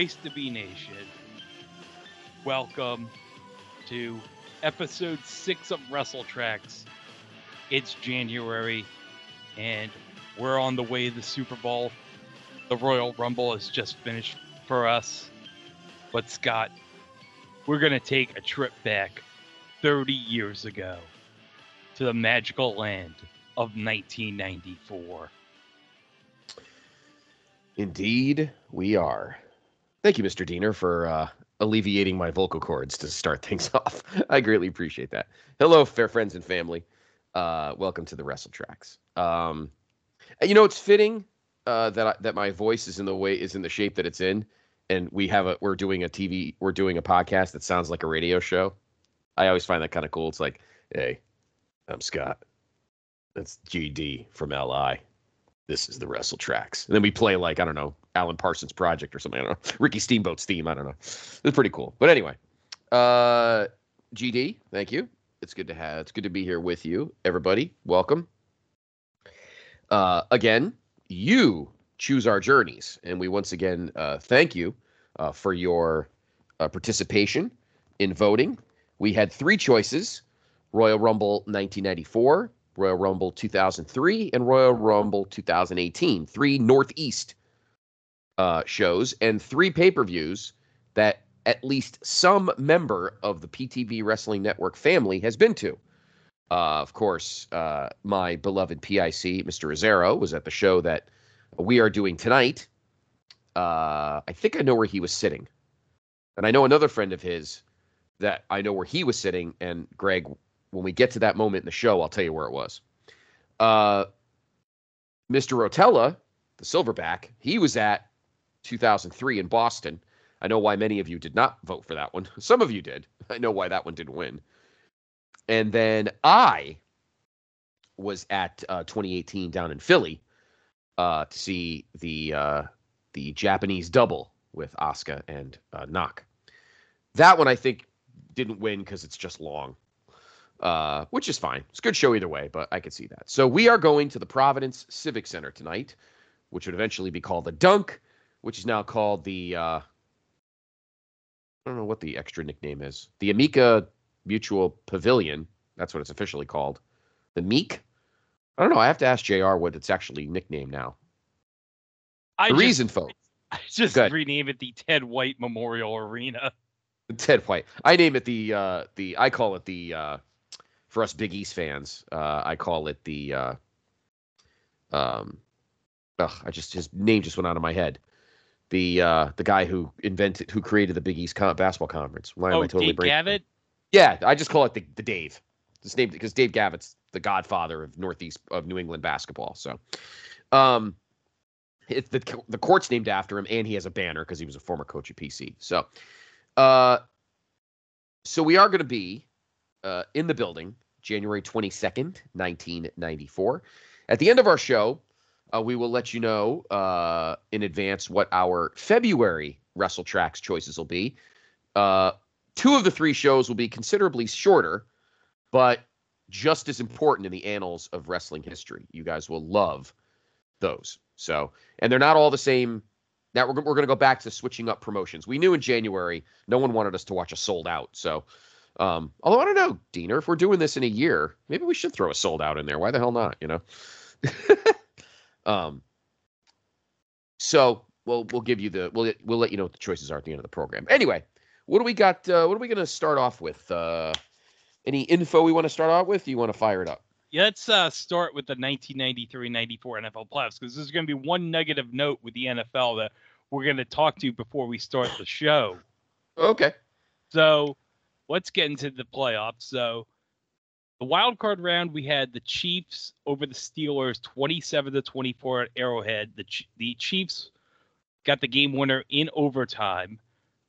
Place to Be Nation. Welcome to episode six of Wrestletraxx. It's January, and we're on the way to the Super Bowl. The Royal Rumble has just finished for us. But, Scott, we're going to take a trip back 30 years ago to the magical land of 1994. Indeed, we are. Thank you, Mr. Diener, for uh, alleviating my vocal cords to start things off. I greatly appreciate that. Hello, fair friends and family. Uh, welcome to the Wrestletraxx. Um, you know, it's fitting uh, that I, that my voice is in the way is in the shape that it's in, and we have a we're doing a TV we're doing a podcast that sounds like a radio show. I always find that kind of cool. It's like, hey, I'm Scott. That's GD from LI. This is the Wrestletraxx, and then we play like I don't know Alan Parsons Project or something. I don't know. Ricky Steamboat's theme. I don't know. It's pretty cool. But anyway, uh, GD, thank you. It's good to have. It's good to be here with you, everybody. Welcome. Uh, again, you choose our journeys, and we once again uh, thank you uh, for your uh, participation in voting. We had three choices: Royal Rumble 1994, Royal Rumble 2003, and Royal Rumble 2018. Three Northeast uh, shows and three pay per views that at least some member of the PTB Wrestling Network family has been to. Uh, of course, uh, my beloved PIC, Mr. Rozzero, was at the show that we are doing tonight. Uh, I think I know where he was sitting. And I know another friend of his that I know where he was sitting. And Greg, when we get to that moment in the show, I'll tell you where it was. Uh, Mr. Rotella, the silverback, he was at 2003 in Boston. I know why many of you did not vote for that one. Some of you did. I know why that one didn't win. And then I was at uh, 2018 down in Philly uh, to see the uh, the Japanese double with Asuka and uh, Nak. That one I think didn't win because it's just long, uh, which is fine. It's a good show either way, but I could see that. So we are going to the Providence Civic Center tonight, which would eventually be called the Dunk which is now called the uh, I don't know what the extra nickname is. The Amica Mutual Pavilion. That's what it's officially called. The Meek. I don't know. I have to ask Jr. what it's actually nicknamed now. I the just, reason, folks. I just rename it the Ted White Memorial Arena. Ted White. I name it the uh, the. I call it the. For us Big East fans, uh, I call it the. Uh, um, ugh, I just his name just went out of my head. The uh, the guy who invented, who created the Big East Con- basketball conference. Why am oh, I totally Dave breaking? Gavitt? Yeah, I just call it the, the Dave. It's named because Dave Gavitt's the godfather of Northeast of New England basketball. So, um, it's the the court's named after him, and he has a banner because he was a former coach at PC. So, uh, so we are going to be uh, in the building January twenty second, nineteen ninety four. At the end of our show, uh, we will let you know uh, in advance what our February Wrestletraxx choices will be. Uh, two of the three shows will be considerably shorter, but just as important in the annals of wrestling history. You guys will love those. So, and they're not all the same. Now we're, we're going to go back to switching up promotions. We knew in January no one wanted us to watch a sold out. So, um, although I don't know, Diener, if we're doing this in a year, maybe we should throw a sold out in there. Why the hell not? You know. um. So we'll we'll give you the we'll we'll let you know what the choices are at the end of the program. Anyway, what do we got? Uh, what are we going to start off with? Uh, any info we want to start out with? You want to fire it up? Yeah, let's uh, start with the 1993-94 NFL playoffs because there's going to be one negative note with the NFL that we're going to talk to before we start the show. Okay. So let's get into the playoffs. So the wild card round, we had the Chiefs over the Steelers, 27 to 24 at Arrowhead. The the Chiefs got the game winner in overtime.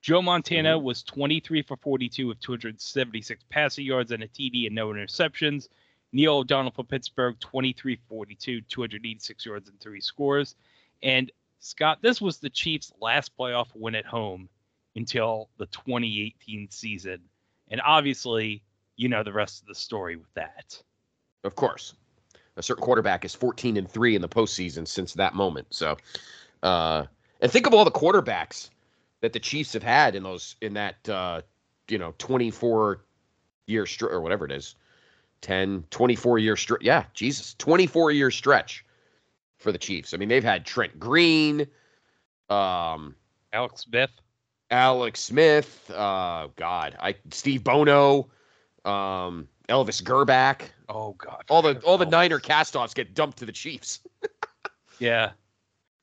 Joe Montana mm-hmm. was 23 for 42 with 276 passing yards and a TD and no interceptions. Neil O'Donnell for Pittsburgh, 23 42, 286 yards and three scores. And Scott, this was the Chiefs' last playoff win at home until the 2018 season. And obviously, you know the rest of the story with that. Of course. A certain quarterback is 14 and 3 in the postseason since that moment. So, uh, and think of all the quarterbacks that the Chiefs have had in those, in that, uh, you know, 24 year stretch or whatever it is 10, 24 year stretch. Yeah, Jesus, 24 year stretch for the Chiefs. I mean, they've had Trent Green, um, Alex Smith, Alex Smith, uh, God, I Steve Bono, um, Elvis Grbac. Oh God, all the all the Niner castoffs get dumped to the Chiefs. yeah.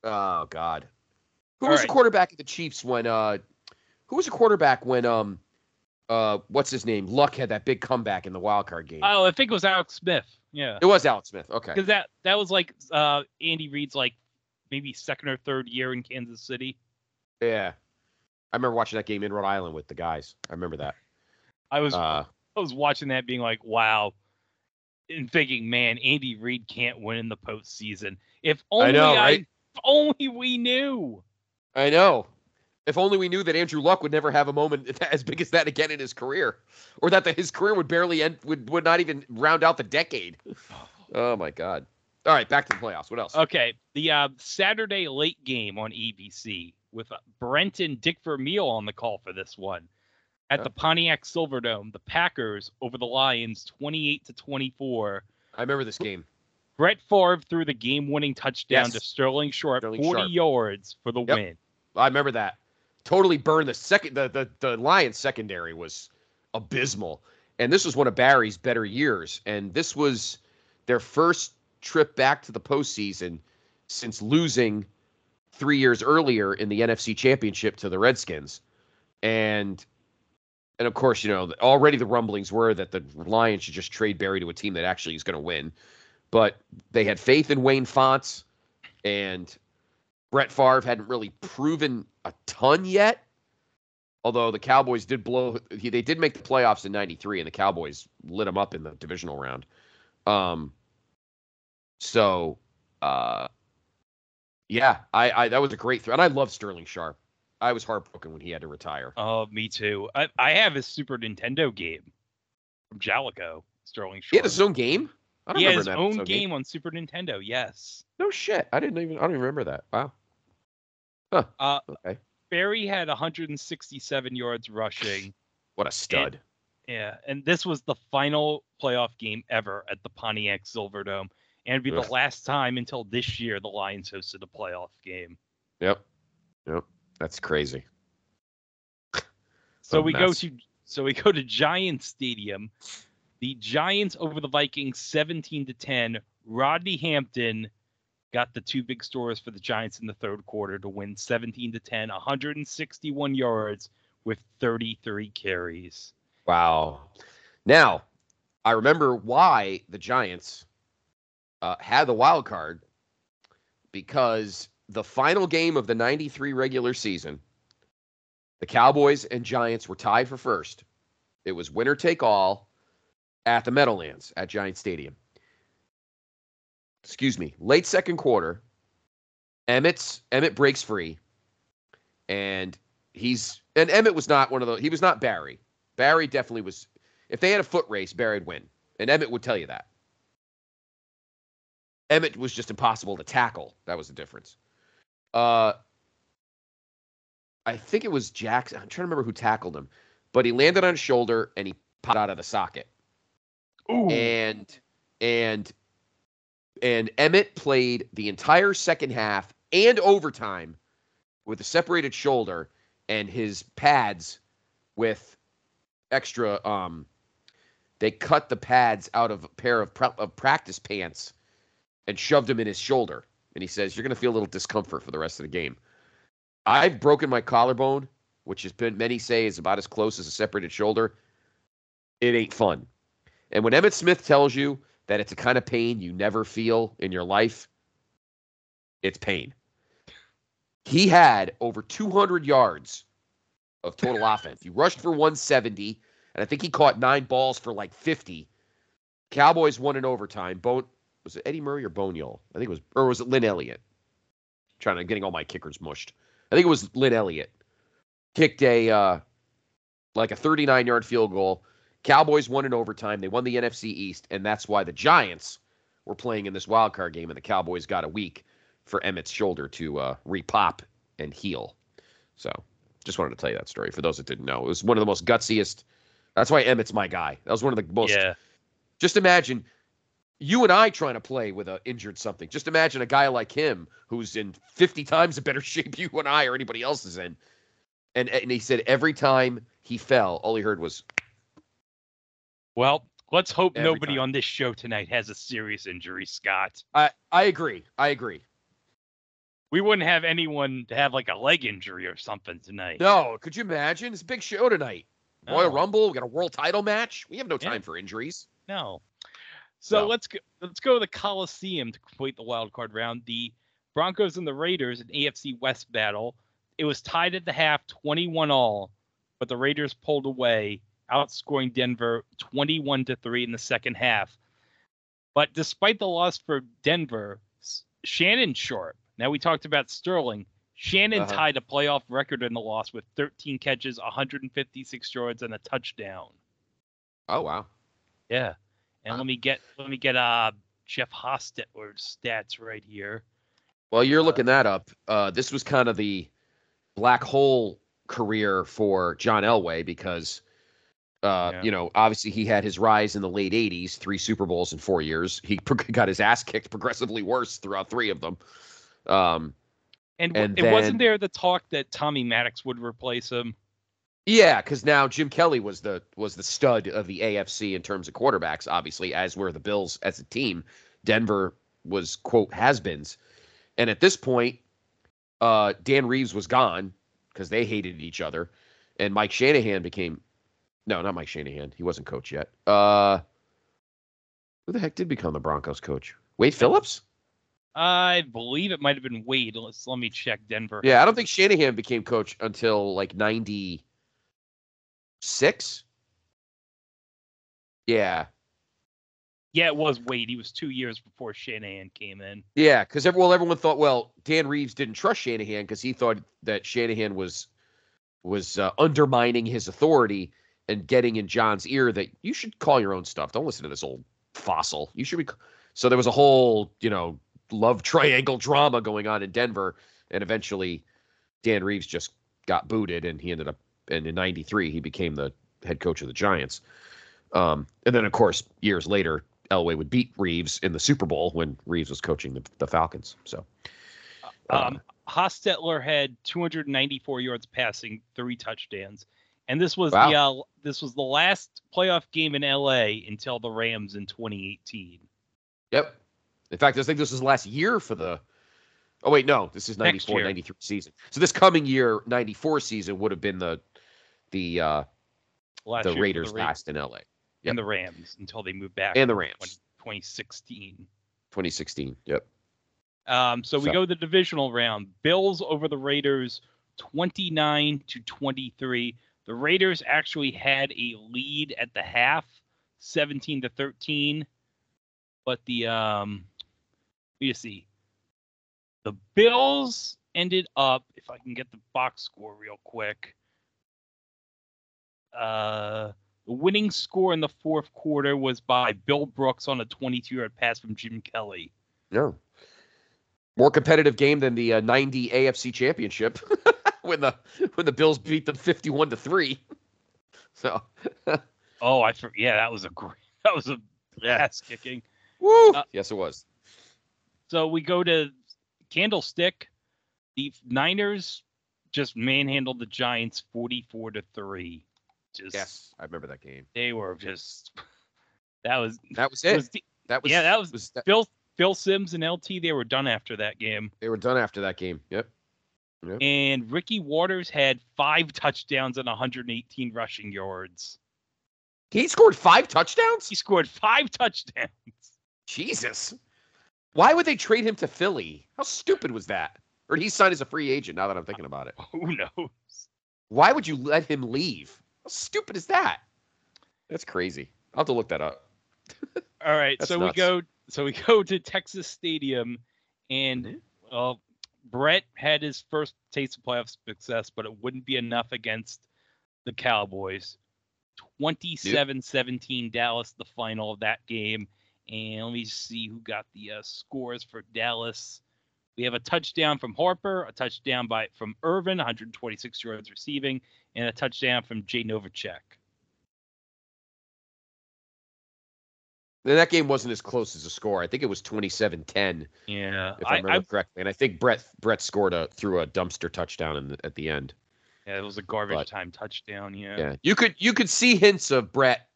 Oh God. Who all was right. the quarterback of the Chiefs when uh who was the quarterback when um uh what's his name? Luck had that big comeback in the wild card game. Oh, I think it was Alex Smith. Yeah. It was Alex Smith. Okay. Because that that was like uh Andy Reid's like maybe second or third year in Kansas City. Yeah. I remember watching that game in Rhode Island with the guys. I remember that. I was uh, I was watching that being like, wow, and thinking, man, Andy Reid can't win in the postseason. If only I, know, I right? if only we knew. I know. If only we knew that Andrew Luck would never have a moment as big as that again in his career, or that the, his career would barely end, would would not even round out the decade. Oh my God! All right, back to the playoffs. What else? Okay, the uh, Saturday late game on ABC with uh, Brent and Dick Vermeil on the call for this one. At the Pontiac Silverdome, the Packers over the Lions, twenty-eight to twenty-four. I remember this game. Brett Favre threw the game-winning touchdown yes. to Sterling Sharpe, Sterling 40 Sharpe. yards for the yep. win. I remember that totally burned the second the, the the Lions secondary was abysmal. And this was one of Barry's better years. And this was their first trip back to the postseason since losing three years earlier in the NFC Championship to the Redskins. And and of course, you know, already the rumblings were that the Lions should just trade Barry to a team that actually is going to win. But they had faith in Wayne Fontes, and Brett Favre hadn't really proven a ton yet. Although the Cowboys did blow, they did make the playoffs in '93, and the Cowboys lit them up in the divisional round. Um, so, uh, yeah, I, I that was a great throw, and I love Sterling Sharpe. I was heartbroken when he had to retire. Oh, me too. I, I have his Super Nintendo game from Jaleco. Sterling Sharpe. He had his own game. I don't he had his own game, game on Super Nintendo. Yes. No shit. I didn't even. I don't even remember that. Wow. Huh. Uh, okay. Barry had 167 yards rushing. What a stud. And, yeah, and this was the final playoff game ever at the Pontiac Silverdome, and it'd be Ugh. the last time until this year the Lions hosted a playoff game. Yep. Yep. That's crazy. so we mess. go to so we go to Giants Stadium. The Giants over the Vikings 17 to 10. Rodney Hampton got the two big scores for the Giants in the third quarter to win 17 to 10, 161 yards with 33 carries. Wow. Now, I remember why the Giants uh, had the wild card because the final game of the 93 regular season, the Cowboys and Giants were tied for first. It was winner take all at the Meadowlands at Giant Stadium excuse me, late second quarter, Emmitt's Emmitt breaks free, and he's and Emmitt was not one of the he was not Barry. Barry definitely was. If they had a foot race, Barry'd win, and Emmitt would tell you that. Emmitt was just impossible to tackle. That was the difference. Uh, I think it was Jackson. I'm trying to remember who tackled him, but he landed on his shoulder and he popped out of the socket. Ooh. And and and Emmitt played the entire second half and overtime with a separated shoulder and his pads with extra um they cut the pads out of a pair of, of practice pants and shoved him in his shoulder and he says you're going to feel a little discomfort for the rest of the game i've broken my collarbone which has been many say is about as close as a separated shoulder it ain't fun And when Emmitt Smith tells you that it's a kind of pain you never feel in your life, it's pain. He had over 200 yards of total offense. He rushed for 170, and I think he caught nine balls for like 50. Cowboys won in overtime. Bone was it Eddie Murray or Boniol? I think it was, or was it Lin Elliott? trying to getting all my kickers mushed. I think it was Lin Elliott kicked a uh, like a 39 yard field goal. Cowboys won in overtime. They won the NFC East, and that's why the Giants were playing in this wild card game, and the Cowboys got a week for Emmitt's shoulder to uh, repop and heal. So, just wanted to tell you that story for those that didn't know. It was one of the most gutsiest. That's why Emmitt's my guy. That was one of the most. Yeah. Just imagine you and I trying to play with a injured something. Just imagine a guy like him who's in 50 times a better shape you and I or anybody else is in. And and he said every time he fell, all he heard was Well, let's hope Every nobody time. on this show tonight has a serious injury, Scott. I I agree. I agree. We wouldn't have anyone to have like a leg injury or something tonight. No, could you imagine? It's a big show tonight. Royal. Rumble, we got a world title match. We have no Yeah. time for injuries. No. So let's go. Let's go to the Coliseum to complete the wild card round. The Broncos and the Raiders, an AFC West battle. It was tied at the half, 21 all, but the Raiders pulled away, outscoring Denver 21 to three in the second half. But despite the loss for Denver, Shannon Sharpe. Now we talked about Sterling. Shannon Uh-huh. tied a playoff record in the loss with 13 catches, 156 yards, and a touchdown. Oh wow. Yeah. And Wow. let me get let me get uh Jeff Hostetler's stats right here. Well, you're looking that up. Uh, this was kind of the black hole career for John Elway because, uh, Yeah. you know, obviously he had his rise in the late '80s, three Super Bowls in four years. He got his ass kicked progressively worse throughout three of them. Um, And, And it wasn't there the talk that Tommy Maddox would replace him. Yeah, because now Jim Kelly was the was the stud of the AFC in terms of quarterbacks, obviously, as were the Bills as a team. Denver was quote has-beens, and at this point, uh, Dan Reeves was gone because they hated each other, and Mike Shanahan became no, not Mike Shanahan. He wasn't coach yet. Uh, who the heck did become the Broncos coach? Wade Phillips? I believe it might have been Wade. Let's let me check Denver. Yeah, I don't think Shanahan became coach until like ninety six. Yeah, Yeah, it was Wade. He was two years before Shanahan came in. Yeah, because well, everyone thought well, Dan Reeves didn't trust Shanahan because he thought that Shanahan was was uh, undermining his authority and getting in John's ear that you should call your own stuff. Don't listen to this old fossil. You should be. So there was a whole you know love triangle drama going on in Denver, and eventually Dan Reeves just got booted, and he ended up and in '93 he became the head coach of the Giants. Um, and then of course years later Elway would beat Reeves in the Super Bowl when Reeves was coaching the, the Falcons. So, uh, Um, Hostetler had 294 yards passing, three touchdowns, and this was the uh, this was the last playoff game in LA until the Rams in 2018. yep. In fact, I think this is the last year for the. Oh wait, no, this is 94 93 season. So this coming year, 94 season would have been the the uh, Last the Raiders Ra- last in LA Yep. and the Rams until they moved back and the Rams, 2016. 2016. Yep. Um, so we So- go the divisional round. Bills over the Raiders, 29 to 23. The Raiders actually had a lead at the half, 17 to 13. But the um, let me just see. The Bills ended up, if I can get the box score real quick. Uh, the winning score in the fourth quarter was by Bill Brooks on a 22-yard pass from Jim Kelly. No. More competitive game than the uh, 90 AFC Championship when the when the Bills beat them 51 to 3. So, Oh, I yeah, that was a great, that was a ass kicking. woo. Uh, yes it was. So we go to Candlestick. The Niners just manhandled the Giants 44 to 3. Just Yes, I remember that game. they were just that was, That was it was the- that was yeah, that was- was that, Phil Phil Sims and LT they were done after that game. they were done after that game. Yep. And Ricky Waters had 5 touchdowns and 118 rushing yards. He scored five touchdowns. He scored five touchdowns. Jesus. Why would they trade him to Philly? How stupid was that? Or did he sign as a free agent? Now that I'm thinking about it, Who knows? why would you let him leave? How stupid is that? That's crazy. I'll have to look that up. All right, That's so nuts. we go. So we go to Texas Stadium, and Mhm. well, Brett had his first taste of playoff success, but it wouldn't be enough against the Cowboys. 27-17 Dallas, the final of that game. And let me see who got the uh, scores for Dallas. We have a touchdown from Harper, a touchdown by from Irvin, 126 yards receiving, and a touchdown from Jay Novacek. And that game wasn't as close as a score. I think it was 27-10, Yeah, if I, I, remember I, correctly. And I think Brett Brett scored a threw a dumpster touchdown in the, at the end. yeah, it was a garbage But- time touchdown. Yeah. Yeah, you could you could see hints of Brett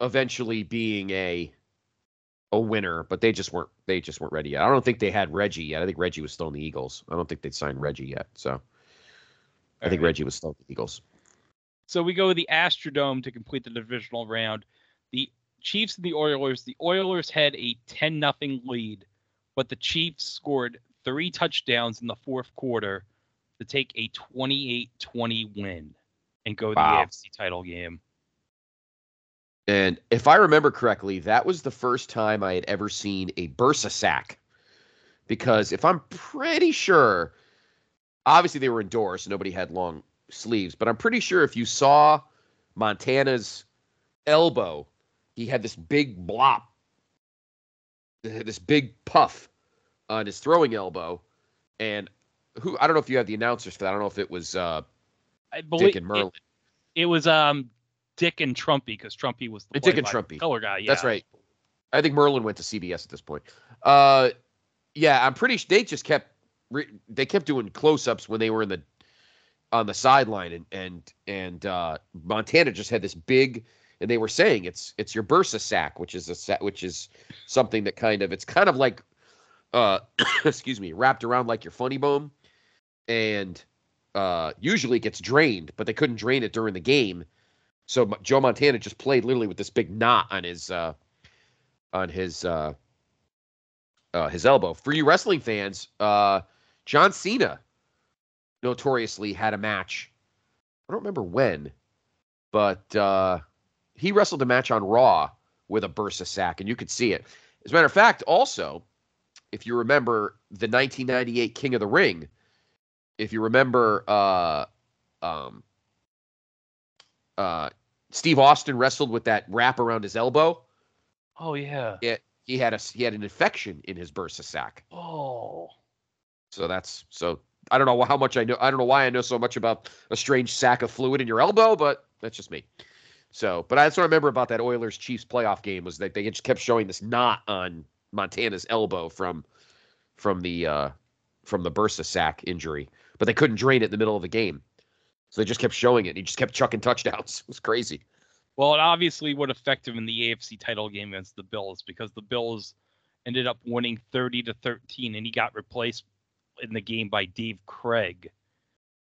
eventually being a a winner, but they just weren't they just weren't ready yet. I don't think they had Reggie yet. I think Reggie was still in the Eagles. I don't think they'd signed Reggie yet. So I think Alright. Reggie was still in the Eagles. So we go to the Astrodome to complete the divisional round. The Chiefs and the Oilers. The Oilers had a 10 nothing lead, but the Chiefs scored three touchdowns in the fourth quarter to take a 28-20 win and go to Wow. the AFC title game. And if I remember correctly, that was the first time I had ever seen a Bursa sac. Because if I'm pretty sure, obviously they were indoors, so nobody had long sleeves, but I'm pretty sure if you saw Montana's elbow, he had this big blop, this big puff on his throwing elbow. And who I don't know if you have the announcers for that. I don't know if it was uh, I believe Dick and Merlin. It, it was um Dick and Trumpy because Trumpy was the Dick and Trumpy. color guy. Yeah, That's right. I think Merlin went to CBS at this point. Uh, yeah, I'm pretty. sure they just kept re- they kept doing close-ups when they were in the on the sideline, and and and uh, Montana just had this big. And they were saying it's it's your bursa sac, which is a sa- which is something that kind of it's kind of like, uh, excuse me, wrapped around like your funny bone, and uh, usually it gets drained, but they couldn't drain it during the game, so Joe Montana just played literally with this big knot on his uh, on his uh, uh, his elbow. For you wrestling fans, uh, John Cena notoriously had a match. I don't remember when, but uh, he wrestled a match on Raw with a bursa sac, and you could see it. As a matter of fact, also, if you remember the 1998 King of the Ring, if you remember, uh, um, uh, Steve Austin wrestled with that wrap around his elbow Oh yeah. he had a he had an infection in his bursa sac. Oh. So that's so I don't know how much I know. I don't know why I know so much about a strange sack of fluid in your elbow, but that's just me. So, but that's what I remember about that Oilers Chiefs playoff game was that they just kept showing this knot on Montana's elbow from from the uh from the bursa sac injury, but they couldn't drain it in the middle of the game. So they just kept showing it. He just kept chucking touchdowns. It was crazy. Well, it obviously would affect him in the AFC title game against the Bills because the Bills ended up winning 30 to 13 and he got replaced in the game by Dave Craig.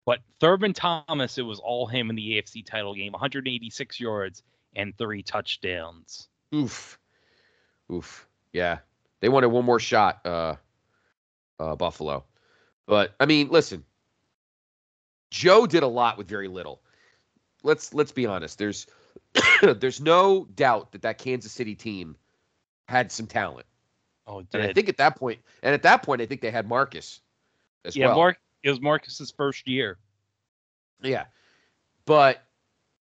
But Thurman Thomas, it was all him in the AFC title game 186 yards and three touchdowns. Oof. Oof. Yeah. They wanted one more shot, uh, uh, Buffalo. But I mean, listen, Joe did a lot with very little. Let's let's be honest. There's there's no doubt that that Kansas City team had some talent, Oh, and I think at that point, and at that point, I think they had Marcus as yeah, well. Mark, it was Marcus's first year. Yeah. But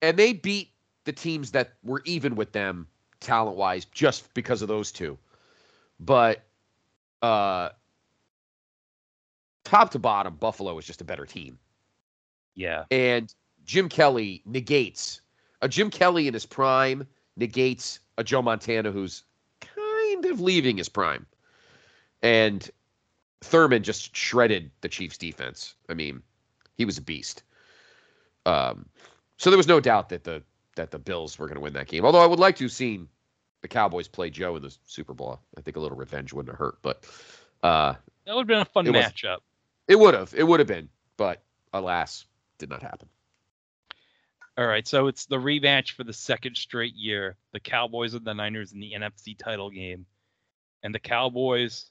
and they beat the teams that were even with them talent wise just because of those two. But uh top to bottom, Buffalo is just a better team. Yeah. And Jim Kelly negates a Jim Kelly in his prime negates a Joe Montana who's kind of leaving his prime. And Thurman just shredded the Chiefs defense. I mean, he was a beast. Um, so there was no doubt that the that the Bills were going to win that game. Although I would like to have seen the Cowboys play Joe in the Super Bowl. I think a little revenge wouldn't have hurt, but uh, That would have been a fun It was- matchup. it would have. It would have been, but alas, did not happen. All right, so it's the rematch for the second straight year. The Cowboys and the Niners in the NFC title game. And the Cowboys,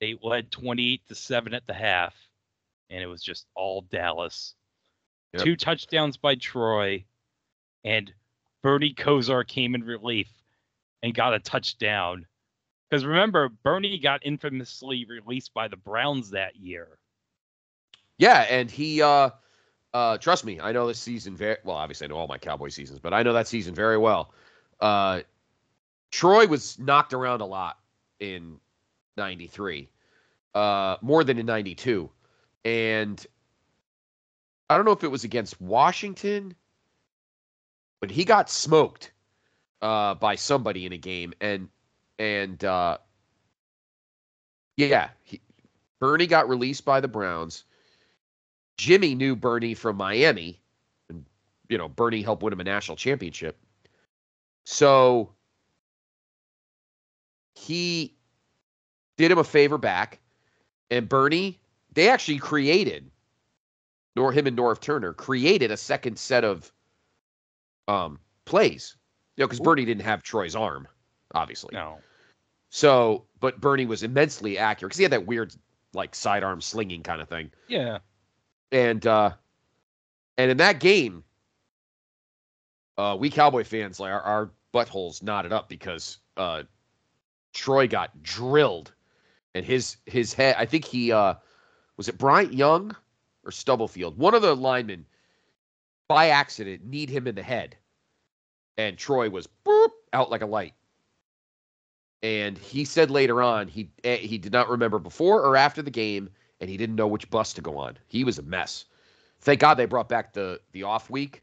they led 28 to 7 at the half, and it was just all Dallas. Yep. Two touchdowns by Troy, and Bernie Kosar came in relief and got a touchdown. Because remember, Bernie got infamously released by the Browns that year. Yeah, and he uh uh trust me, I know this season very well, obviously I know all my Cowboy seasons, but I know that season very well. Uh Troy was knocked around a lot in 93. Uh more than in 92. And I don't know if it was against Washington, but he got smoked uh by somebody in a game and and uh yeah, he, Bernie got released by the Browns. Jimmy knew Bernie from Miami, and you know Bernie helped win him a national championship. So he did him a favor back, and Bernie they actually created, nor him and Norv Turner created a second set of um plays. You know, because Bernie didn't have Troy's arm, obviously. No. So, but Bernie was immensely accurate because he had that weird like sidearm slinging kind of thing Yeah. And uh and in that game uh we cowboy fans like our, our buttholes knotted up because uh troy got drilled and his his head i think he uh was it bryant young or stubblefield? One of the linemen by accident kneed him in the head and troy was boop, out like a light. And he said later on he eh, he did not remember before or after the game and he didn't know which bus to go on. He was a mess. Thank God they brought back the the off week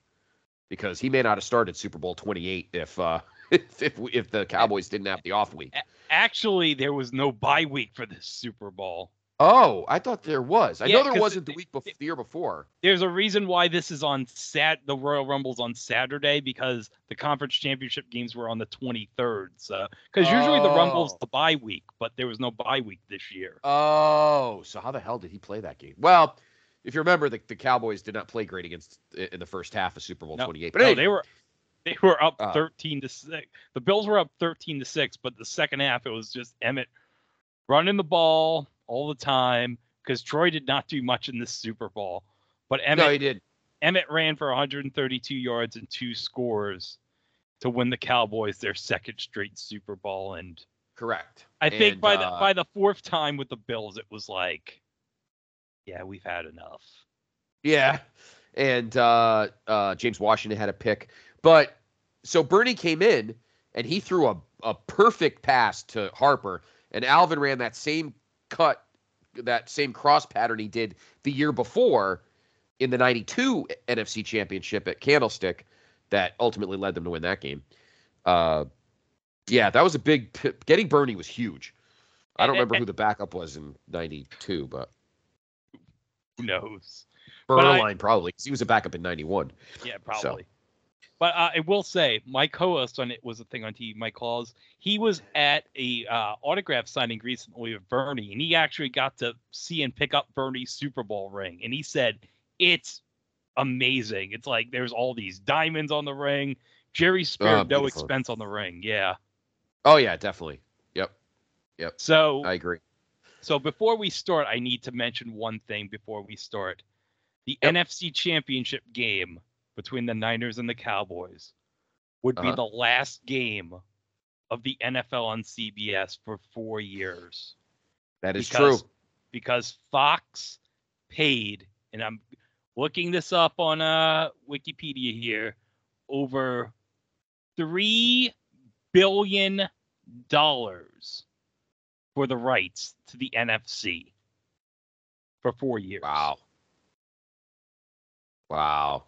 because he may not have started Super Bowl 28 if uh if if, if the Cowboys didn't have the off week. Actually, there was no bye week for this Super Bowl. Oh, I thought there was. I Yeah, know there wasn't the week before the year before. There's a reason why this is on Sat. The Royal Rumble's on Saturday because the conference championship games were on the 23rd. So, because usually the Rumble's Oh. the bye week, but there was no bye week this year. Oh, so how the hell did he play that game? Well, if you remember, the, the Cowboys did not play great against in the first half of Super Bowl No, 28. But no, anyway, they were they were up Uh, 13 to six. The Bills were up 13 to six, but the second half it was just Emmitt running the ball all the time because Troy did not do much in this Super Bowl. But Emmitt no, he did. Emmitt ran for 132 yards and two scores to win the Cowboys their second straight Super Bowl. And Correct. I think And, by the uh, by the fourth time with the Bills, it was like, yeah, we've had enough. Yeah. And uh, uh, James Washington had a pick. But so Bernie came in and he threw a, a perfect pass to Harper. And Alvin ran that same cut, that same cross pattern he did the year before in the 92 NFC championship at Candlestick that ultimately led them to win that game. Uh, yeah, that was a big p- getting Bernie was huge. I don't And- remember and- who the backup was in 92, but Who knows? But I- Beuerlein probably because he was a backup in 91. Yeah, probably. But uh, I will say, my co-host on it was a thing on TV, Mike Claus. He was at a uh, autograph signing recently of Bernie, and he actually got to see and pick up Bernie's Super Bowl ring, and he said it's amazing. It's like there's all these diamonds on the ring. Jerry spared no expense on the ring. Yeah. Oh yeah, definitely. Yep. Yep, So I agree. So before we start, I need to mention one thing before we start. The Yep. NFC Championship game between the Niners and the Cowboys would be Uh-huh. the last game of the NFL on CBS for 4 years That is because- true. because Fox paid and I'm looking this up on uh Wikipedia here over 3 billion dollars for the rights to the NFC for 4 years. Wow. Wow.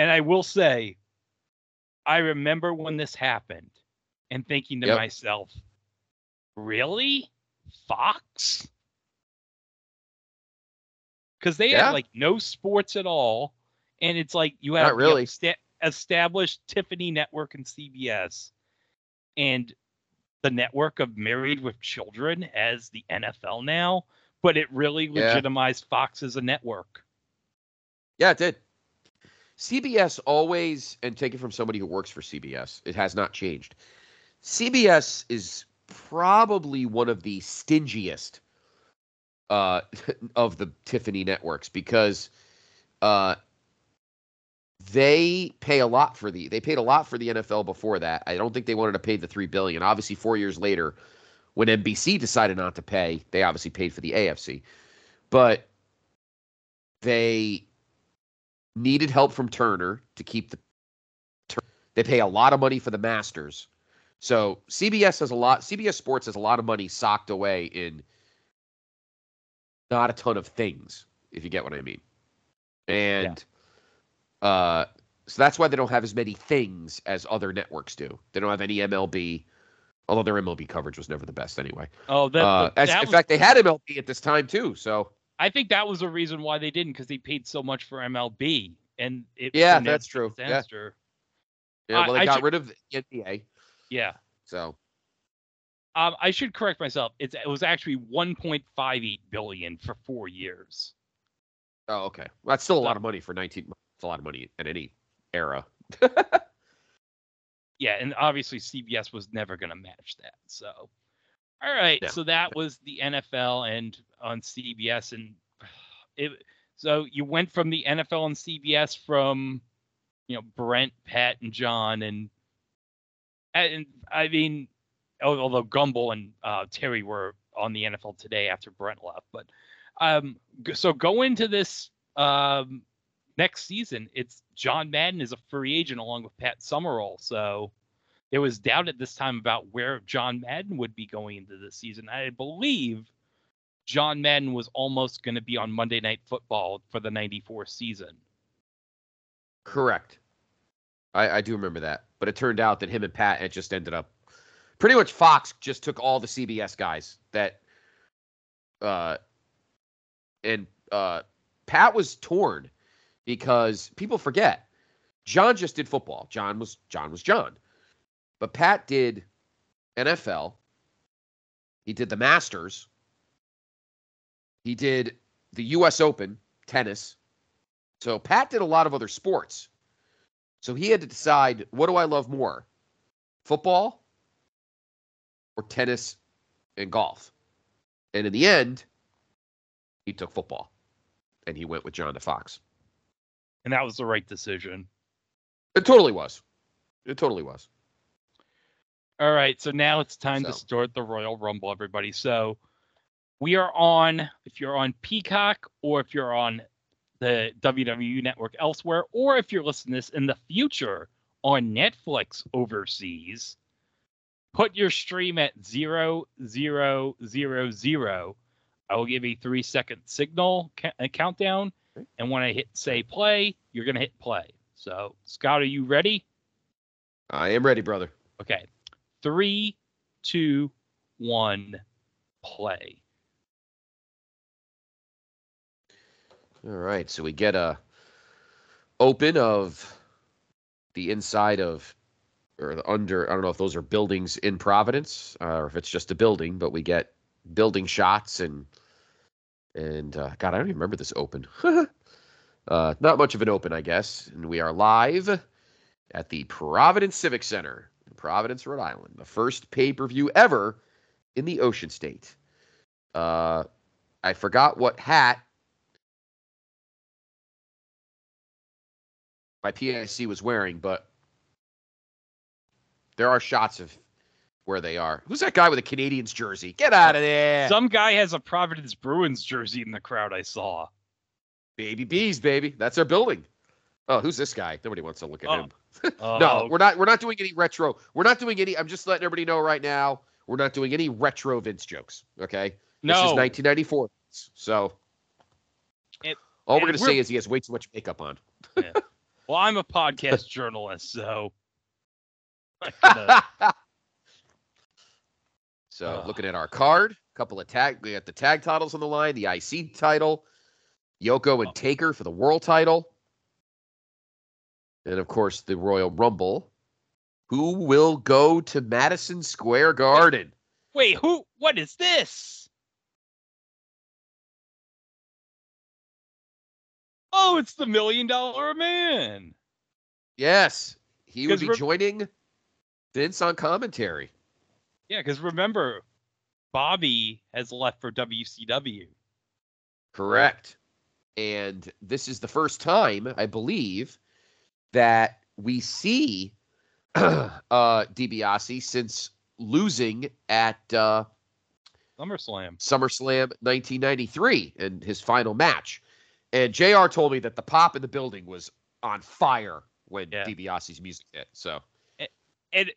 And I will say, I remember when this happened and thinking to Yep. myself, really? Fox? Because they Yeah. had like no sports at all. And it's like you have Not really. esta- established Tiffany Network and CBS and the network of Married with Children as the NFL now. But it really Yeah. legitimized Fox as a network. Yeah, it did. CBS always, and take it from somebody who works for CBS, it has not changed. CBS is probably one of the stingiest uh, of the Tiffany networks because uh, they pay a lot for the they paid a lot for the NFL before that. I don't think they wanted to pay the three billion. Obviously, four years later, when NBC decided not to pay, they obviously paid for the AFC, but they needed help from Turner to keep the. They pay a lot of money for the Masters, so CBS has a lot. CBS Sports has a lot of money socked away in not a ton of things, if you get what I mean, and. Uh, so that's why they don't have as many things as other networks do. They don't have any MLB, although their MLB coverage was never the best anyway. Oh, that, Uh, as, that in fact, they had MLB at this time too. So I think that was the reason why they didn't because they paid so much for MLB and it Yeah, that's true. Yeah. Yeah, well, they I got should- rid of the NBA. Yeah. So Um, I should correct myself. It's it was actually 1.58 billion for four years. oh, okay, well, that's still a lot of money for 19. It's a lot of money in any era. Yeah, and obviously CBS was never going to match that. So, all right. So that was the NFL and on CBS, and it. So you went from the NFL and CBS from, you know, Brent, Pat, and John, and and I mean, although Gumbel and uh, Terry were on the NFL today after Brent left, but um, so go into this um next season, it's John Madden is a free agent along with Pat Summerall. So there was doubt at this time about where John Madden would be going into the season. I believe John Madden was almost going to be on Monday Night Football for the 94 season. Correct. I, I do remember that, but it turned out that him and Pat had just ended up pretty much Fox just took all the CBS guys that uh and uh Pat was torn because people forget John just did football. John was John was John. But Pat did NFL. He did the Masters. He did the US Open, tennis. So Pat did a lot of other sports. So he had to decide what do I love more? Football or tennis and golf? And in the end, he took football and he went with John to Fox. And that was the right decision. It totally was. It totally was. All right, so now it's time to start the Royal Rumble, everybody. So we are on, if you're on Peacock or if you're on the WWE network elsewhere, or if you're listening to this in the future on Netflix overseas, put your stream at zero zero zero zero. I will give a three second signal ca- uh, countdown, and when I hit say play, you're gonna hit play. So Scott, are you ready? I am ready, brother. Okay. Three, two, one, play. All right, so we get a open of the inside of or the under. I don't know if those are buildings in Providence uh, or if it's just a building, but we get building shots and and uh, God, I don't even remember this open. uh, not much of an open, I guess. And we are live at the Providence Civic Center Providence, Rhode Island, the first pay per view ever in the Ocean State. Uh, I forgot what hat my PIC was wearing, but there are shots of where they are. Who's that guy with a Canadiens jersey? Get out of there. Some guy has a Providence Bruins jersey in the crowd I saw. baby bees, baby. That's our building. Oh, who's this guy? Nobody wants to look at Oh. him. Oh, No, we're not we're not doing any retro. We're not doing any I'm just letting everybody know right now. We're not doing any retro Vince jokes, okay? This is no. 1994. So It- all we're going to we're- say is he has way too much makeup on. Well, I'm a podcast journalist, so. So Ugh. looking at our card, a couple of tag, we got the tag titles on the line, the IC title, Yoko Oh. and Taker for the world title, and of course the Royal Rumble. Who will go to Madison Square Garden? Wait, who? What is this? Oh, it's the Million Dollar Man. Yes, he would be re- joining Vince on commentary. Yeah, because remember, Bobby has left for WCW. Correct. And this is the first time, I believe, that we see uh, DiBiase since losing at uh, SummerSlam. SummerSlam 1993 in his final match. And JR told me that the pop in the building was on fire when Yeah. DiBiase's music hit. So, And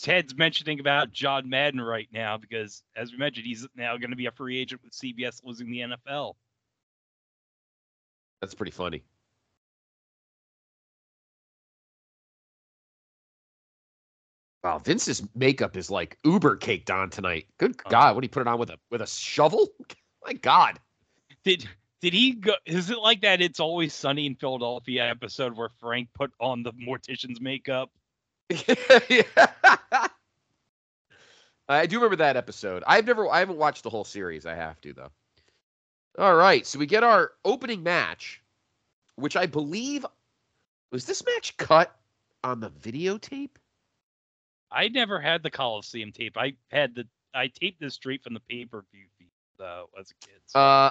Ted's mentioning about John Madden right now because, as we mentioned, he's now going to be a free agent with CBS losing the NFL. that's pretty funny. Wow, Vince's makeup is like uber caked on tonight. Good Oh. God, what did he put it on with a with a shovel? My God. Did did he go? Is it like that? It's always sunny in Philadelphia episode where Frank put on the mortician's makeup. Yeah. I do remember that episode. I've never I haven't watched the whole series. I have to though. All right, so we get our opening match, which I believe was this match cut on the videotape? I never had the Coliseum tape. I had the I taped this straight from the pay per view though as a kid. So Uh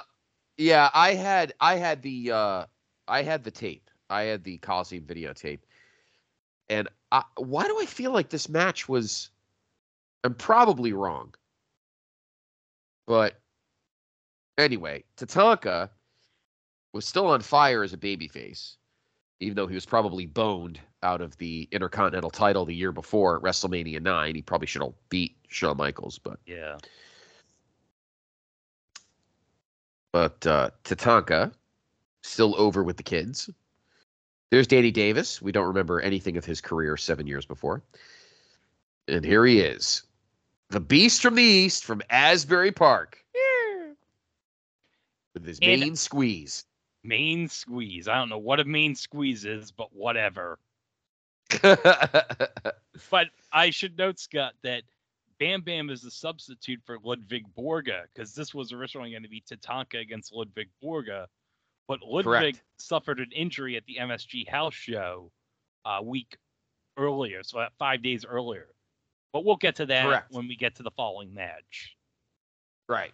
yeah, I had I had the uh I had the tape. I had the Coliseum videotape. And I, why do I feel like this match was I'm probably wrong. But anyway, Tatanka was still on fire as a babyface, even though he was probably boned out of the Intercontinental title the year before WrestleMania 9. He probably should have beat Shawn Michaels, but yeah. but uh, Tatanka still over with the kids. There's Danny Davis. We don't remember anything of his career seven years before. And here he is, the beast from the east, from Asbury Park, with his And- main squeeze. Main squeeze. I don't know what a main squeeze is, but whatever. But I should note, Scott, that Bam Bam is the substitute for Ludwig Borga because this was originally going to be Tatanka against Ludwig Borga, but Ludwig Correct. suffered an injury at the MSG house show a week earlier, so uh, five days earlier. But we'll get to that Correct. when we get to the following match. right.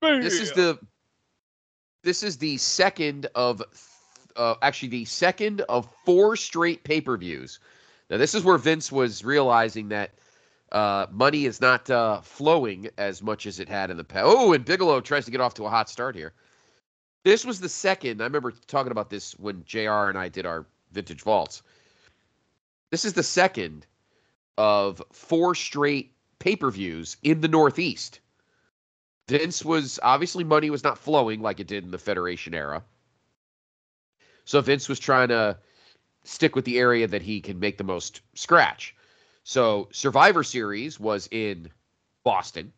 This is the this is the second of uh, actually the second of four straight pay-per-views. Now this is where Vince was realizing that uh, money is not uh, flowing as much as it had in the past. Oh, and Bigelow tries to get off to a hot start here. This was the second. I remember talking about this when JR and I did our vintage vaults. This is the second of four straight pay-per-views in the Northeast. Vince was obviously money was not flowing like it did in the Federation era. So Vince was trying to stick with the area that he can make the most scratch. So Survivor Series was in Boston.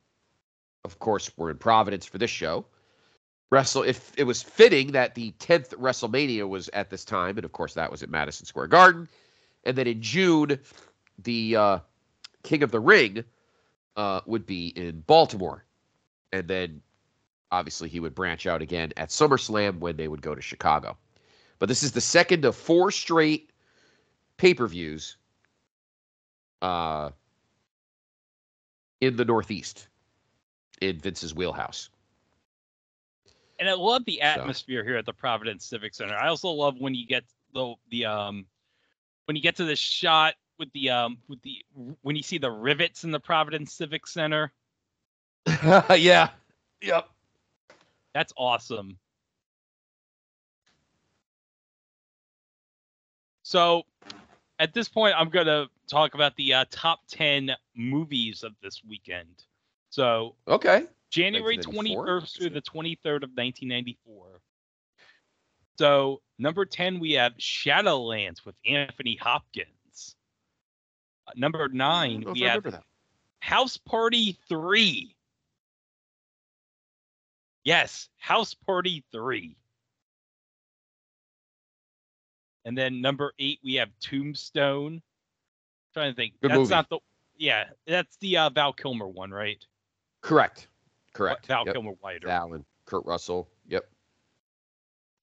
Of course, we're in Providence for this show. Wrestle if it was fitting that the 10th WrestleMania was at this time, and of course that was at Madison Square Garden. And then in June, the uh, King of the Ring uh, would be in Baltimore and then obviously he would branch out again at SummerSlam when they would go to Chicago. But this is the second of four straight pay-per-views uh, in the Northeast in Vince's wheelhouse. And I love the atmosphere here at the Providence Civic Center. I also love when you get the the um when you get to the shot with the um with the when you see the rivets in the Providence Civic Center. yeah. Yep. That's awesome. So, at this point, I'm going to talk about the uh, top 10 movies of this weekend. So, Okay. January 21st through the 23rd of 1994. So, number 10, we have Shadowlands with Anthony Hopkins. Uh, number 9, we have. House Party 3. Yes, House Party 3. And then number 8 we have Tombstone. trying to think. Good that's movie. not the Yeah, that's the uh, Val Kilmer one, right? Correct. Correct. Val Yep. Kilmer White. Alan, Kurt Russell. Yep.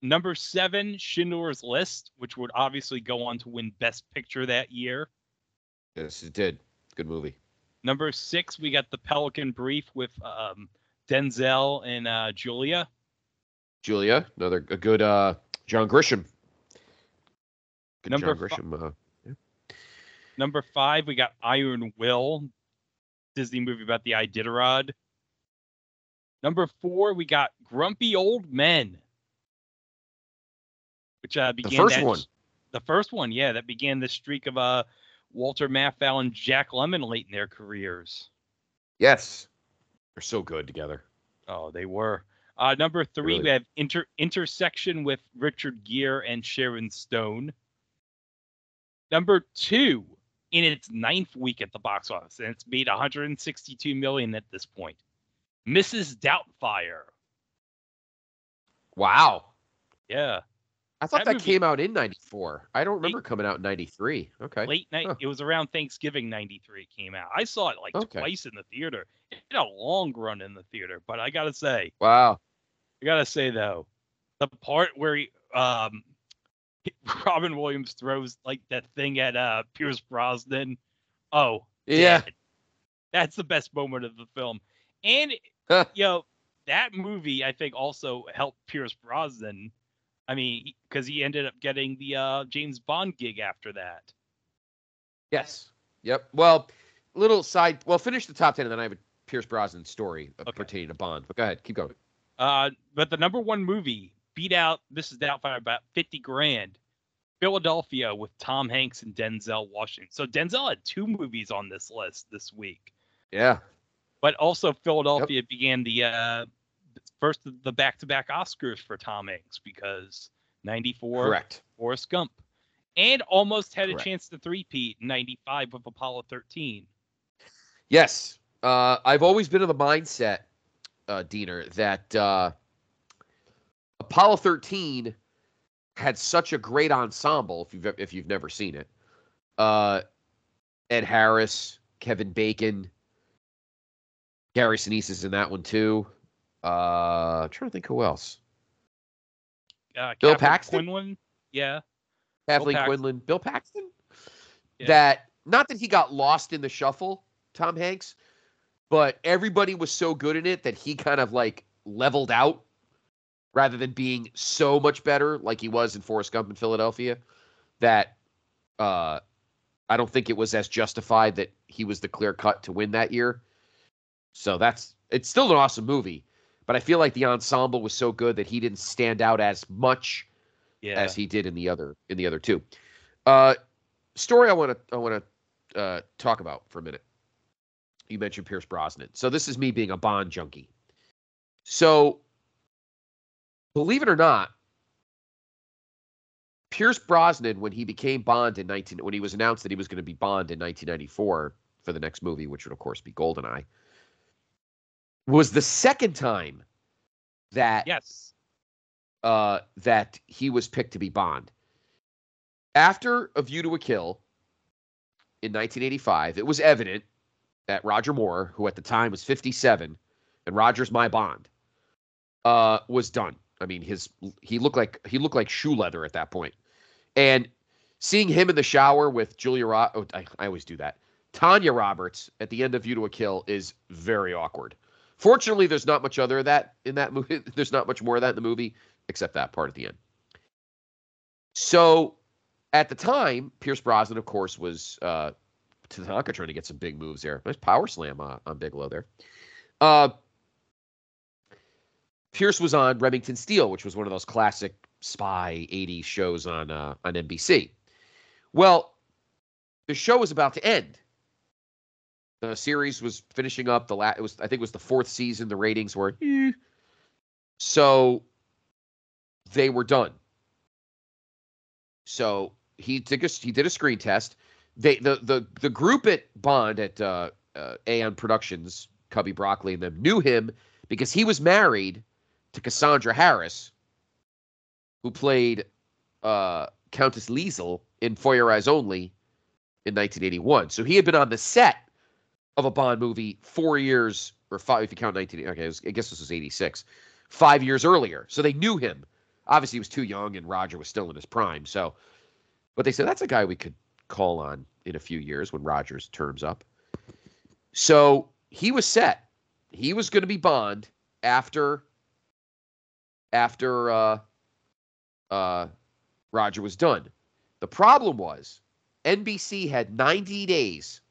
Number seven, Schindler's List, which would obviously go on to win Best Picture that year. Yes, it did. Good movie. Number six, we got The Pelican Brief with um, Denzel and uh, Julia. Julia, another a good uh John Grisham. Good Number John fi- Grisham. uh, Number five, we got Iron Will, Disney movie about the Iditarod. Number four, we got Grumpy Old Men, which uh, began the first that- one. The first one, yeah, that began the streak of uh, Walter Matthau and Jack Lemmon late in their careers. yes. They're so good together. Oh, they were. Uh, number three, Really? we have inter- Intersection with Richard Gere and Sharon Stone. Number two, in its ninth week at the box office, and it's made 162 million at this point. Mrs. Doubtfire. Wow. Yeah, I thought That that, came out in 94. I don't remember coming out in 93. Okay. late night. Huh. It was around Thanksgiving '93. It came out. I saw it like Okay. twice in the theater. It had a long run in the theater, but I gotta say, Wow. I gotta say though, the part where he, um, Robin Williams throws like that thing at uh Pierce Brosnan. Oh, Yeah. that's the best moment of the film. And you know that movie, I think, also helped Pierce Brosnan. I mean, because he ended up getting the uh, James Bond gig after that. Yes. Yep. Well, little side. Well, finish the top 10 and then I have a Pierce Brosnan story uh, Okay. pertaining to Bond. But go ahead. Keep going. Uh, but the number one movie beat out Mrs. Doubtfire about 50 grand. Philadelphia with Tom Hanks and Denzel Washington. So Denzel had two movies on this list this week. Yeah. But also Philadelphia began the uh, first of the back-to-back Oscars for Tom Hanks because 94 Correct. Forrest Gump. And almost had a chance to three-peat in 95 with Apollo 13. Yes. Uh, I've always been of the mindset, uh, Diener, that uh, Apollo 13 had such a great ensemble. If you've if you've never seen it, uh, Ed Harris, Kevin Bacon, Gary Sinise is in that one too. Uh, I'm trying to think who else. Uh, Bill Catherine Paxton? Quinlan, yeah. Kathleen Paxton. Quinlan, Bill Paxton. Yeah. That not that he got lost in the shuffle, Tom Hanks, but everybody was so good in it that he kind of like leveled out rather than being so much better like he was in Forrest Gump in Philadelphia. That uh, I don't think it was as justified that he was the clear cut to win that year. So that's it's still an awesome movie, but I feel like the ensemble was so good that he didn't stand out as much Yeah. as he did in the other in the other two. Uh, story I want to I want to uh, talk about for a minute. You mentioned Pierce Brosnan, so this is me being a Bond junkie. So, believe it or not, Pierce Brosnan, when he became Bond in nineteen, when he was announced that he was going to be Bond in 1994 for the next movie, which would of course be Goldeneye, was the second time that yes. uh, that he was picked to be Bond. After A View to a Kill in 1985, it was evident that Roger Moore, who at the time was 57, and Roger's my Bond, uh, was done. I mean, his he looked like he looked like shoe leather at that point, and seeing him in the shower with Julia, Ro- oh, I, I always do that. Tanya Roberts at the end of View to a Kill is very awkward. Fortunately, there's not much other of that in that movie. There's not much more of that in the movie except that part at the end. So, at the time, Pierce Brosnan, of course, was uh, Tatanka trying to get some big moves there. Nice power slam uh, on Bigelow there. Uh, Pierce was on Remington Steele, which was one of those classic spy 80s shows on uh, on NBC. Well, the show was about to end. The series was finishing up. The last it was I think it was the fourth season. The ratings were eh. so they were done. So he took a, he did a screen test. They the the the group at Bond at uh, uh, Eon Productions, Cubby Broccoli and them knew him because he was married to Cassandra Harris, who played uh, Countess Liesel in Your Eyes Only in 1981. So he had been on the set of a Bond movie four years or five if you count 19. Okay, was, I guess this was 86, five years earlier. So they knew him. Obviously, he was too young, and Roger was still in his prime. So, but they said that's a guy we could call on in a few years when Rogers terms up. So he was set. He was going to be Bond after after uh, uh, Roger was done. The problem was NBC had 90 days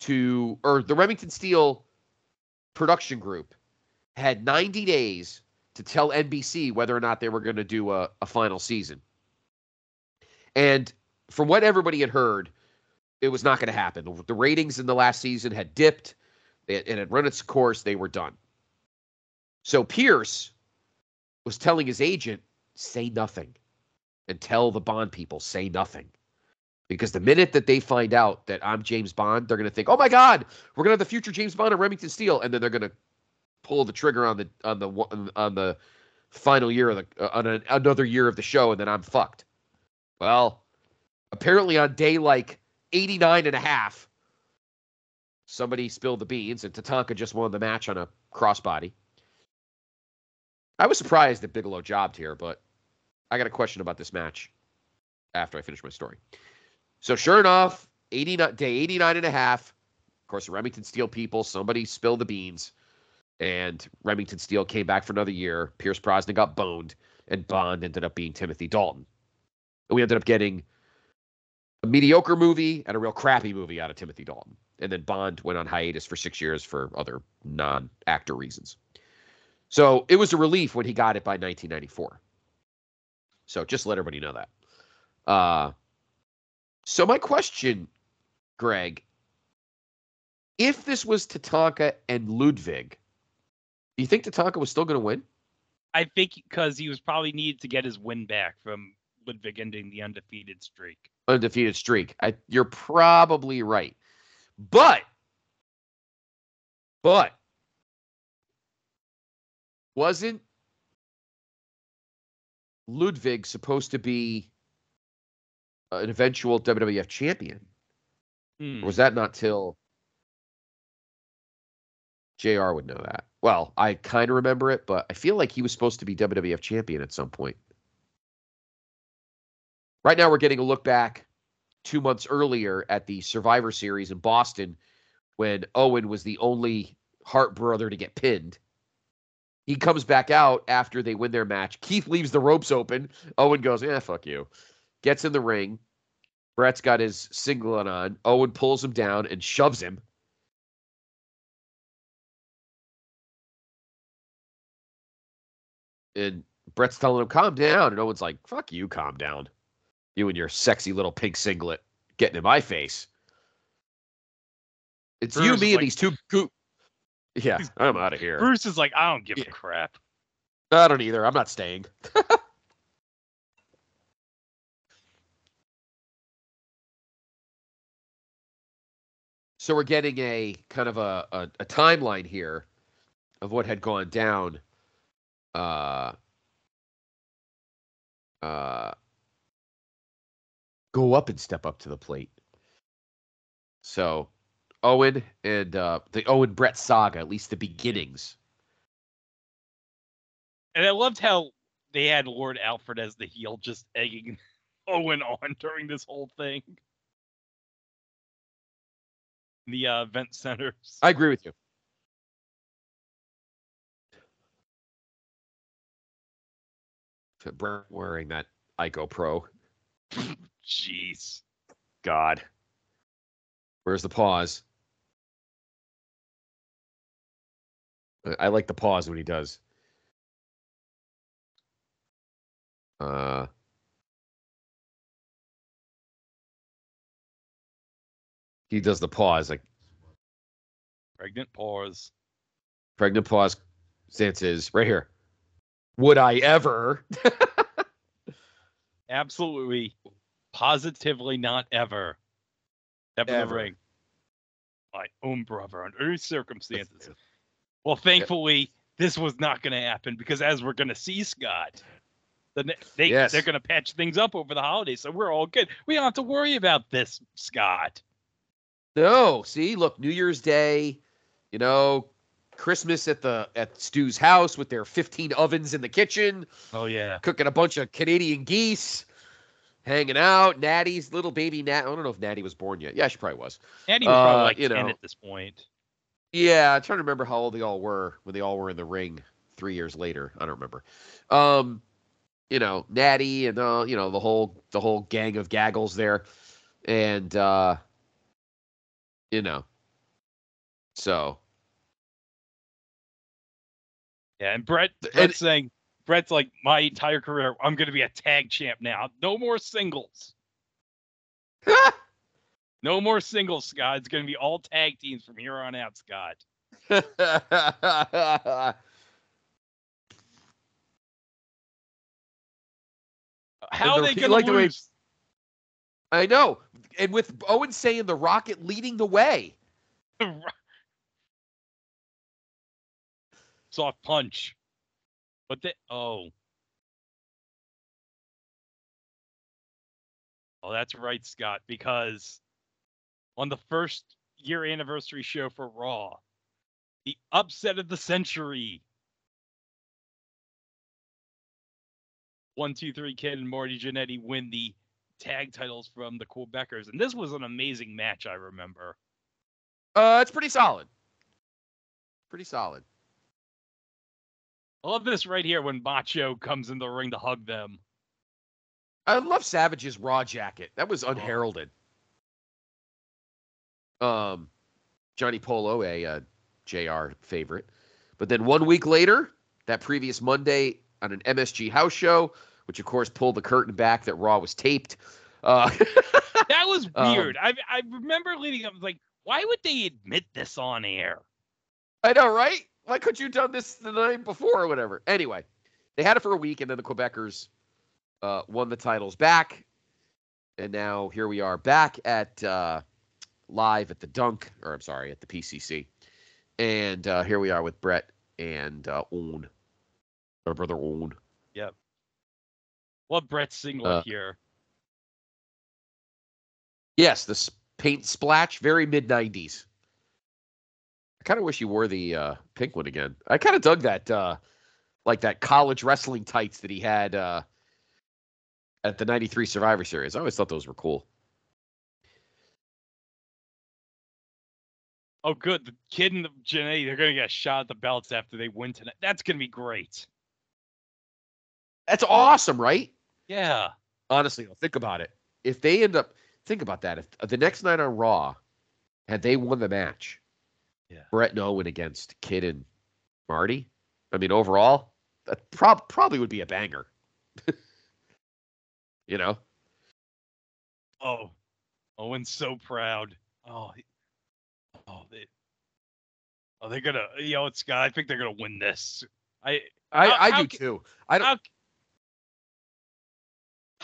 to, or the Remington Steele production group had 90 days to tell NBC whether or not they were going to do a, a final season. And from what everybody had heard, it was not going to happen. The ratings in the last season had dipped, it, it had run its course, they were done. So Pierce was telling his agent, say nothing and tell the Bond people, say nothing. Because the minute that they find out that I'm James Bond, they're going to think, "Oh my God, we're going to have the future James Bond of Remington Steele," and then they're going to pull the trigger on the on the on the final year of the uh, on a, another year of the show, and then I'm fucked. Well, apparently on day like 89 and a half, somebody spilled the beans, and Tatanka just won the match on a crossbody. I was surprised that Bigelow jobbed here, but I got a question about this match after I finish my story. So sure enough, 89 day 89 and a half. Of course, Remington Steele people, somebody spilled the beans, and Remington Steele came back for another year. Pierce Brosnan got boned, and Bond ended up being Timothy Dalton. And we ended up getting a mediocre movie and a real crappy movie out of Timothy Dalton. And then Bond went on hiatus for six years for other non actor reasons. So it was a relief when he got it by 1994. So just let everybody know that. Uh, so my question, Greg, if this was Tatanka and Ludwig, do you think Tatanka was still going to win? I think because he was probably needed to get his win back from Ludwig ending the undefeated streak. Undefeated streak. I, you're probably right, but but wasn't Ludwig supposed to be an eventual WWF champion? Hmm. was that not till JR would know that? Well, I kind of remember it, but I feel like he was supposed to be WWF champion at some point. Right now, we're getting a look back two months earlier at the Survivor Series in Boston when Owen was the only Hart brother to get pinned. He comes back out after they win their match. Keith leaves the ropes open. Owen goes, "Yeah, fuck you." Gets in the ring. Bret's got his singlet on. Owen pulls him down and shoves him. And Bret's telling him, calm down. And Owen's like, fuck you, calm down. You and your sexy little pink singlet getting in my face. It's Bruce you, me, and these two go- yeah, I'm out of here. Bruce is like, I don't give yeah. a crap. I don't either. I'm not staying. so we're getting a kind of a, a, a, timeline here of what had gone down. Uh, uh, go up and step up to the plate. So Owen and uh, the Owen Bret saga, at least the beginnings. And I loved how they had Lord Alfred as the heel, just egging Owen on during this whole thing. The uh, event centers. I agree with you. Wearing that Ico Pro. Jeez. God. Where's the pause? I like the pause when he does. Uh, he does the pause like pregnant pause. Pregnant pause. Stance is right here. Would I ever? Absolutely, positively not ever. Never ever. ring. My own brother under any circumstances. Well, thankfully, this was not going to happen because as we're going to see, Scott, the, they yes. they're going to patch things up over the holidays, so we're all good. We don't have to worry about this, Scott. No, see, look, New Year's Day, you know, Christmas at the at Stu's house with their 15 ovens in the kitchen, Oh yeah. cooking a bunch of Canadian geese, hanging out. Natty's little baby Nat. I don't know if Natty was born yet. Yeah, she probably was. Natty was probably Uh, like you 10 know. at this point. Yeah, I'm trying to remember how old they all were when they all were in the ring three years later. I don't remember. Um, you know, Natty and uh, you know, the whole the whole gang of gaggles there. And uh you know. So Yeah, and Bret And- Bret's saying Bret's like my entire career, I'm gonna be a tag champ now. No more singles. No more singles, Scott. It's gonna be all tag teams from here on out, Scott. How are they gonna like the way- lose? I know. And with Owen saying the Rocket leading the way. Soft punch. But they oh. Oh, that's right, Scott, because on the first year anniversary show for Raw, the upset of the century. One, two, three, Kid and Marty Jannetty win the tag titles from the Quebecers. And this was an amazing match, I remember. Uh it's pretty solid. Pretty solid. I love this right here when Macho comes in the ring to hug them. I love Savage's raw jacket. That was unheralded. Um, Johnny Polo, a uh, JR favorite. But then one week later, that previous Monday on an MSG house show, which of course pulled the curtain back that Raw was taped. Uh, That was Um, weird. I I remember leading up I was like, why would they admit this on air? I know, right? Why couldn't you have done this the night before or whatever? Anyway, they had it for a week, and then the Quebecers uh, won the titles back. And now here we are back at uh, live at the Dunk, or I'm sorry, at the PCC. And uh, here we are with Bret and uh, Owen, our brother Owen. Love Bret's singlet Uh, here. Yes, the paint splash, very mid 90s. I kind of wish you wore the uh, pink one again. I kind of dug that, uh, like that college wrestling tights that he had uh, at the 93 Survivor Series. I always thought those were cool. Oh, good. The kid and the Janae, they're gonna get a shot at the belts after they win tonight. That's gonna be great. That's awesome, right? Yeah. Honestly, think about it. If they end up, think about that. If uh, the next night on Raw, had they won the match, Yeah. Bret and Owen against Kid and Marty, I mean, overall, that prob- probably would be a banger. you know? Oh, Owen's so proud. Oh, he- oh, they, oh, they're gonna. You know, it's Scott. I think they're gonna win this. I I, How- I do too. I don't.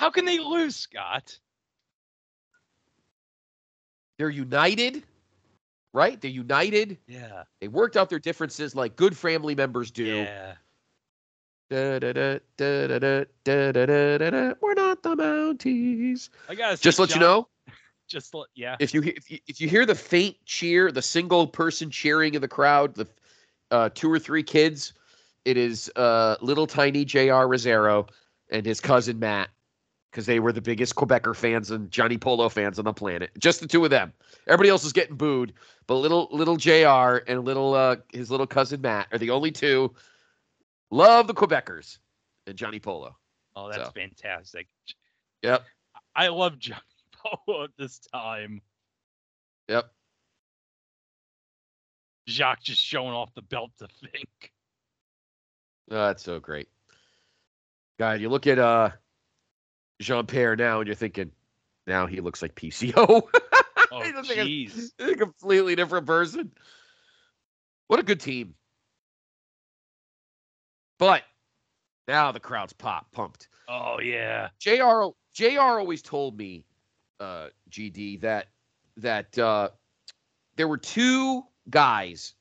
How, can they lose, Scott? They're united, right? They're united. Yeah. They worked out their differences like good family members do. Yeah. Da, da, da, da, da, da, da, da, da. We're not the Mounties. I gotta Just let you know, Just let, yeah. if you if you, if you hear the faint cheer, the single person cheering in the crowd, the uh, two or three kids, it is uh, little tiny Jr. Rosero and his cousin Matt, because they were the biggest Quebecer fans and Johnny Polo fans on the planet. Just the two of them. Everybody else is getting booed, but little little Jr. and little uh, his little cousin Matt are the only two. Love the Quebecers and Johnny Polo. Oh, that's so. fantastic. Yep. I love Johnny Polo at this time. Yep. Jacques just showing off the belt to think. Oh, that's so great. God, you look at uh Jean Pierre now and you're thinking, now he looks like PCO. Oh, He like a- jeez. a completely different person. What a good team. But now the crowd's pop pumped. Oh yeah. JR JR always told me, uh, GD, that that uh there were two guys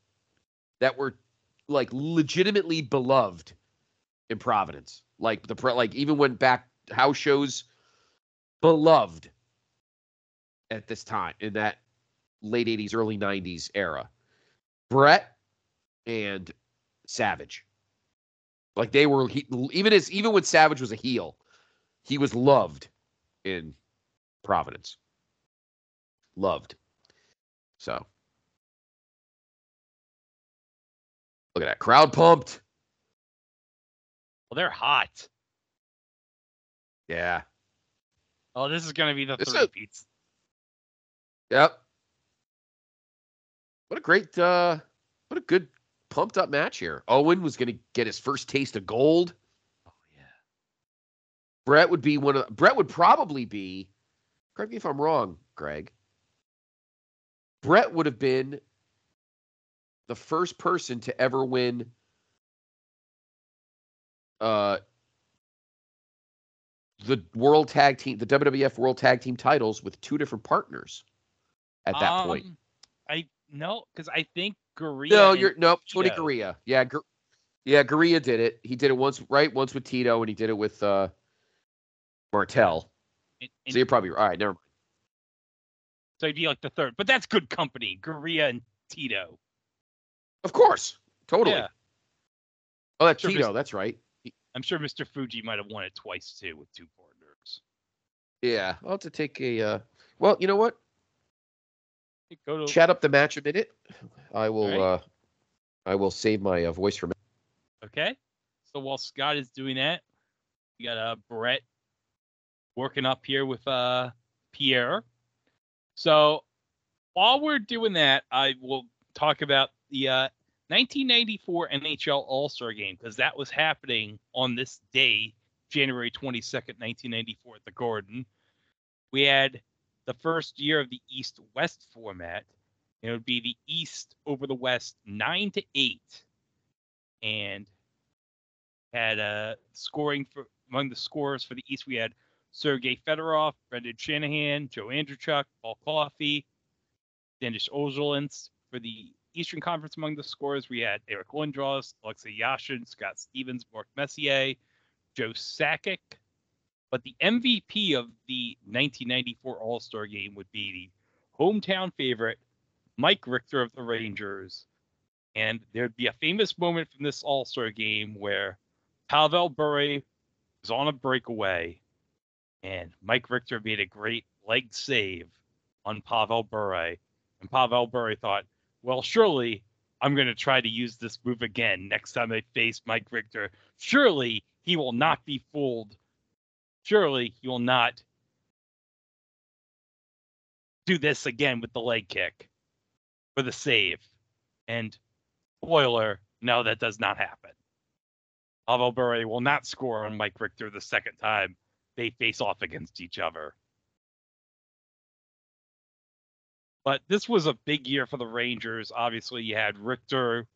that were like legitimately beloved in Providence. Like the like even when back house shows beloved at this time in that late 80s, early 90s era. Bret and Savage. Like they were he, even as even when Savage was a heel, he was loved in Providence. Loved. So look at that crowd pumped. Well, they're hot. Yeah. Oh, this is gonna be the This three is- peats. Yep. What a great uh what a good pumped up match here. Owen was gonna get his first taste of gold. Oh yeah. Bret would be one of Bret would probably be correct me if I'm wrong, Greg. Bret would have been the first person to ever win uh the world tag team the WWF world tag team titles with two different partners at that point. Um, I no, because I think Garea. No, you're nope. Tony. Garea. Yeah, Gur- yeah, Garea did it. He did it once, right? Once with Tito, and he did it with uh Martel. and- So you're probably all right. Never mind. so he'd be like the third, but that's good company. Garea and Tito. Of course, totally. Yeah, Oh, that's Sure, Tito. That's right. I'm sure Mr. Fuji might have won it twice too with two partners. Yeah, I'll have to take a. uh Well, you know what? Go to Chat up the match a minute. I will. Alright. uh I will save my uh, voice for. okay. So while Scott is doing that, we got uh Bret working up here with uh Pierre. So while we're doing that, I will talk about the uh 1994 NHL All Star Game because that was happening on this day, January 22nd, 1994, at the Garden. We had the first year of the East West format. It would be the East over the West, nine to eight, and had uh, scoring for among the scorers for the East. We had Sergei Fedorov, Brendan Shanahan, Joe Andreychuk, Paul Coffey, Dennis Ozolins. For the Eastern Conference among the scorers, we had Eric Lindros, Alexei Yashin, Scott Stevens, Mark Messier, Joe Sakic. But the MVP of the 1994 All Star game would be the hometown favorite, Mike Richter of the Rangers. And there'd be a famous moment from this All Star game where Pavel Bure was on a breakaway, and Mike Richter made a great leg save on Pavel Bure. And Pavel Bure thought, well, surely I'm going to try to use this move again next time I face Mike Richter. Surely he will not be fooled. Surely he will not do this again with the leg kick for the save. And spoiler, no, that does not happen. Bure will not score on Mike Richter the second time they face off against each other. But this was a big year for the Rangers. Obviously, you had Richter,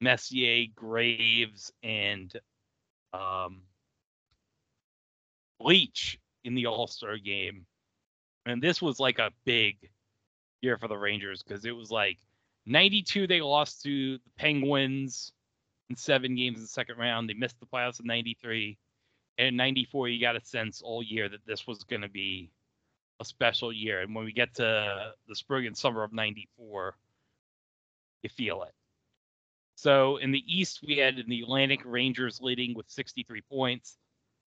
Messier, Graves, and um, Leach in the All Star game. And this was like a big year for the Rangers because it was like 92, they lost to the Penguins in seven games in the second round. They missed the playoffs in 93. And in 94, you got a sense all year that this was going to be a special year. And when we get to the spring and summer of 94, you feel it. So in the East, we had in the Atlantic Rangers leading with 63 points,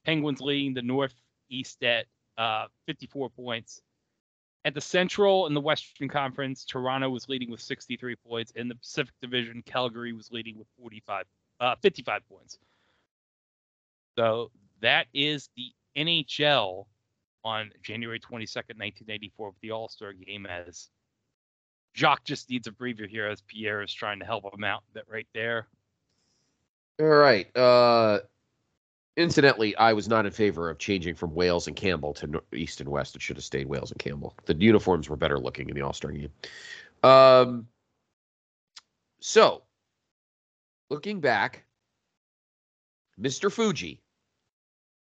Penguins leading the Northeast at uh, 54 points. At the Central and the Western Conference, Toronto was leading with 63 points. In the Pacific Division, Calgary was leading with 45, uh, 55 points. So that is the NHL on January 22nd, 1994, with the All Star game. As Jacques just needs a breather here, as Pierre is trying to help him out. That right there. All right. Uh, incidentally, I was not in favor of changing from Wales and Campbell to East and West. It should have stayed Wales and Campbell. The uniforms were better looking in the All Star game. Um, so, looking back, Mr. Fuji,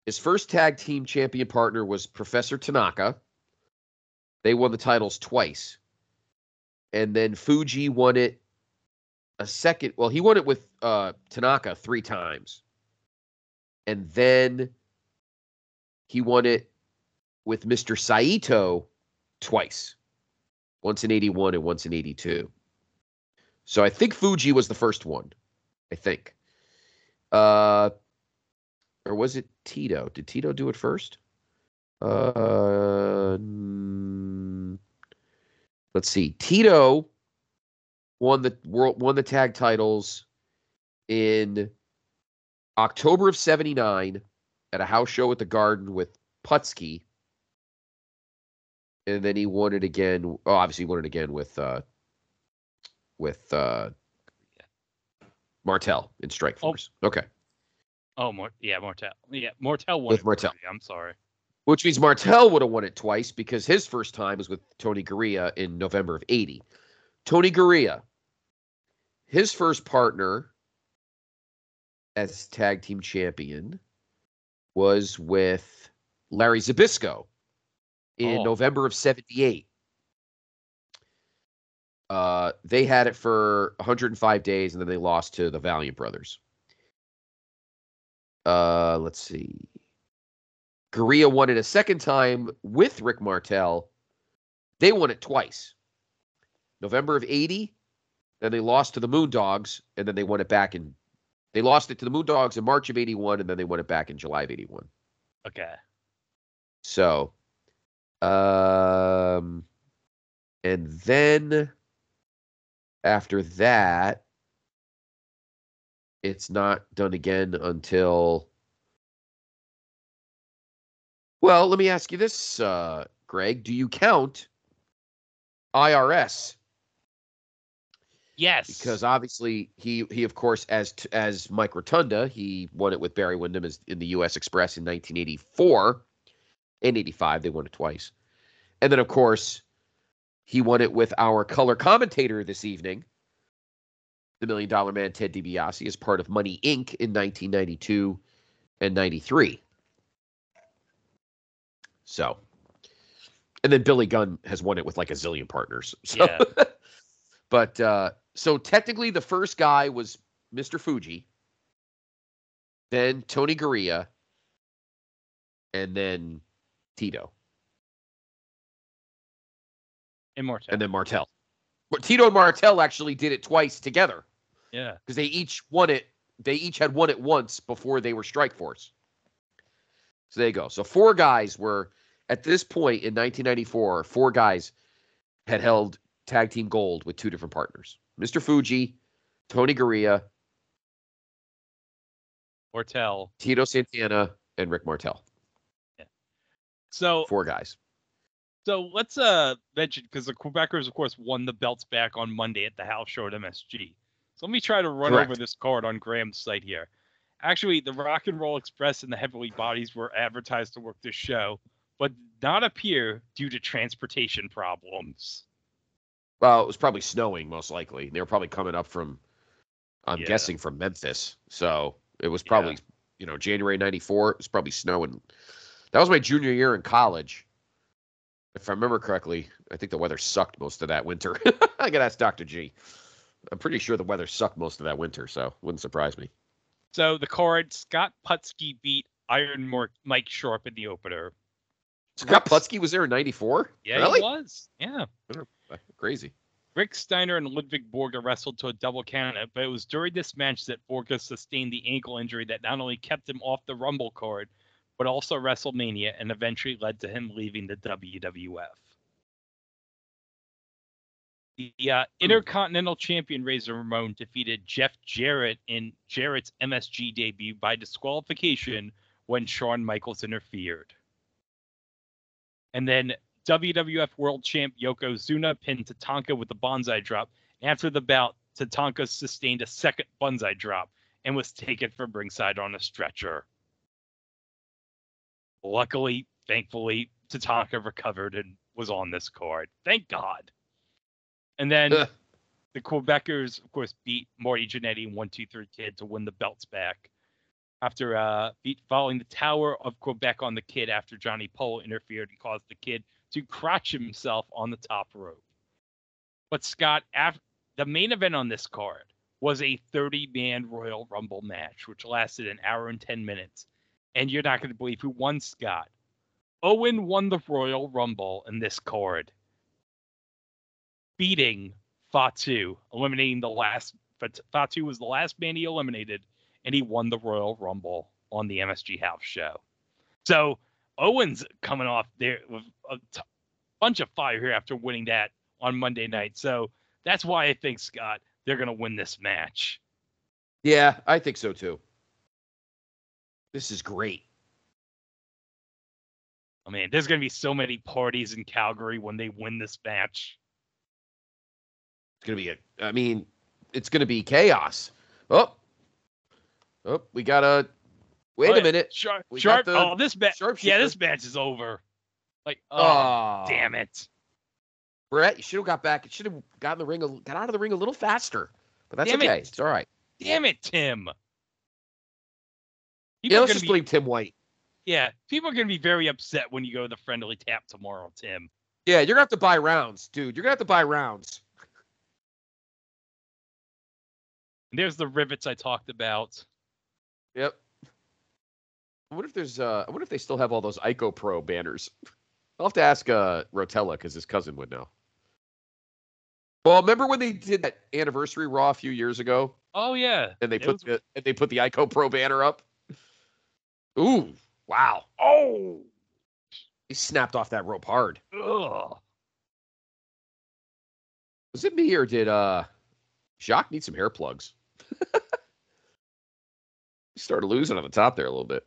his first tag team champion partner was Professor Tanaka. They won the titles twice. And then Fuji won it a second. Well, he won it with uh, Tanaka three times, and then he won it with Mr. Saito twice, once in '81 and once in '82. So I think Fuji was the first one. I think. Uh, or was it Tito? Did Tito do it first? Uh, mm, let's see. Tito won the world won the tag titles in October of '79 at a house show at the Garden with Putski, and then he won it again. Oh, obviously, he won it again with uh, with uh, Martel in Strike Oh. Force. Okay, Oh, Mort- yeah, Mortel. Yeah, Mortel won. With it Martel. I'm sorry. which means Martel would have won it twice because his first time was with Tony Garea in November of '80. Tony Garea, his first partner as tag team champion was with Larry Zbyszko in Oh. November of 78. Uh, they had it for 105 days and then they lost to the Valiant Brothers. Uh, let's see. Garea won it a second time with Rick Martel. They won it twice. November of 80, then they lost to the Moondogs, and then they won it back in they lost it to the Moondogs in March of 81, and then they won it back in July of 81. Okay. So, um, and then after that, it's not done again until. Well, let me ask you this, uh, Greg. Do you count IRS? Yes. because obviously he he of course as t- as Mike Rotunda he won it with Barry Windham as in the U.S. Express in 1984 and 85 they won it twice, and then of course he won it with our color commentator this evening, the Million Dollar Man Ted DiBiase as part of Money Inc. in 1992 and 93. So, and then Billy Gunn has won it with like a zillion partners. So. Yeah. But uh, so technically, the first guy was Mr. Fuji, then Tony Garea, and then Tito, Immortal. and then Martel. But Tito and Martel actually did it twice together yeah. because they each won it. They each had won it once before they were Strike Force. So there you go. So four guys were at this point in 1994. Four guys had held tag team gold with two different partners: Mr. Fuji, Tony Garea, Mortel. Tito Santana, and Rick Martel. Yeah. So Four guys. so let's uh mention because the Quebecers, of course, won the belts back on Monday at the house show at MSG. So let me try to run Correct. over this card on Graham's site here. Actually, the Rock and Roll Express and the Heavenly Bodies were advertised to work this show, but not appear due to transportation problems. Well, it was probably snowing, most likely. They were probably coming up from, I'm Yeah. guessing, from Memphis. So it was probably, you know, January '94. It was probably snowing. That was my junior year in college. If I remember correctly, I think the weather sucked most of that winter. I gotta ask Dr. G. I'm pretty sure the weather sucked most of that winter, so wouldn't surprise me. So the card Scott Putski beat Iron Mike Sharpe in the opener. Scott Putski was there in '94. Yeah, really? he was. Yeah. Uh, crazy. Rick Steiner and Ludwig Borga wrestled to a double count but it was during this match that Borga sustained the ankle injury that not only kept him off the Rumble card, but also WrestleMania and eventually led to him leaving the WWF. The uh, Intercontinental Champion Razor Ramon defeated Jeff Jarrett in Jarrett's MSG debut by disqualification when Shawn Michaels interfered. And then WWF World Champ Yokozuna pinned Tatanka with a banzai drop. After the bout, Tatanka sustained a second banzai drop and was taken from ringside on a stretcher. Luckily, thankfully, Tatanka recovered and was on this card. Thank God. And then the Quebecers, of course, beat Marty Jannetty and 123 Kid to win the belts back. After uh, beat following the Tower of Quebec on the Kid after Johnny Pole interfered and caused the Kid to crotch himself on the top rope. But Scott, af- the main event on this card was a 30 man Royal Rumble match, which lasted an hour and 10 minutes. And you're not going to believe who won, Scott. Owen won the Royal Rumble in this card, beating Fatu, eliminating the last. Fatu was the last man he eliminated, and he won the Royal Rumble on the MSG House show. So Owens coming off there with a t- bunch of fire here after winning that on Monday night. So that's why I think Scott they're going to win this match. Yeah, I think so too. This is great. Oh, I mean, there's going to be so many parties in Calgary when they win this match. It's gonna be a. I mean, it's gonna be chaos. Oh, oh, we got a. Wait Oh, a minute. Sharp, We sharp. Oh, this match. Yeah, this match is over. Like, oh, Oh, damn it. Bret, you should have got back. You should have gotten the ring. A, got out of the ring a little faster. But that's Damn okay. it. It's all right. Damn it, Tim. People Yeah, let's just be, blame Tim White. yeah, people are going to be very upset when you go to the friendly tap tomorrow, Tim. Yeah, you're gonna have to buy rounds, dude. You're gonna have to buy rounds. And there's the rivets I talked about. Yep. I wonder if there's. Uh, I wonder if they still have all those Ico Pro banners. I'll have to ask uh, Rotella because his cousin would know. Well, remember when they did that anniversary Raw a few years ago, Oh yeah. and they It put was- the and they put the Ico Pro banner up? Ooh, wow! Oh. He snapped off that rope hard. Ugh. Was it me or did uh Jacques need some hair plugs? he started losing on the top there a little bit.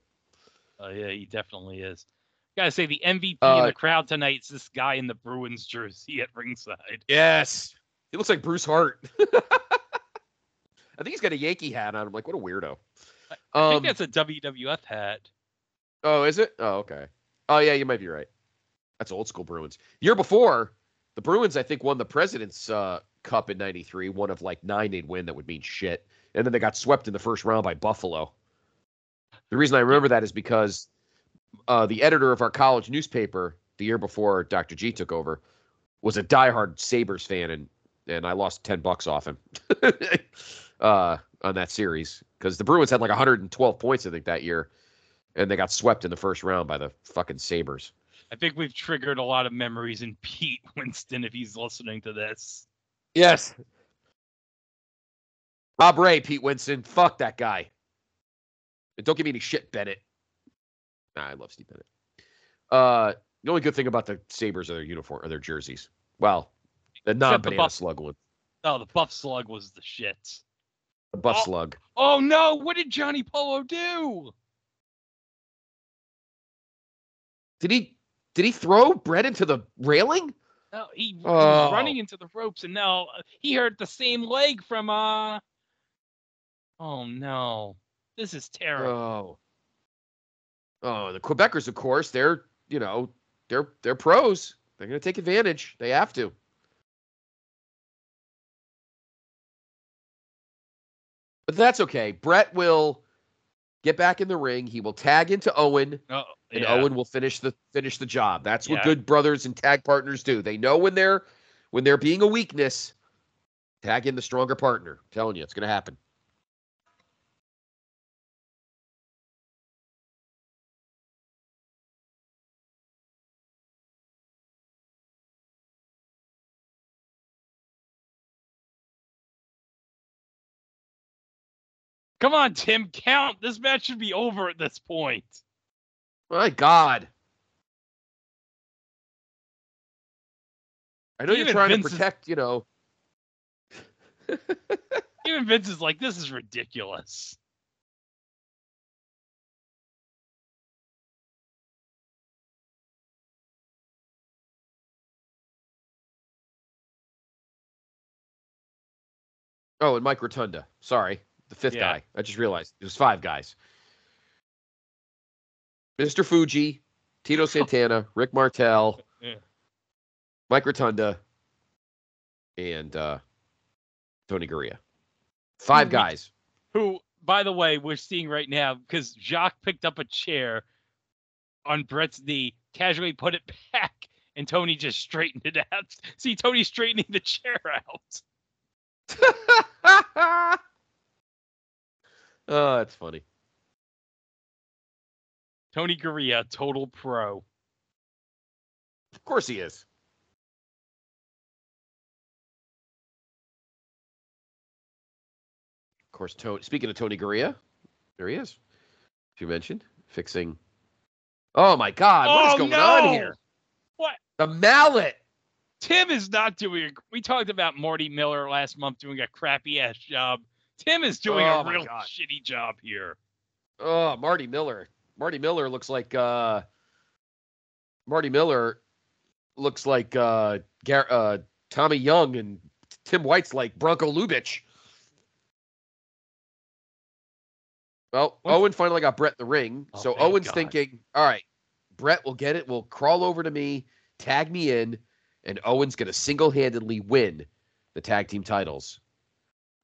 Oh yeah, he definitely is. Gotta say the MVP in Uh, the crowd tonight is this guy in the Bruins jersey at ringside. Yes. He looks like Bruce Hart. I think he's got a Yankee hat on. I'm like, what a weirdo. I Um, think that's a WWF hat. oh, is it? Oh, okay. Oh, yeah, you might be right. That's old school Bruins. Year before, the Bruins, I think, won the President's uh, Cup in '93. One of like nine they'd win that would mean shit, and then they got swept in the first round by Buffalo. The reason I remember that is because uh, the editor of our college newspaper the year before Dr. G took over was a diehard Sabres fan, and and I lost ten bucks off him uh, on that series because the Bruins had like 112 points I think that year, and they got swept in the first round by the fucking Sabres. I think we've triggered a lot of memories in Pete Winston if he's listening to this. Yes. Bob Ray, Pete Winston, fuck that guy. And don't give me any shit, Bennett. Nah, I love Steve Bennett. Uh, the only good thing about the Sabres are their uniform or their jerseys. Well, the non-banana Buff- slug one, Oh, the Buff Slug was the shit. the buff Oh. slug. Oh no! What did Johnny Polo do? Did he? Did he throw Bret into the railing? No, he, he Oh. was running into the ropes, and now uh, he hurt the same leg from uh. Oh no! This is terrible. Oh. Oh, the Quebecers, of course, they're you know they're they're pros. They're gonna take advantage. They have to. But that's okay. Bret will get back in the ring. He will tag into Owen, Oh, and yeah. Owen will finish the finish the job. That's what Yeah. good brothers and tag partners do. They know when they're when they're being a weakness, tag in the stronger partner. I'm telling you, it's gonna happen. Come on, Tim, count. This match should be over at this point. My God. I know you're trying Vince to is- protect, you know. Even Vince is like, this is ridiculous. Oh, and Mike Rotunda. Sorry, the fifth Yeah. guy. I just realized it was five guys. Mr. Fuji, Tito Santana, Rick Martel, Yeah. Mike Rotunda, and uh, Tony Garea. Five guys. Who, by the way, we're seeing right now because Jacques picked up a chair on Bret's knee, casually put it back, and Tony just straightened it out. See, Tony straightening the chair out. oh, that's funny. Tony Garea, total pro. Of course he is. Of course, Tony. Speaking of Tony Garea, there he is. You mentioned fixing. Oh my God! What is Oh, going no! on here? What? The mallet. Tim is not doing. A, we talked about Morty Miller last month doing a crappy ass job. Tim is doing Oh, a real God. shitty job here. Oh, Marty Miller. Marty Miller looks like uh Marty Miller looks like uh, Gar- uh Tommy Young and Tim White's like Bronko Lubich. Well, What? Owen finally got Bret the ring. Oh, so Owen's God. thinking, all right, Bret will get it, will crawl over to me, tag me in, and Owen's gonna single-handedly win the tag team titles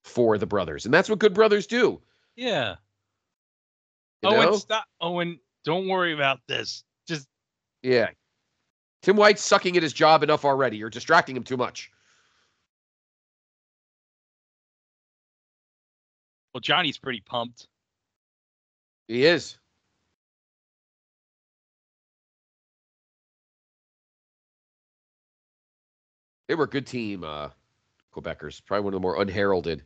for the brothers. And that's what good brothers do. Yeah. You Owen, know? stop. Owen, don't worry about this. Just Yeah. Tim White's sucking at his job enough already. You're distracting him too much. well, Johnny's pretty pumped. He is. They were a good team, uh, Quebecers. Probably one of the more unheralded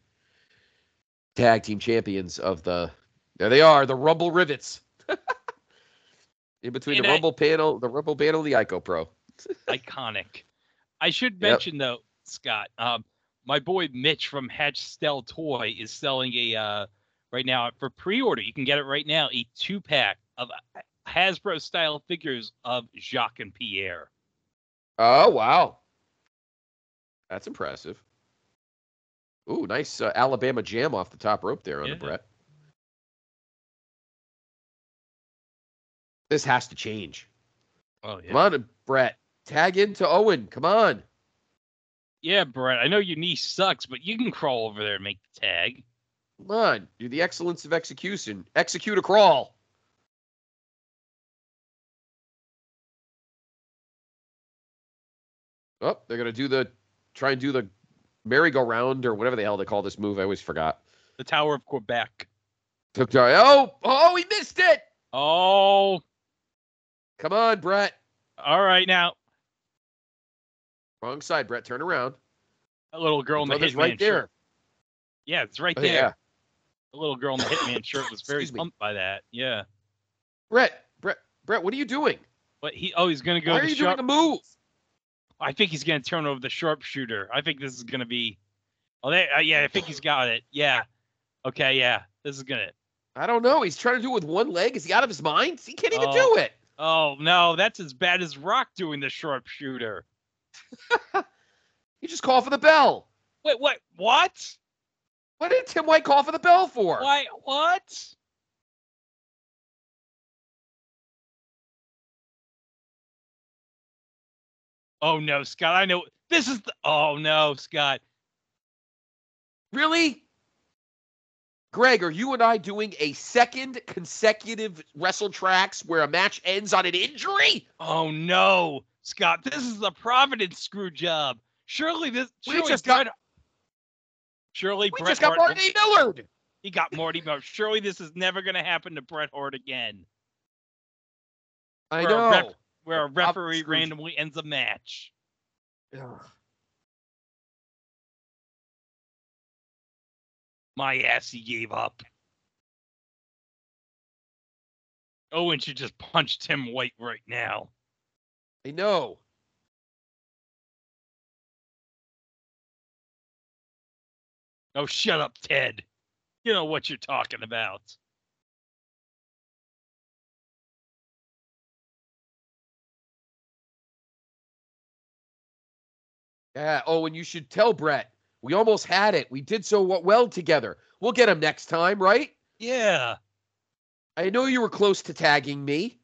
tag team champions of the. There they are, the Rumble Rivets. In between And the I- Rumble panel, the Rumble panel, the Ico Pro. Iconic. I should Yep. mention though, Scott. Um, my boy Mitch from Hatchstell Toy is selling a uh, right now for pre-order. You can get it right now. A two-pack of Hasbro style figures of Jacques and Pierre. Oh wow, that's impressive. Ooh, nice uh, Alabama jam off the top rope there on Yeah. the Bret. This has to change. Oh yeah. Come on, Bret. Tag into Owen. Come on. Yeah, Bret. I know your knee sucks, but you can crawl over there and make the tag. Come on. Do the excellence of execution. Execute a crawl. Oh, they're gonna do the try and do the merry-go-round or whatever the hell they call this move. I always forgot. The Tower of Quebec. Oh, oh, he missed it. Oh, Come on, Bret. all right now. Wrong side, Bret. Turn around. A little girl in the Hitman right there. shirt. Yeah, it's right Oh, there. yeah. The little girl in the Hitman shirt was very me. pumped by that. Yeah. Bret, Bret, Bret, what are you doing? But he oh he's gonna go Why are you sharp doing a move? I think he's gonna turn over the sharpshooter. I think this is gonna be Oh they, uh, yeah, I think he's got it. Yeah. Okay, yeah. This is gonna I don't know. He's trying to do it with one leg. Is he out of his mind? He can't even Oh. do it. Oh no, that's as bad as Rock doing the sharpshooter. You just call for the bell. Wait, what what? What did Tim White call for the bell for? Why what? Oh no, Scott. I know this is the oh no, Scott. Really? Greg, are you and I doing a second consecutive wrestle tracks where a match ends on an injury? Oh no, Scott. This is the Providence screw job. Surely this We surely just got- Surely We Bret just got Hart- Marty Millard. He got Marty Miller. Surely this is never gonna happen to Bret Hart again. I a know. Where a referee randomly ends a match. Ugh. My ass, he gave up. Owen should just punch Tim White right now. I know. Oh, shut up, Ted. You know what you're talking about. Yeah. Oh, and you should tell Bret. We almost had it. We did so well together. We'll get him next time, right? Yeah. I know you were close to tagging me.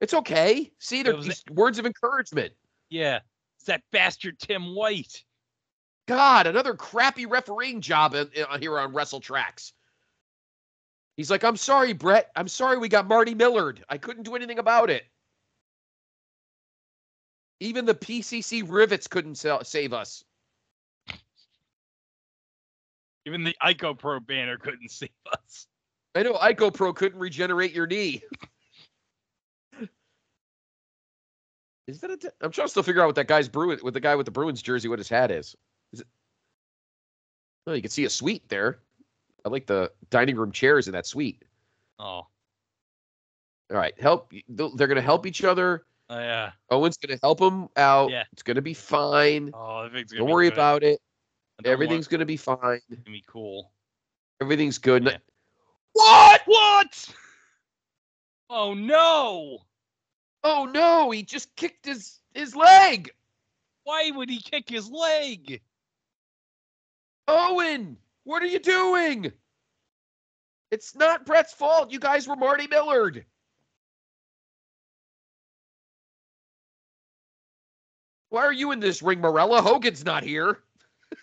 It's okay. See, they're was these words of encouragement. Yeah. It's that bastard Tim White. God, another crappy refereeing job in, in- here on Wrestletraxx. He's like, I'm sorry, Bret. I'm sorry we got Marty Millard. I couldn't do anything about it. Even the PCC rivets couldn't sa- save us. Even the Ico Pro banner couldn't save us. I know Ico Pro couldn't regenerate your knee. is that a? T- I'm trying to still figure out what that guy's Bruin with the guy with the Bruins jersey, what his hat is. Is it? Oh, you can see a suite there. I like the dining room chairs in that suite. Oh, All right, help. They're gonna help each other. Oh yeah. Owen's gonna help him out. Yeah. It's gonna be fine. Oh, Don't worry good. about it. Everything's gonna be fine. gonna be cool. Everything's good. Yeah. What? What? Oh no! Oh no! He just kicked his his leg. Why would he kick his leg? Owen, what are you doing? It's not Bret's fault. You guys were Marty Millard. Why are you in this ring, Marella? Hogan's not here.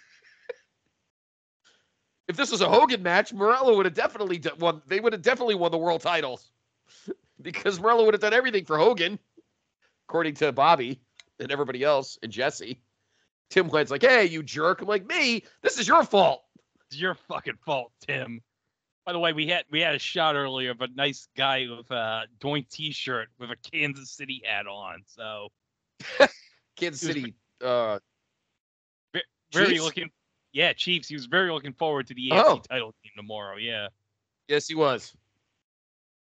if this was a Hogan match, Marella would have definitely won. They would have definitely won the world titles because Marella would have done everything for Hogan, according to Bobby and everybody else and Jesse. Tim White's like, "Hey, you jerk!" I'm like, "Me? This is your fault." It's your fucking fault, Tim. By the way, we had we had a shot earlier of a nice guy with a Doink T-shirt with a Kansas City hat on. So Kansas City. Uh, very Chiefs? looking, yeah, Chiefs. He was very looking forward to the Oh. AFC title game tomorrow. Yeah, yes, he was.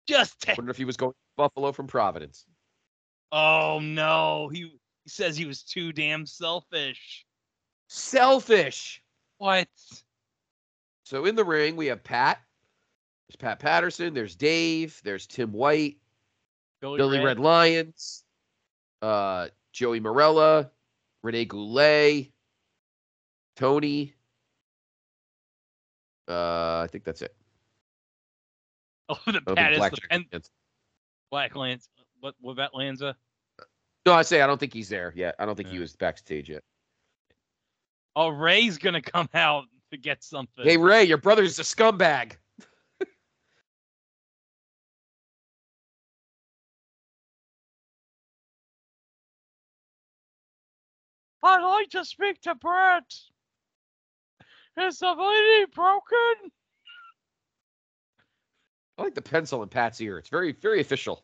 just ta- Wonder if he was going to Buffalo from Providence. oh no, he he says he was too damn selfish. Selfish. What? So in the ring, we have Pat. There's Pat Patterson. There's Dave. There's Tim White. Billy Red Lyons. Uh, Joey Marella. Rene Goulet. Tony. Uh, I think that's it. Oh, the Pat is the pen. Black Lance. What? What about Lanza? No, I say I don't think he's there yet. I don't think he was backstage yet. Oh, Ray's gonna come out to get something. Hey Ray, your brother's a scumbag. I'd like to speak to Bret. Is the lady broken? I like the pencil in Pat's ear. It's very, very official.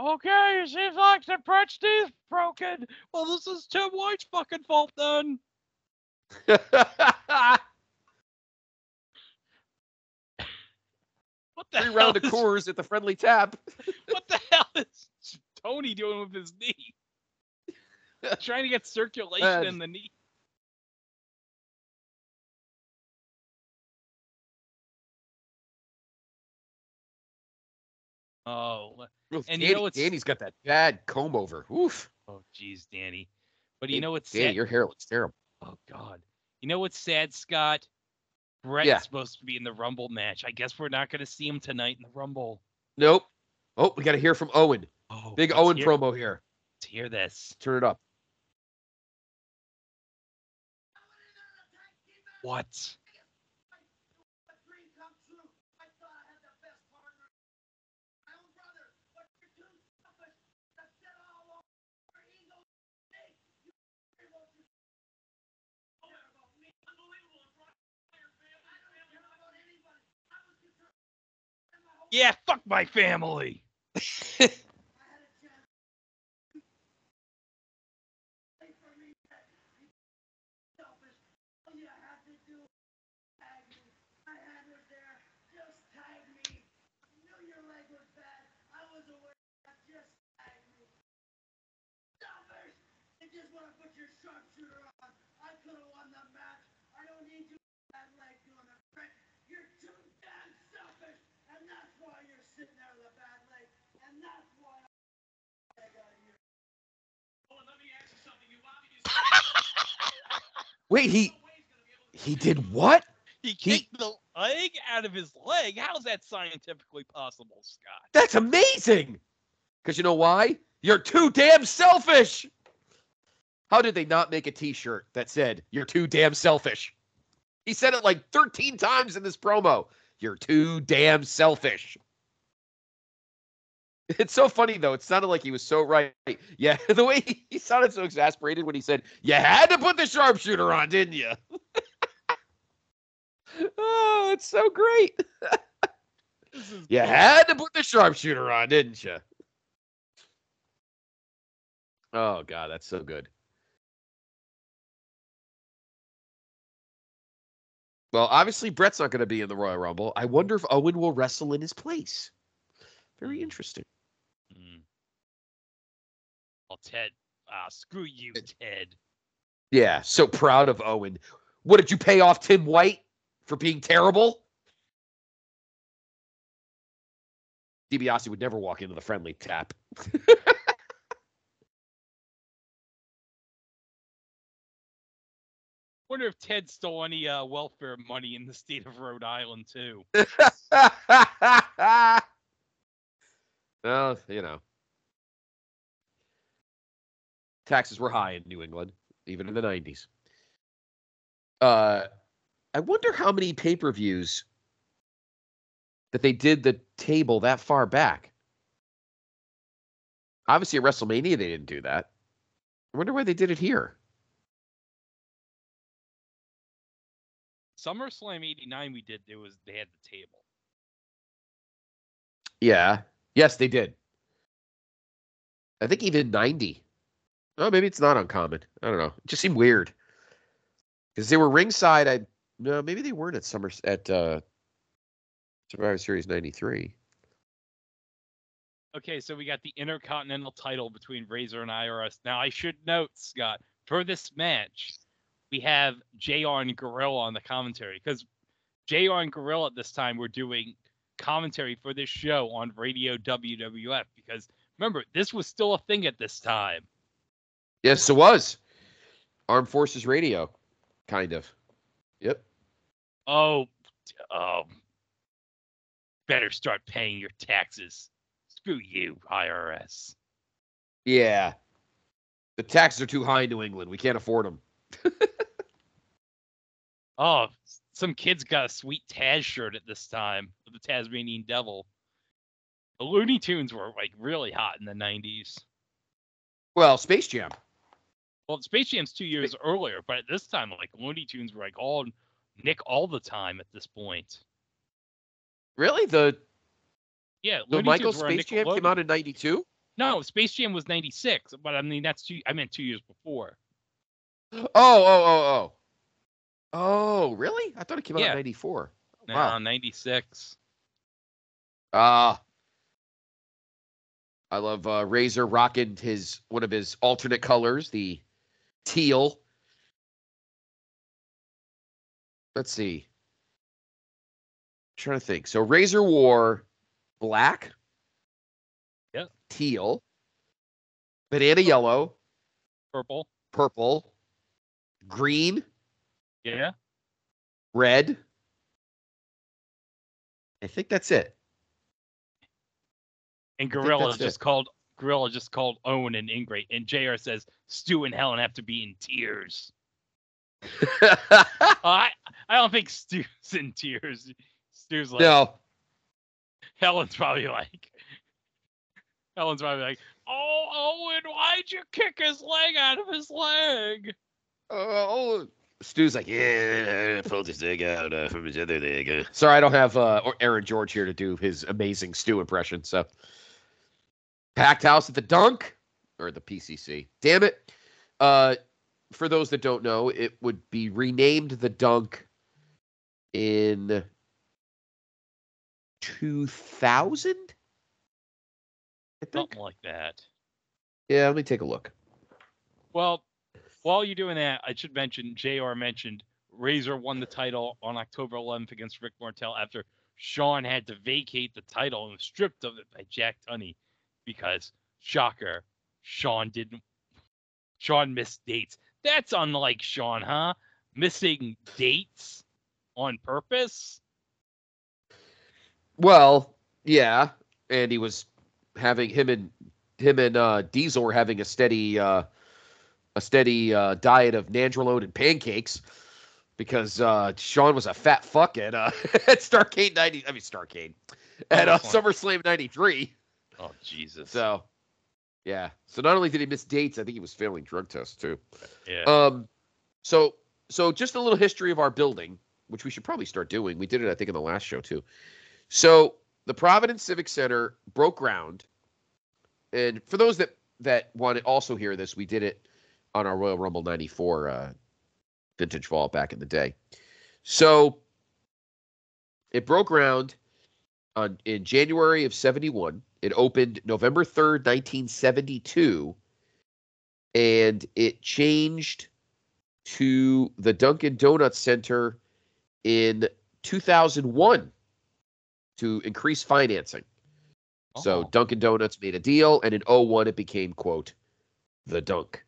Okay, seems like the Bret's teeth broken. Well, this is Tim White's fucking fault then. What the Three hell round of is, Coors at the friendly tap. What the hell is Tony doing with his knee? Trying to get circulation Uh, in the knee. Oh, And you know what's- Danny's got that bad comb over. Oof. oh, geez, Danny. But you know what's Danny, sad? your hair looks terrible. Oh God. You know what's sad, Scott? Bret's Yeah. supposed to be in the Rumble match. I guess we're not going to see him tonight in the Rumble. Nope. Oh, we got to hear from Owen. Oh, Big Owen hear, promo here. Let's hear this. Turn it up. What? Yeah, fuck my family. just want to put your sharpshooter on. I could have won the match. I don't need you that leg doing it. Bret, you're too damn selfish, and that's why you're sitting there with a bad leg, and that's why I got you. Oh, and let me ask you something. You obviously Wait, he he did what? He He- kicked the leg out of his leg. How's that scientifically possible, Scott? That's amazing. Because you know why? You're too damn selfish. How did they not make a T-shirt that said "You're too damn selfish"? He said it like 13 times in this promo. You're too damn selfish. It's so funny though. It sounded like he was so right. Yeah, the way he, he sounded so exasperated when he said, "You had to put the sharpshooter on, didn't you?" oh, it's so great. You bull- had to put the sharpshooter on, didn't you? Oh god, that's so good. Well, obviously Bret's not going to be in the Royal Rumble. I wonder if Owen will wrestle in his place. Very interesting. Well, Ted, ah, screw you, Ted. Yeah, so proud of Owen. What did you pay off Tim White for being terrible? DiBiase would never walk into the friendly tap. Wonder if Ted stole any uh, welfare money in the state of Rhode Island too. well, you know. Taxes were high in New England, even in the 90s. Uh, I wonder how many pay per views that they did the table that far back. Obviously, at WrestleMania, they didn't do that. I wonder why they did it here. SummerSlam '89, we did. It was they had the table. Yeah. Yes, they did. I think even 90. Oh, maybe it's not uncommon. I don't know. It just seemed weird. Because they were ringside. I no, maybe they weren't at Summer at uh Survivor Series 93. Okay, so we got the Intercontinental title between Razor and IRS. Now, I should note, Scott, for this match, we have JR and Gorilla on the commentary because JR and Gorilla at this time were doing commentary for this show on Radio WWF because remember, this was still a thing at this time. Yes, it was. Armed Forces Radio, kind of. Yep. Oh, um, better start paying your taxes. Screw you, IRS. Yeah. The taxes are too high in New England. We can't afford them. Oh, some kids got a sweet Taz shirt at this time of the Tasmanian Devil. The Looney Tunes were like really hot in the 90s. Well, Space Jam. Well, Space Jam's two years earlier, but at this time, like Looney Tunes were like all Nick all the time at this point. Really? The Yeah, the Looney Michael Tunes Space Jam came out in 92? No, Space Jam was 96, but I mean that's two I meant 2 years before. Oh, oh, oh, oh. Oh, really? I thought it came out Yeah. in 94. No, Wow. 96. Ah. I love uh, Razor rocking his one of his alternate colors, the teal. Let's see. trying to think. So Razor wore black, Yep. teal, banana yellow, Purple. purple, green, Yeah. red. I think that's it. And Gorilla that's it. just called Gorilla just called Owen and Ingrate, and JR says Stu and Helen have to be in tears. I I don't think Stu's in tears. Stu's like no. Helen's probably like Helen's probably like, Oh Owen, why'd you kick his leg out of his leg? Oh, Stu's like, yeah, pulled his leg out uh, from his other leg. uh." Sorry, I don't have uh, Aaron George here to do his amazing Stu impression. So, packed house at the Dunk or the PCC. Damn it! Uh, for those that don't know, it would be renamed the Dunk in 2000. I think. Something like that. Yeah, let me take a look. Well, while you're doing that, I should mention JR mentioned Razor won the title on October 11th against Rick Martel after Shawn had to vacate the title and was stripped of it by Jack Tunney because, shocker, Shawn didn't. Shawn missed dates. That's unlike Shawn, huh? Missing dates on purpose? Well, yeah, and he was having him and him and uh, Diesel were having a steady uh, a steady uh, diet of nandrolone and pancakes because uh, Shawn was a fat fuck at uh, at Starcade ninety. I mean Starcade at uh, SummerSlam. Ninety three. Oh, Jesus. So yeah, so not only did he miss dates, I think he was failing drug tests too. yeah. Um, so so just a little history of our building, which we should probably start doing. We did it, I think, in the last show too. So the Providence Civic Center broke ground, and for those that that want to also hear this, we did it on our Royal Rumble '94 uh, vintage vault back in the day. So it broke ground on in January of 71. It opened November 3rd, 1972, and it changed to the Dunkin' Donuts Center in 2001 to increase financing. So Oh. Dunkin' Donuts made a deal, and in 01 it became, quote, the Dunk.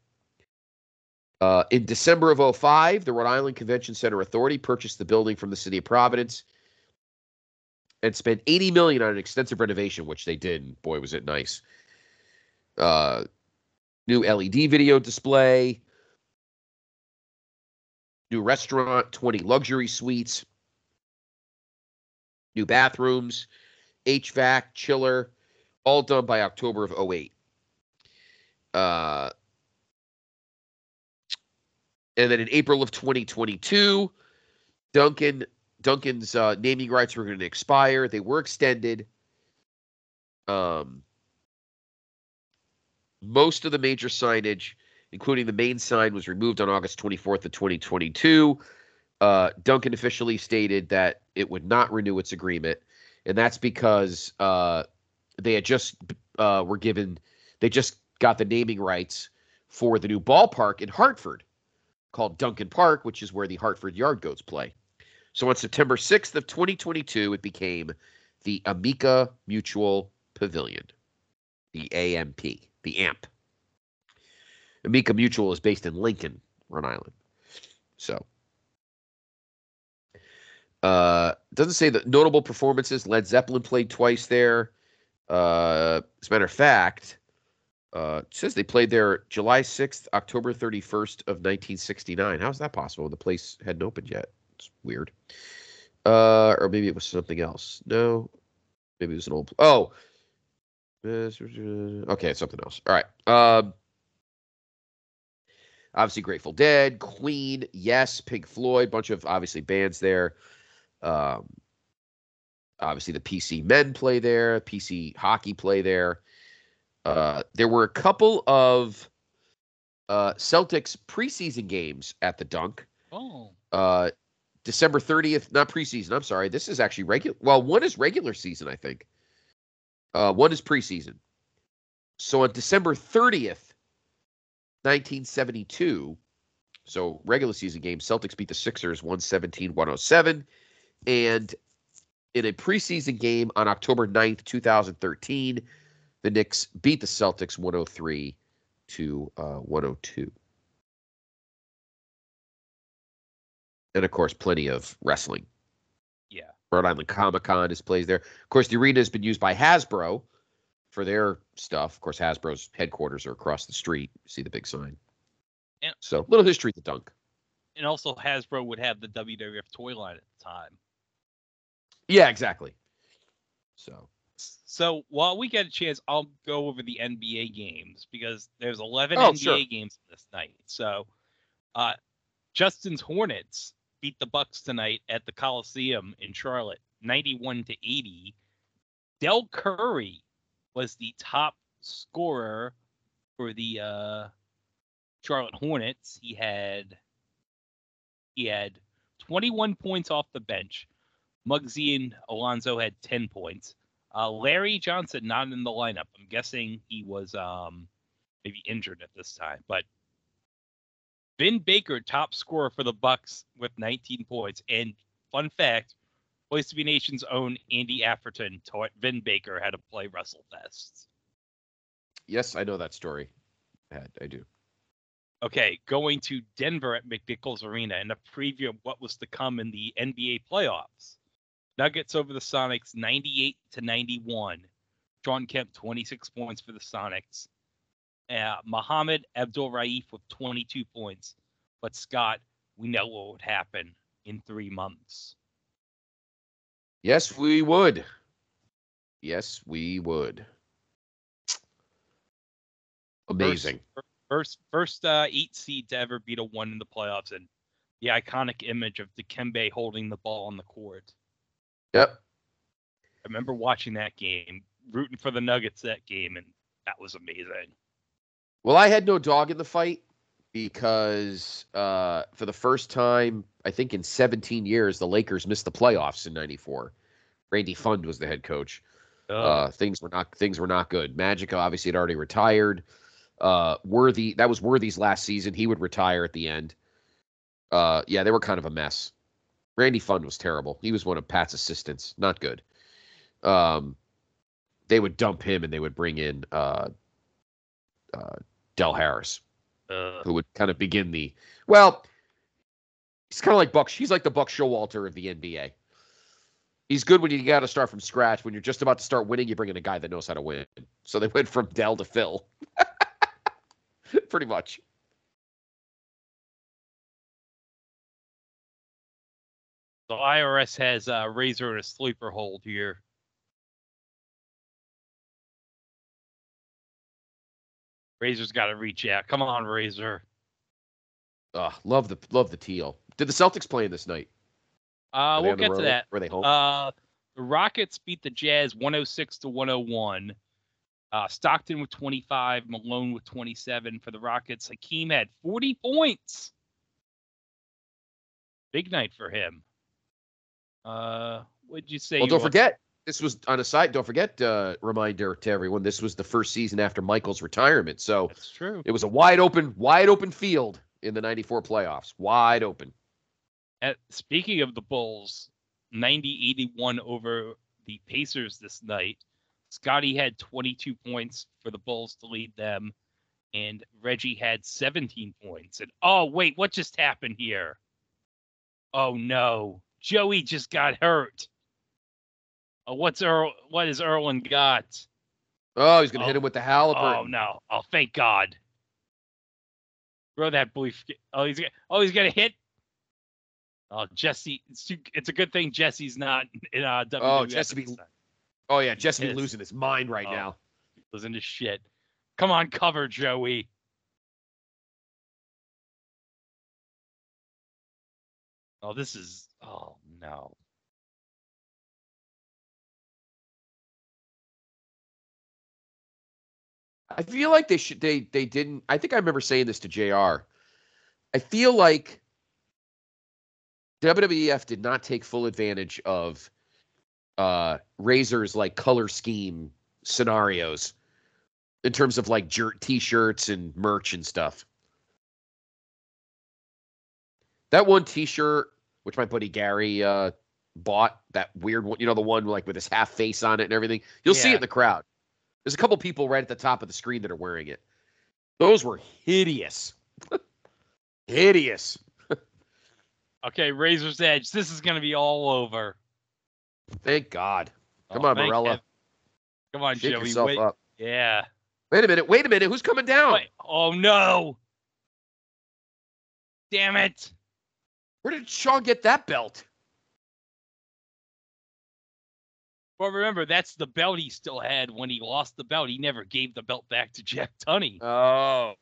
Uh, in December of 05, the Rhode Island Convention Center Authority purchased the building from the city of Providence and spent 80 million on an extensive renovation, which they did. And boy, was it nice. Uh, new LED video display, new restaurant, 20 luxury suites, new bathrooms, HVAC, chiller, all done by October of 08. Uh, and then in April of 2022, Dunkin' Duncan's uh, naming rights were going to expire. They were extended. Um, most of the major signage, including the main sign, was removed on August 24th of 2022. Uh, Duncan officially stated that it would not renew its agreement, and that's because uh, they had just uh, were given, they just got the naming rights for the new ballpark in Hartford, called Dunkin' Park, which is where the Hartford Yard Goats play. So on September 6th of 2022, it became the Amica Mutual Pavilion, the AMP, the AMP. Amica Mutual is based in Lincoln, Rhode Island. So, uh, doesn't say the notable performances. Led Zeppelin played twice there. Uh, as a matter of fact, uh, says they played there July 6th, October 31st of 1969. How's that possible? The place hadn't opened yet. It's weird. Uh, or maybe it was something else. No, maybe it was an old. Oh, okay, it's something else. All right. Um, obviously Grateful Dead, Queen, Yes, Pink Floyd, bunch of obviously bands there. Um, obviously the PC men play there, PC hockey play there. Uh, there were a couple of uh, Celtics preseason games at the Dunk. Oh. Uh, December 30th, not preseason. I'm sorry. This is actually regular. Well, one is regular season, I think. Uh, one is preseason. So on December 30th, 1972, so regular season game, Celtics beat the Sixers 117 107. And in a preseason game on October 9th, 2013, the Knicks beat the Celtics 103 to uh, 102. And of course, plenty of wrestling. Yeah. Rhode Island Comic Con is plays there. Of course, the arena has been used by Hasbro for their stuff. Of course, Hasbro's headquarters are across the street. See the big sign. And- So, little history at the dunk. And also Hasbro would have the WWF toy line at the time. Yeah, exactly. So, So while we get a chance, I'll go over the NBA games because there's 11 Oh, NBA sure. games this night. So, uh, Justin's Hornets beat the Bucks tonight at the Coliseum in Charlotte, 91 to 80. Del Curry was the top scorer for the uh, Charlotte Hornets. He had he had 21 points off the bench. Muggsy and Alonzo had 10 points. Uh, Larry Johnson not in the lineup. I'm guessing he was um, maybe injured at this time. But Vin Baker, top scorer for the Bucks with 19 points. And fun fact, Place to Be Nation's own Andy Afferton taught Vin Baker how to play Russell WrestleFest. yes, I know that story. I, I do. Okay, going to Denver at McNichols Arena and a preview of what was to come in the NBA playoffs. Nuggets over the Sonics 98 to 91. Shawn Kemp 26 points for the Sonics. Uh, Mohammed Abdul Raif with 22 points. But Scott, we know what would happen in three months. Yes, we would. Yes, we would. Amazing. First, first uh, eight seed to ever beat a one in the playoffs, and the iconic image of Dikembe holding the ball on the court. Yep. I remember watching that game, rooting for the Nuggets that game, and that was amazing. Well, I had no dog in the fight because uh, for the first time I think in 17 years, the Lakers missed the playoffs in '94. Randy Pfund was the head coach. Uh, things were not things were not good. Magic obviously had already retired. Uh, Worthy that was Worthy's last season. He would retire at the end. Uh, yeah, they were kind of a mess. Randy Pfund was terrible. He was one of Pat's assistants. Not good. Um, they would dump him and they would bring in uh, uh, Del Harris, Uh, who would kind of begin the well. He's kind of like Buck. He's like the Buck Showalter of the NBA. He's good when you got to start from scratch. When you're just about to start winning, you bring in a guy that knows how to win. So they went from Del to Phil, pretty much. the IRS has uh, Razor in a sleeper hold here. Razor's got to reach out. Come on, Razor. Uh, love the love the teal. Did the Celtics play in this night? Uh, we'll get to that. Were they home? Uh, the Rockets beat the Jazz 106 to 101. Uh, Stockton with 25, Malone with 27 for the Rockets. Hakeem had 40 points. Big night for him. Uh, what'd you say? well, you don't forget. This was on a side. Don't forget. Uh, reminder to everyone. This was the first season after Michael's retirement. So That's true. it was a wide open, wide open field in the '94 playoffs. Wide open. At, speaking of the Bulls, 90-81 over the Pacers this night. Scottie had 22 points for the Bulls to lead them, and Reggie had 17 points. And oh wait, what just happened here? Oh no, Joey just got hurt. Oh, what's Earl? What has Irwin got? Oh, he's gonna hit Oh. him with the Halliburton. Oh no! Oh, thank God. Throw that brief. Oh, he's. Oh, he's gonna hit. Oh, Jesse. It's, too, it's a good thing Jesse's not in uh, WWF. Oh, Jesse be- Oh yeah, Jesse be losing his mind right Oh. now. Losing to shit. Come on, cover Joey. Oh, this is. Oh no. I feel like they should. They they didn't. I think I remember saying this to Jr. I feel like WWF did not take full advantage of uh Razor's like color scheme scenarios in terms of like jer- t-shirts and merch and stuff. That one t-shirt, which my buddy Gary uh bought, that weird one, you know, the one like with his half face on it and everything. You'll see it in the crowd. There's a couple people right at the top of the screen that are wearing it. Those were hideous. hideous. Okay, Razor's Edge. This is gonna be all over. Thank God. Oh, Come Oh, on, Marella. Come on, Shake Joey. yourself wait. up. Yeah. Wait a minute. Wait a minute. Who's coming down? Wait. Oh no. Damn it. Where did Shawn get that belt? Well, remember, that's the belt he still had when he lost the belt. He never gave the belt back to Jack Tunney. Oh.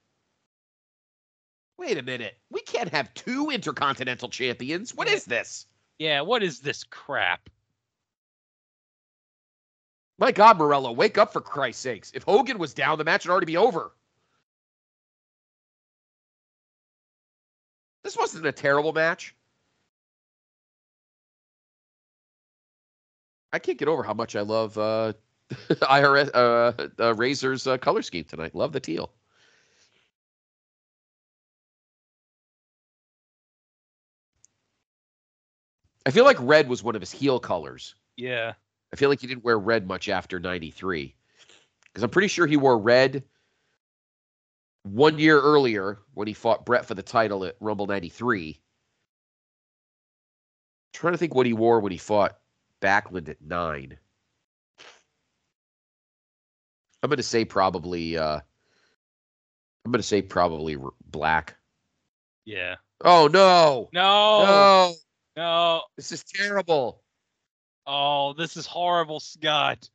Wait a minute. We can't have two intercontinental champions. What is this? Yeah, what is this crap? My God, Marella, wake up for Christ's sakes. If Hogan was down, the match would already be over. This wasn't a terrible match. I can't get over how much I love uh, IRS uh, uh, Razor's uh, color scheme tonight. Love the teal. I feel like red was one of his heel colors. Yeah. I feel like he didn't wear red much after 93. Because I'm pretty sure he wore red one year earlier when he fought Bret for the title at Rumble 93. trying to think what he wore when he fought Backlund at nine. I'm going to say probably, uh, I'm going to say probably black. Yeah. Oh, no. No. No. No. This is terrible. Oh, this is horrible, Scott.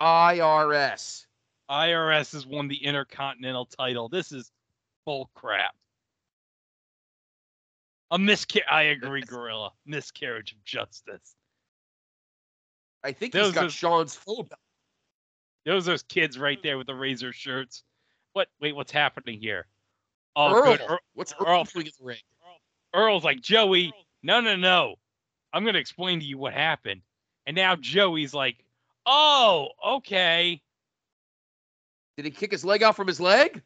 IRS. IRS has won the Intercontinental title. This is bull crap. A miscarriage. I agree, Gorilla. Miscarriage of justice. I think Those he's got are- Shawn's phone. Those those kids right there with the razor shirts. What wait, what's happening here? Oh, Earl. good. Earl, What's Earl- Earl doing in the ring? Earl's like, Joey, no, no, no. I'm going to explain to you what happened. And now Joey's like, oh, okay. Did he kick his leg out from his leg?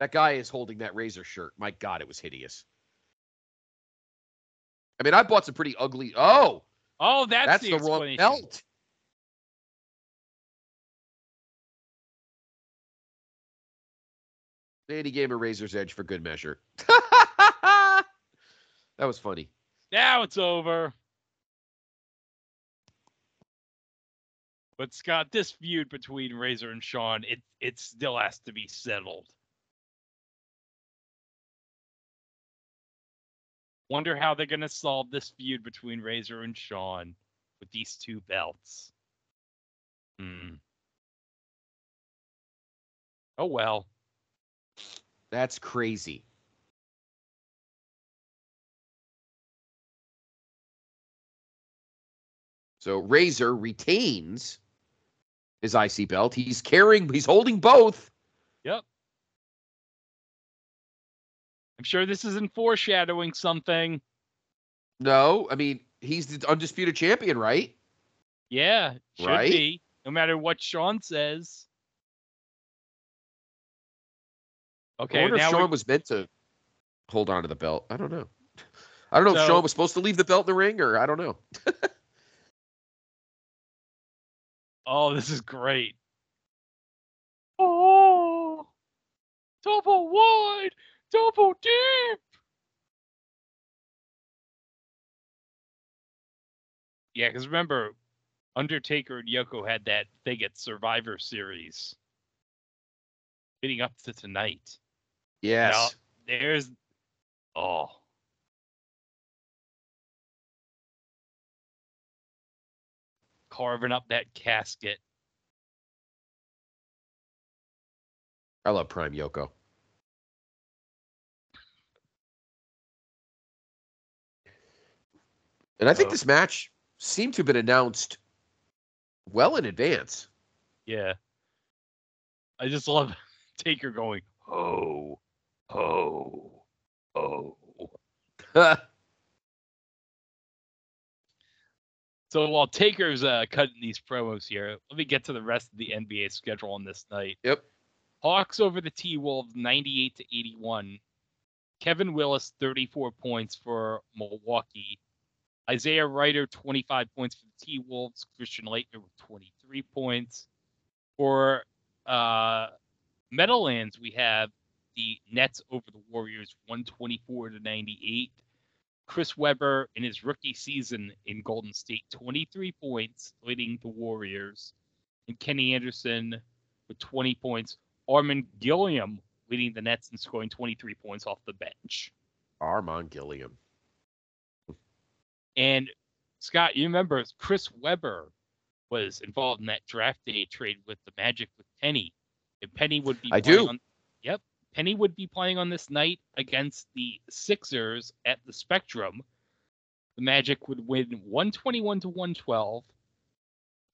That guy is holding that razor shirt. My God, it was hideous. I mean, I bought some pretty ugly. Oh, Oh, that's, that's, the, the, wrong belt. And he gave a razor's edge for good measure. that was funny. Now it's over. But Scott, this feud between Razor and Shawn, it it still has to be settled. Wonder how they're gonna solve this feud between Razor and Shawn with these two belts. Hmm. Oh well. That's crazy. So Razor retains his IC belt. He's carrying, he's holding both. I'm sure this isn't foreshadowing something. No, I mean, he's the undisputed champion, right? Yeah, should Right? be. No matter what Shawn says. Okay. I Okay, wonder if Shawn we're- was meant to hold on to the belt. I don't know. I don't know if Shawn was supposed to leave the belt in the ring or I don't know. Oh, this is great. Oh, double wide, double deep. Yeah, because remember, Undertaker and Yoko had that thing at Survivor Series leading up to tonight. Yes. There's, oh. Carving up that casket. I love Prime Yoko. And I think Oh. this match seemed to have been announced well in advance. Yeah. I just love Taker going, oh, oh, oh. So while Taker's uh, cutting these promos here, let me get to the rest of the NBA schedule on this night. Yep. Hawks over the T Wolves 98 to 81. Kevin Willis 34 points for Milwaukee. Isaiah Rider 25 points for the T Wolves. Christian Laettner with 23 points. For uh, Meadowlands, we have the Nets over the Warriors 124 to 98. Chris Webber in his rookie season in Golden State, 23 points, leading the Warriors. And Kenny Anderson with 20 points. Armon Gilliam leading the Nets and scoring 23 points off the bench. Armon Gilliam. And Scott, you remember Chris Webber was involved in that draft day trade with the Magic with Penny. And Penny would be I playing do. On, yep. Penny would be playing on this night against the Sixers at the Spectrum. The Magic would win 121 to 112.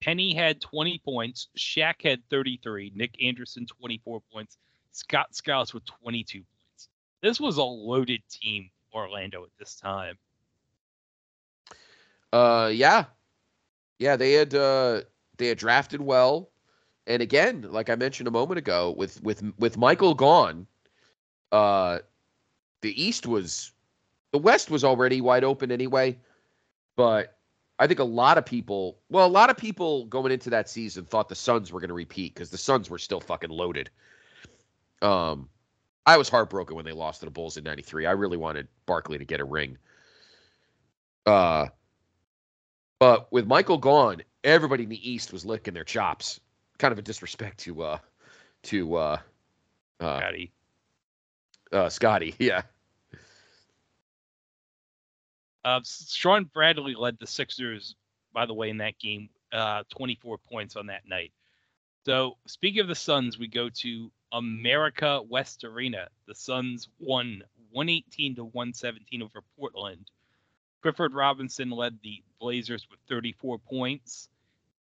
Penny had 20 points. Shaq had 33. Nick Anderson 24 points. Scott Skiles with 22 points. This was a loaded team, Orlando, at this time. Uh, yeah, yeah. They had uh, they had drafted well, and again, like I mentioned a moment ago, with with with Michael gone, uh, the East was, the West was already wide open anyway, but I think a lot of people, well, a lot of people going into that season thought the Suns were going to repeat because the Suns were still fucking loaded. Um, I was heartbroken when they lost to the Bulls in '93. I really wanted Barkley to get a ring. Uh, but with Michael gone, everybody in the East was licking their chops. Kind of a disrespect to uh to uh uh, Scottie. uh Scottie. Yeah. Uh, Shawn Bradley led the Sixers, by the way, in that game, uh, 24 points on that night. So, speaking of the Suns, we go to America West Arena. The Suns won 118 to 117 over Portland. Clifford Robinson led the Blazers with 34 points.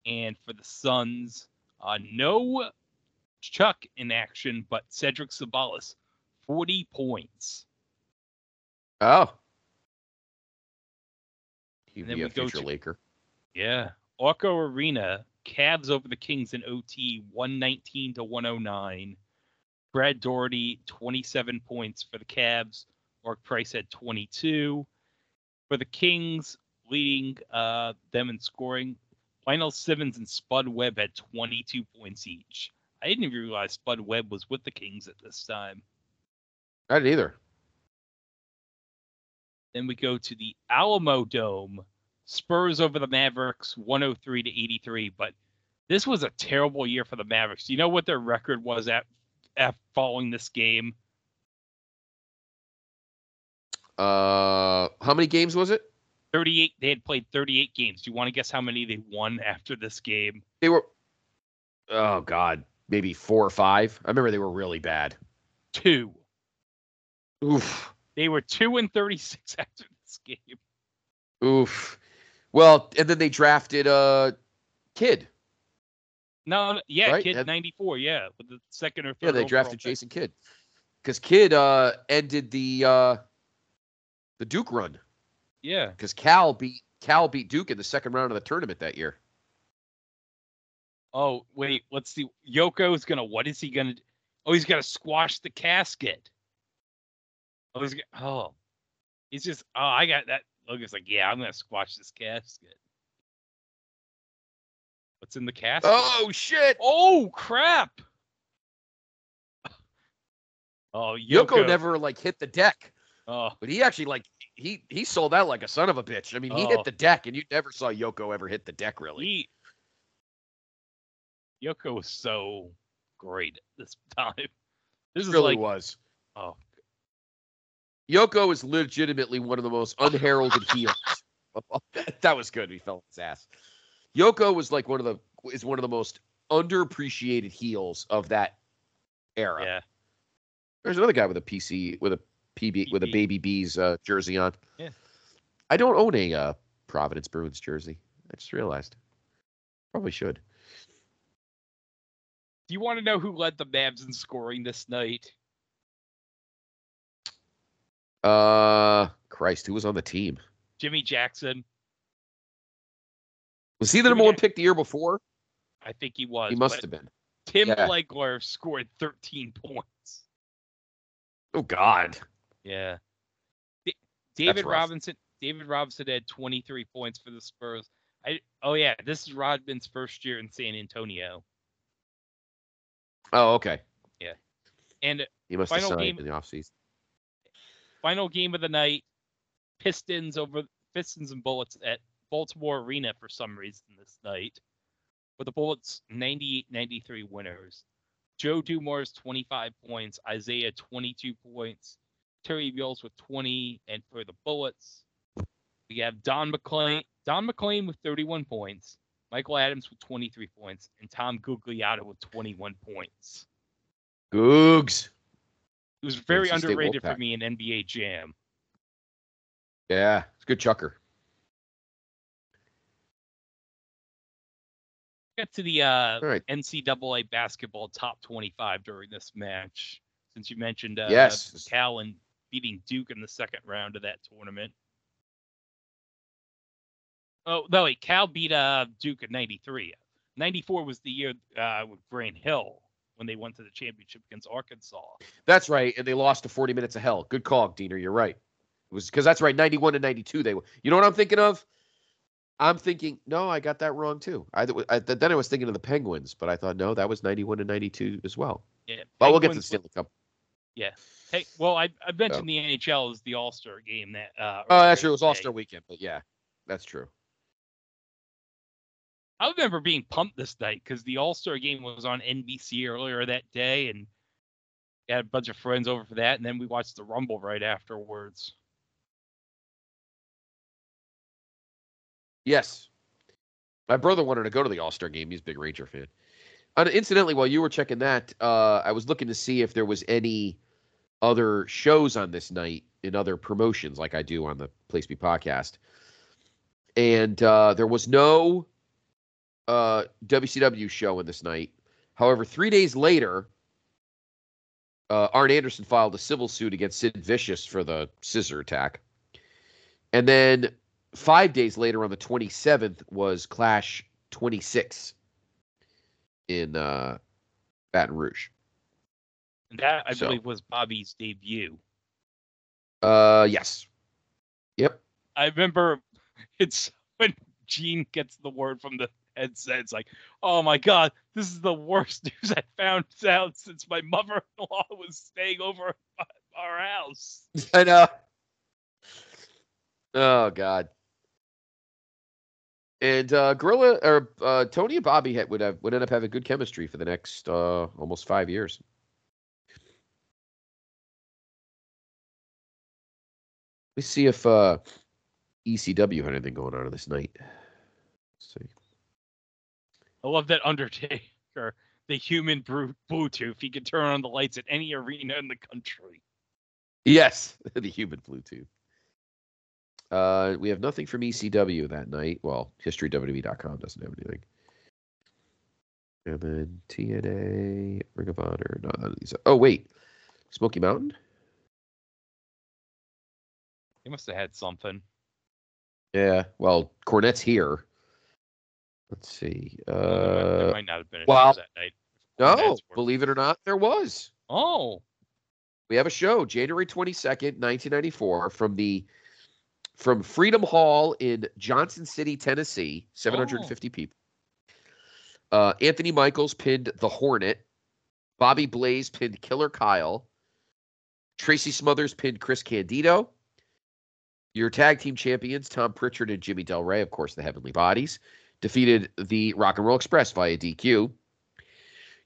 And for the Suns, uh, no Chuck in action, but Cedric Ceballos, 40 points. Oh. He'd And then be a we go future to- Laker. Yeah. Arco Arena, Cavs over the Kings in OT, 119 to 109. Brad Daugherty, 27 points for the Cavs. Mark Price had 22. For the Kings, leading uh, them in scoring, Lionel Simmons and Spud Webb had 22 points each. I didn't even realize Spud Webb was with the Kings at this time. I didn't either. Then we go to the Alamo Dome. Spurs over the Mavericks, 103 to 83. But this was a terrible year for the Mavericks. Do you know what their record was at, at following this game? Uh, how many games was it? 38. They had played 38 games. Do you want to guess how many they won after this game? They were. Oh God, maybe four or five. I remember they were really bad. Two. Oof, They were two and 36 after this game. oof. Well, and then they drafted uh, Kidd. No, yeah, Right, kid that- 94. Yeah, with the second or third. Yeah, they drafted pick. Jason Kidd because Kidd uh ended the uh the Duke run Yeah. because Cal beat Cal beat Duke in the second round of the tournament that year. Oh, wait, let's see. Yoko's gonna what is he gonna Oh, he's gonna squash the casket. Oh, he's oh. He's just oh I got that Logan's like, yeah, I'm gonna squash this casket. What's in the casket? Oh shit! Oh, crap. Oh, Yoko, Yoko never like hit the deck, Oh, but he actually like he he sold out like a son of a bitch. I mean, he Oh. hit the deck, and you never saw Yoko ever hit the deck really. he Yoko was so great at this time. This is really like was. oh Yoko is legitimately one of the most unheralded heels. that was good. He fell on his ass. Yoko was like one of the is one of the most underappreciated heels of that era. yeah. There's another guy with a PC with a PB with a baby bees uh, jersey on. Yeah. I don't own a uh, Providence Bruins jersey. I just realized. Probably should. Do you want to know who led the Mavs in scoring this night? Uh, Christ, who was on the team? Jimmy Jackson. Was he the number one pick the year before? I think he was. He must have been. Tim yeah. Legler scored 13 points. Oh God. Yeah. Da- David. Robinson. David Robinson had 23 points for the Spurs. I oh yeah, this is Rodman's first year in San Antonio, Oh, okay. Yeah. And He must have Final signed game- in the offseason. final game of the night, Pistons over Pistons and Bullets at Baltimore Arena for some reason this night. With the Bullets 98-93 winners. Joe Dumars 25 points, Isiah 22 points, Terry Mills with 20, and for the Bullets, we have Don MacLean, Don MacLean with 31 points, Michael Adams with 23 points, and Tom Gugliotta with 21 points. Googs. It was very State underrated for me in NBA Jam. Yeah, it's a good chucker. get to the uh, right. NCAA basketball top 25 during this match, since you mentioned uh, Yes. Cal and beating Duke in the second round of that tournament. Oh no, wait, Cal beat uh, Duke in '93. '94 was the year uh, with Grant Hill when they went to the championship against Arkansas. That's right. And they lost to 40 minutes of hell. Good call, Diener. You're right. It was because that's right. 91 and 92. They were. You know what I'm thinking of? I'm thinking, no, I got that wrong too. I, I then I was thinking of the Penguins, but I thought no, that was 91 and 92 as well. Yeah, But we'll get to the Penguins- Stanley Cup. Hey, well, I, I mentioned the NHL is the All Star game that. Uh, Oh, that's true. It was. All Star Weekend, but yeah, that's true. I remember being pumped this night because the All Star game was on NBC earlier that day, and had a bunch of friends over for that, and then we watched the Rumble right afterwards. Yes. My brother wanted to go to the All Star game. He's a big Ranger fan. And incidentally, while you were checking that, uh, I was looking to see if there was any other shows on this night in other promotions, like I do on the Place Be podcast. And uh, there was no uh, WCW show in this night. However, three days later, uh, Arn Anderson filed a civil suit against Sid Vicious for the scissor attack. And then five days later, on the 27th, was Clash 26 in uh, Baton Rouge. And that I So- believe was Bobby's debut. Uh, yes. Yep. I remember it's when Gene gets the word from the headset. It's like, oh my god, this is the worst news I found out since my mother-in-law was staying over at our house. I know. Oh God. And uh, Gorilla or uh, Tony and Bobby had, would have would end up having good chemistry for the next uh, almost five years. Let's see if uh, ECW had anything going on this night. Let's see. I love that Undertaker, the human Bluetooth. He can turn on the lights at any arena in the country. Yes, the human Bluetooth. Uh, we have nothing from ECW that night. Well, historywwe.com doesn't have anything. And then TNA, Ring of Honor. No, none of these. Oh, wait. Smoky Mountain? He must have had something. Yeah. Well, Cornette's here. Let's see. might- there Uh, might not have been a well, show that night. no, believe it or not, there was. Oh, We have a show January 22nd, 1994 from the from Freedom Hall in Johnson City, Tennessee, 750 people. Uh, Anthony Michaels pinned the Hornet. Bobby Blaze pinned Killer Kyle. Tracy Smothers pinned Chris Candido. Your tag team champions, Tom Pritchard and Jimmy Del Rey, of course, the Heavenly Bodies, defeated the Rock and Roll Express via DQ.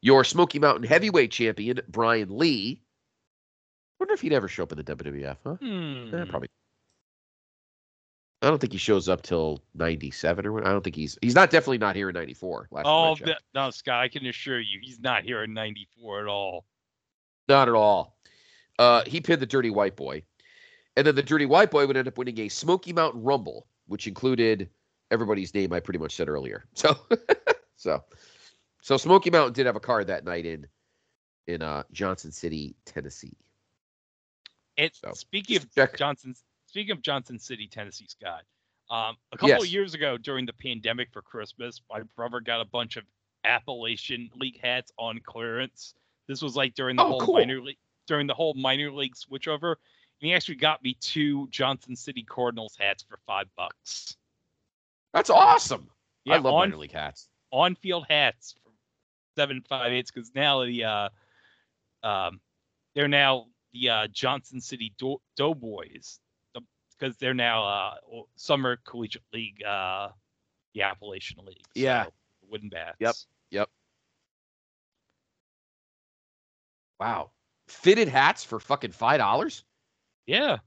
Your Smoky Mountain Heavyweight champion, Brian Lee, wonder if he'd ever show up in the WWF, huh? hmm. Eh, probably. I don't think he shows up till '97 or what. I don't think he's he's not definitely not here in '94. Last Oh, no, Scott, I can assure you, he's not here in '94 at all. not at all. Uh, he pinned the Dirty White Boy, and then the Dirty White Boy would end up winning a Smoky Mountain Rumble, which included everybody's name I pretty much said earlier. So, so, so Smoky Mountain did have a card that night in in uh, Johnson City, Tennessee. It So, speaking of check- Johnson, speaking of Johnson City, Tennessee, Scott. Um, a couple of years ago during the pandemic for Christmas, my brother got a bunch of Appalachian League hats on clearance. This was like during the Oh, whole cool. minor league during the whole minor league switchover. And he actually got me two Johnson City Cardinals hats for five bucks. That's awesome. Yeah, I love on minor league hats. on field hats for seven five eights because now the uh um they're now the uh Johnson City Do- Doughboys because they're now uh summer collegiate league uh the Appalachian League. Yeah. wooden bats. Yep. Yep. Wow. Fitted hats for fucking five dollars? Yeah.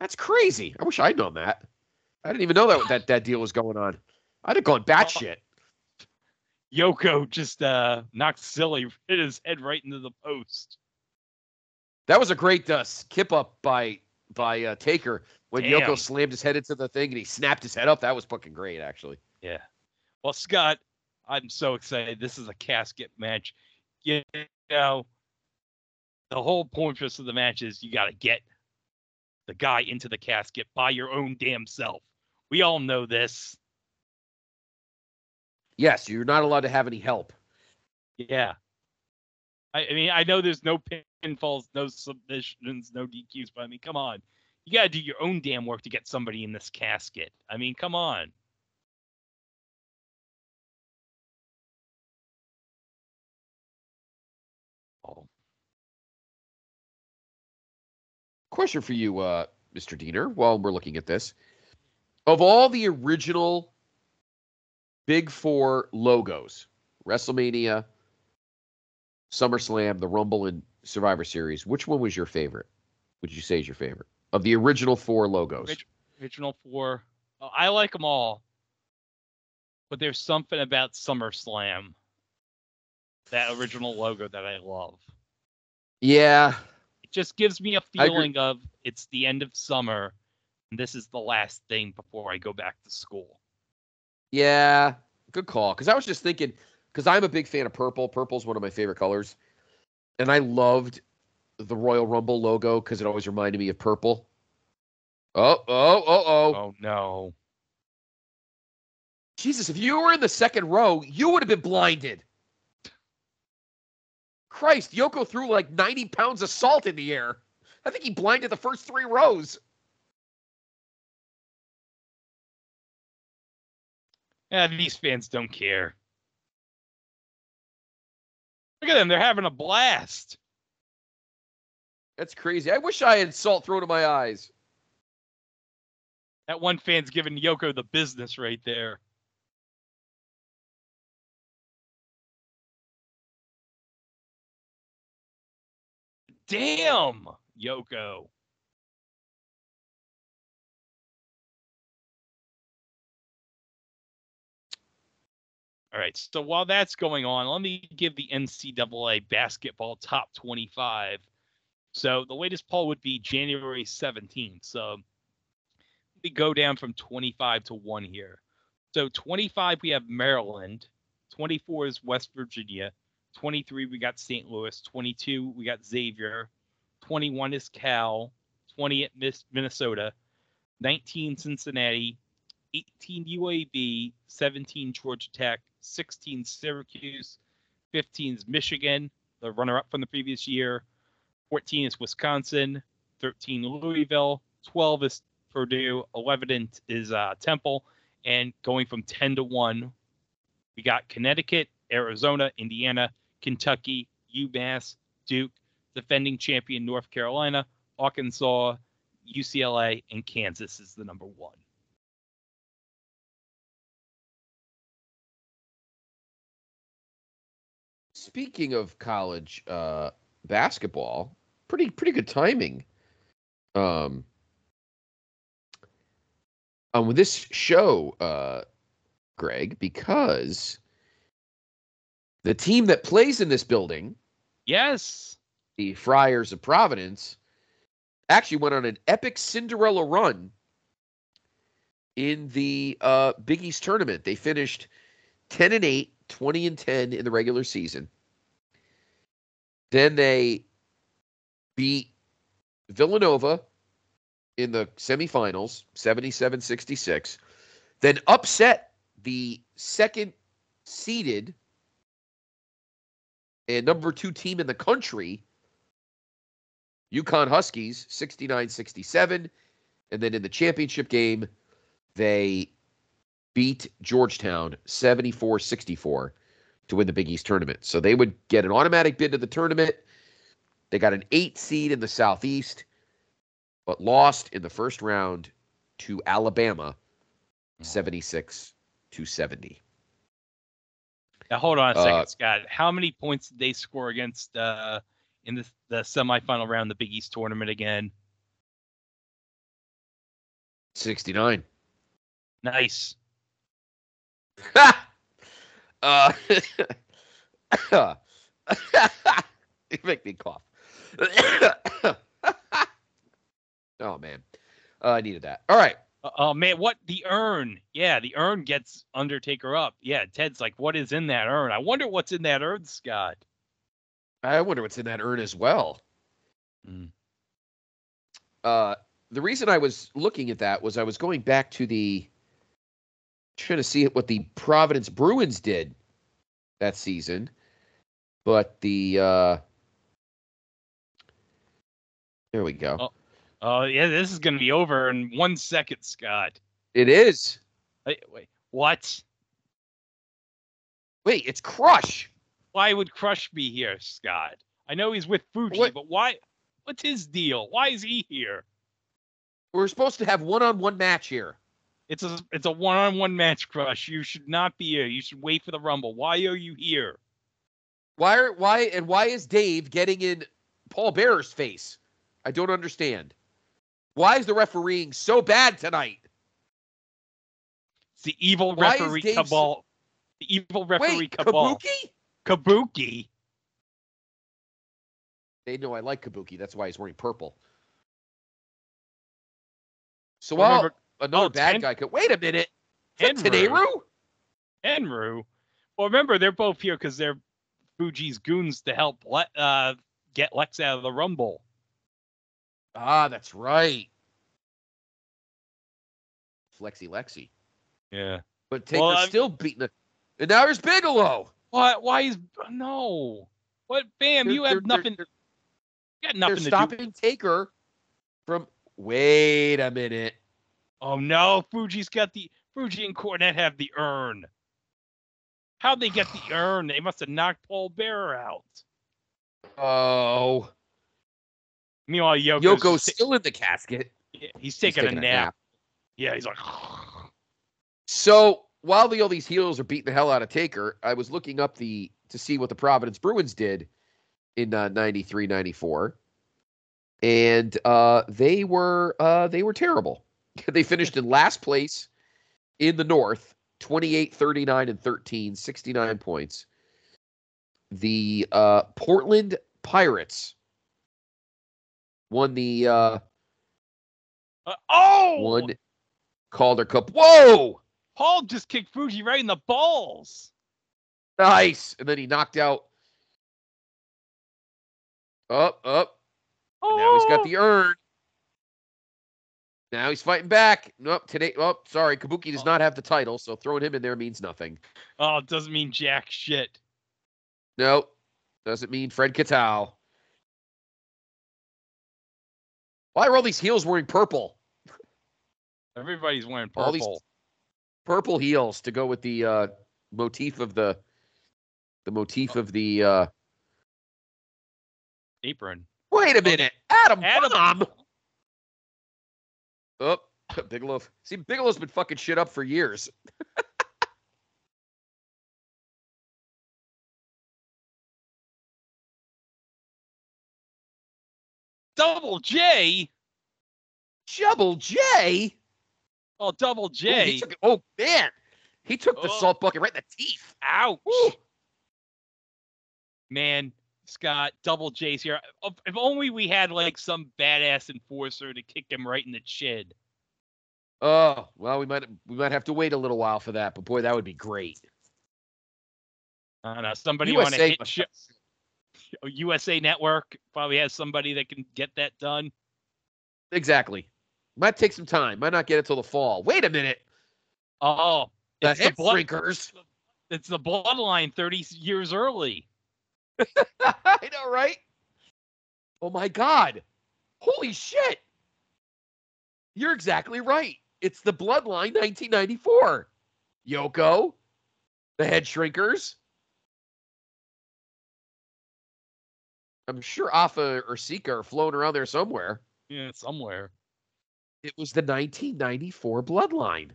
That's crazy. I wish I'd known that. I didn't even know that that, that deal was going on. I'd have gone batshit. Yoko just uh knocked silly hit his head right into the post. That was a great uh, skip up by by uh, Taker when Damn. Yoko slammed his head into the thing and he snapped his head up. That was fucking great, actually. Yeah. Well, Scott, I'm so excited. This is a casket match. You know, the whole point of the match is you got to get the guy into the casket by your own damn self. We all know this. Yes, you're not allowed to have any help. Yeah. I, I mean, I know there's no pinfalls, no submissions, no DQs, but I mean, come on. You got to do your own damn work to get somebody in this casket. I mean, come on. Question for you, uh, Mr. Diener, while we're looking at this. Of all the original Big Four logos, WrestleMania, SummerSlam, the Rumble, and Survivor Series, which one was your favorite? Would you say is your favorite? Of the original four logos. Original four. Oh, I like them all, but there's something about SummerSlam, that original logo that I love. Yeah. Just gives me a feeling of it's the end of summer, and this is the last thing before I go back to school. Yeah. Good call. Because I was just thinking, because I'm a big fan of purple. Purple's one of my favorite colors, and I loved the Royal Rumble logo because it always reminded me of purple. Oh, oh, oh, oh. Oh no. Jesus, if you were in the second row, you would have been blinded. Christ, Yoko threw like 90 pounds of salt in the air. I think he blinded the first three rows. Yeah, these fans don't care. Look at them, they're having a blast. That's crazy. I wish I had salt thrown in my eyes. That one fan's giving Yoko the business right there. Damn, Yoko. All right, so while that's going on, let me give the NCAA basketball top 25. So the latest poll would be January 17th. So we go down from 25 to 1 here. So 25, we have Maryland. 24 is West Virginia. 23, we got St. Louis. 22, we got Xavier. 21 is Cal. 20 at Minnesota. 19, Cincinnati. 18, UAB. 17, Georgia Tech. 16, Syracuse. 15 is Michigan, the runner up from the previous year. 14 is Wisconsin. 13, Louisville. 12 is Purdue. 11 is uh, Temple. And going from 10 to 1, we got Connecticut, Arizona, Indiana, Kentucky, UMass, Duke, defending champion North Carolina, Arkansas, UCLA, and Kansas is the number one. Speaking of college uh, basketball, pretty pretty good timing. Um, on with this show, uh, Greg, because the team that plays in this building, yes, the Friars of Providence, actually went on an epic Cinderella run in the uh, Big East tournament. They finished 10 and 8, 20 and 10 in the regular season. Then they beat Villanova in the semifinals, 77 66. Then upset the second seeded and number two team in the country, UConn Huskies, 69 67. And then in the championship game, they beat Georgetown 74 64 to win the Big East tournament. So they would get an automatic bid to the tournament. They got an eight seed in the Southeast, but lost in the first round to Alabama 76 to 70. Now hold on a second, Uh, Scott. How many points did they score against uh in the the semifinal round, of the Big East tournament again? 69. Nice. uh, you make me cough. oh man, uh, I needed that. All right, Oh man, what the urn? Yeah, the urn gets Undertaker up. Yeah, Ted's like, what is in that urn? I wonder what's in that urn, Scott. I wonder what's in that urn as well. Mm. Uh, the reason I was looking at that was I was going back to the trying to see what the Providence Bruins did that season, but the uh, there we go. Oh. Oh yeah, this is gonna be over in one second, Scott. It is. Wait, wait, what? Wait, it's Crush. Why would Crush be here, Scott? I know he's with Fuji, What- but why? What's his deal? Why is he here? We're supposed to have one-on-one match here. It's a it's a one on one match, Crush. You should not be here. You should wait for the Rumble. Why are you here? Why are why and why is Dave getting in Paul Bearer's face? I don't understand. Why is the refereeing so bad tonight? It's the evil Why referee cabal. The evil referee Wait, cabal. Kabuki? Kabuki. They know I like Kabuki. That's why he's wearing purple. So while Remember- another oh, bad Ten- guy could wait a minute. Is. Tenryu? Enru. Well, remember they're both here because they're Fuji's goons to help let uh get Lex out of the Rumble. Ah, that's right. Flexi Lexi. Yeah. But Taker's Well, still beating the. And now there's Bigelow. What? Why is no? What? Bam! They're- you have they're- nothing. They're, you got they're nothing to do. stopping Taker from. Wait a minute. Oh no! Fuji's got the Fuji and Cornette have the urn. How'd they get the urn? They must have knocked Paul Bearer out. Oh, Meanwhile, Yoko's, Yoko's still in the casket. yeah, he's He's taking, taking a, nap. Yeah, he's like, So while the, all these heels are beating the hell out of Taker, I was looking up the to see what the Providence Bruins did in uh, 93, 94. And uh, they were uh, they were terrible. they finished in last place in the North, 28, 39, and 13, 69 points. The uh, Portland Pirates won the uh, uh, oh! won Calder Cup. Whoa! Paul just kicked Fuji right in the balls. Nice. And then he knocked out. Up, up. Oh, Now he's got the urn. Now he's fighting back. Nope. Today. Oh, sorry. Kabuki does Oh. not have the title, so throwing him in there means nothing. Oh, it doesn't mean jack shit. Nope. Doesn't mean Fred Katao. Why are all these heels wearing purple? Everybody's wearing purple. All these- purple. Heels to go with the uh, motif of the the motif of the. Uh... apron. Wait a minute, Adam, Adam- Bomb. Oh, Bigelow. See, Bigelow's been fucking shit up for years. Double J. Double J. Oh, Double Ooh, J. he took, oh man, he took the Oh. salt bucket right in the teeth. Ouch. Woo. Man, Scott, Double J's here. If only we had like some badass enforcer to kick him right in the chin. Oh well, we might we might have to wait a little while for that, but boy, that would be great. I don't know. Somebody a USA hit have- USA Network probably has somebody that can get that done. exactly. Might take some time. Might not get it till the fall. Wait a minute. Oh, The it's the, blood, shrinkers. it's the bloodline 30 years early. I know, right? Oh my god. Holy shit. You're exactly right. It's the Bloodline 1994. Yoko, the head shrinkers. I'm sure Alpha or Sika are floating around there somewhere. Yeah, somewhere. It was the 1994 Bloodline.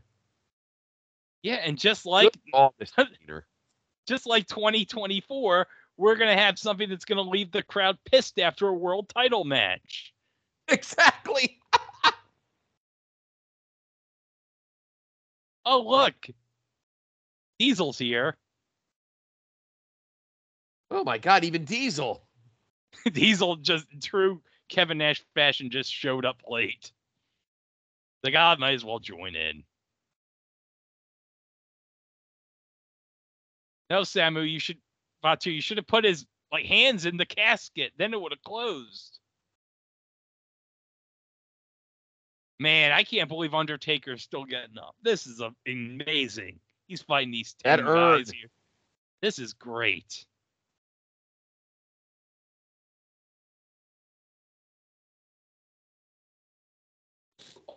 Yeah, and just like all this Peter. just like 2024, we're gonna have something that's gonna leave the crowd pissed after a world title match. Exactly. Oh look, Diesel's here. Oh my god, even Diesel. Diesel just true Kevin Nash fashion just showed up late. Like, I might as well join in. No, Samu, you should Batu, you should have put his like hands in the casket, then it would have closed. Man, I can't believe Undertaker's still getting up. This is a, amazing. He's fighting these That 10 urn. guys here. This is great.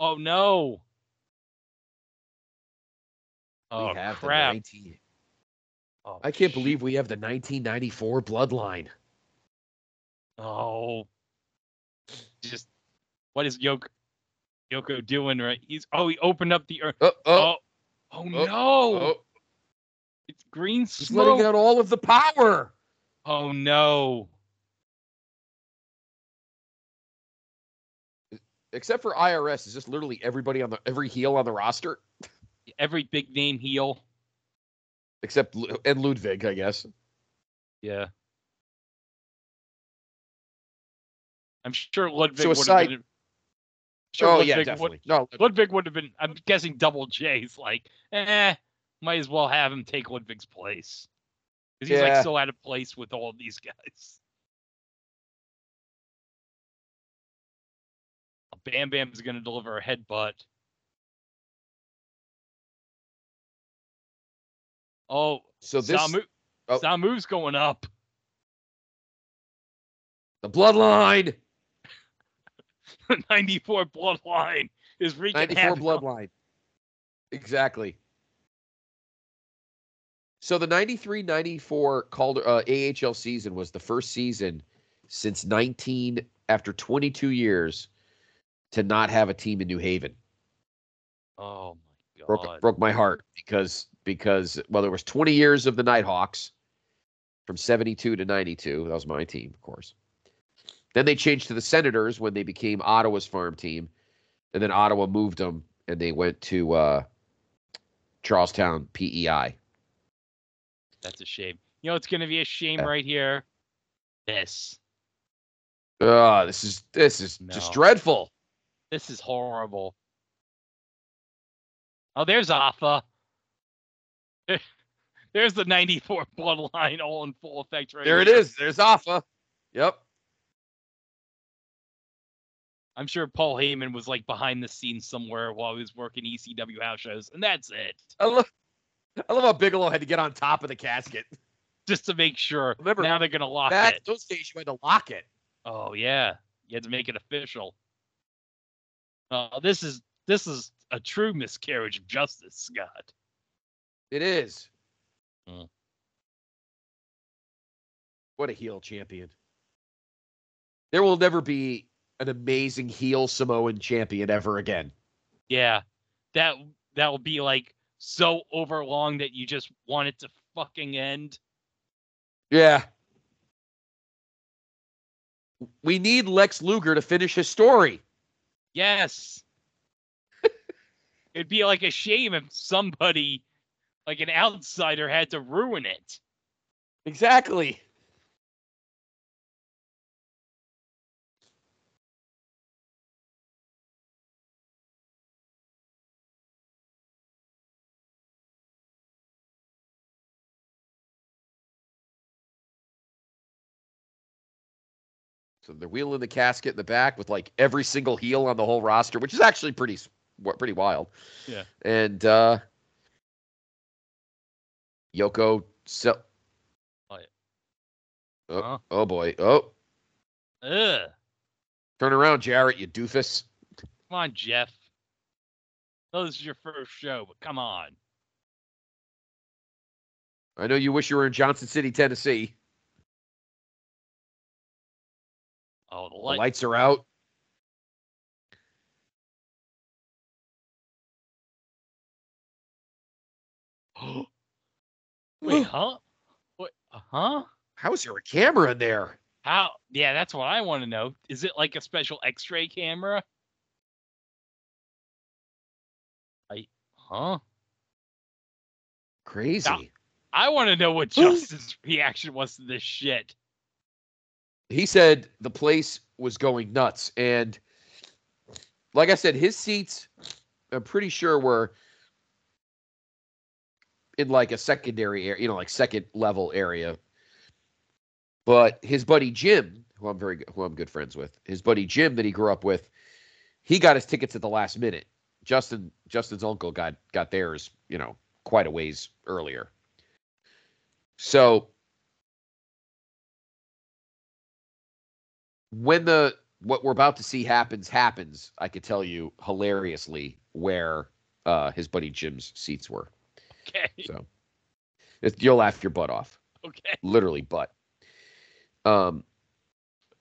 Oh no. Oh we have crap. the 19. Oh, I can't sh- believe we have the 1994 Bloodline. Oh. Just what is Yoko Yoko doing right? He's oh he opened up the earth. Uh, uh. Oh, oh, Oh, oh, no. oh. It's green He's letting out all of the power. Oh no. Except for IRS, is just literally everybody on the every heel on the roster, Every big name heel. except and Ludwig, I guess. Yeah. I'm sure Ludwig So would aside- have been. Sure, oh Ludwig yeah, would- definitely. No, Ludwig would have been. I'm guessing Double J's like, eh, might as well have him take Ludwig's place. Because he's Yeah. like so out of place with all these guys. Bam Bam's going to deliver a headbutt. Oh, So this Samu, oh. Samu's going up. the bloodline, the 94 bloodline is wreaking 94 havoc. bloodline. Exactly. So the 93-94 Calder uh, AHL season was the first season since 19 after 22 years to not have a team in New Haven. Oh my god. broke broke my heart because because well there was 20 years of the Nighthawks from 72 to 92 that was my team of course then they changed to the Senators when they became Ottawa's farm team and then Ottawa moved them and they went to uh, Charlottetown PEI That's a shame. You know it's going to be a shame Yeah. right here. This. oh this is this is just dreadful This is horrible. Oh, there's Alpha. There's the 94 bloodline all in full effect right there it is there's Alpha yep I'm sure Paul Heyman was like behind the scenes somewhere while he was working ECW house shows, and that's it. I love I love how Bigelow had to get on top of the casket Just to make sure. Remember, now they're gonna lock back it. those days you had to lock it Oh yeah, you had to make it official. Uh, this is this is a true miscarriage of justice, Scott. It is. Mm. What a heel champion. There will never be an amazing heel Samoan champion ever again. Yeah, that that will be like so overlong that you just want it to fucking end. Yeah. We need Lex Luger to finish his story. Yes. It'd be like a shame if somebody, like an outsider, had to ruin it. Exactly. So they're wheeling the casket in the back with like every single heel on the whole roster, which is actually pretty pretty wild. Yeah. And uh Yoko so Oh, yeah. oh, Huh? oh boy. Oh, Ugh. turn around, Jarrett, you doofus. Come on, Jeff. Oh, this is your first show, but come on. I know you wish you were in Johnson City, Tennessee. Oh, the The lights are out. Wait, huh? What? Huh? How is there a camera in there? How? Yeah, that's what I want to know. Is it like a special X-ray camera? I, huh? Crazy. I want to know what Justin's reaction was to this shit. He said the place was going nuts. And like I said, his seats, I'm pretty sure were in like a secondary area, you know, like second level area. But his buddy Jim, who I'm very who I'm good friends with, his buddy Jim that he grew up with, he got his tickets at the last minute. Justin Justin's uncle got got theirs, you know, quite a ways earlier. So when the what we're about to see happens happens, I could tell you hilariously where uh, his buddy Jim's seats were. Okay. So it, you'll laugh your butt off, Okay. literally butt. Um,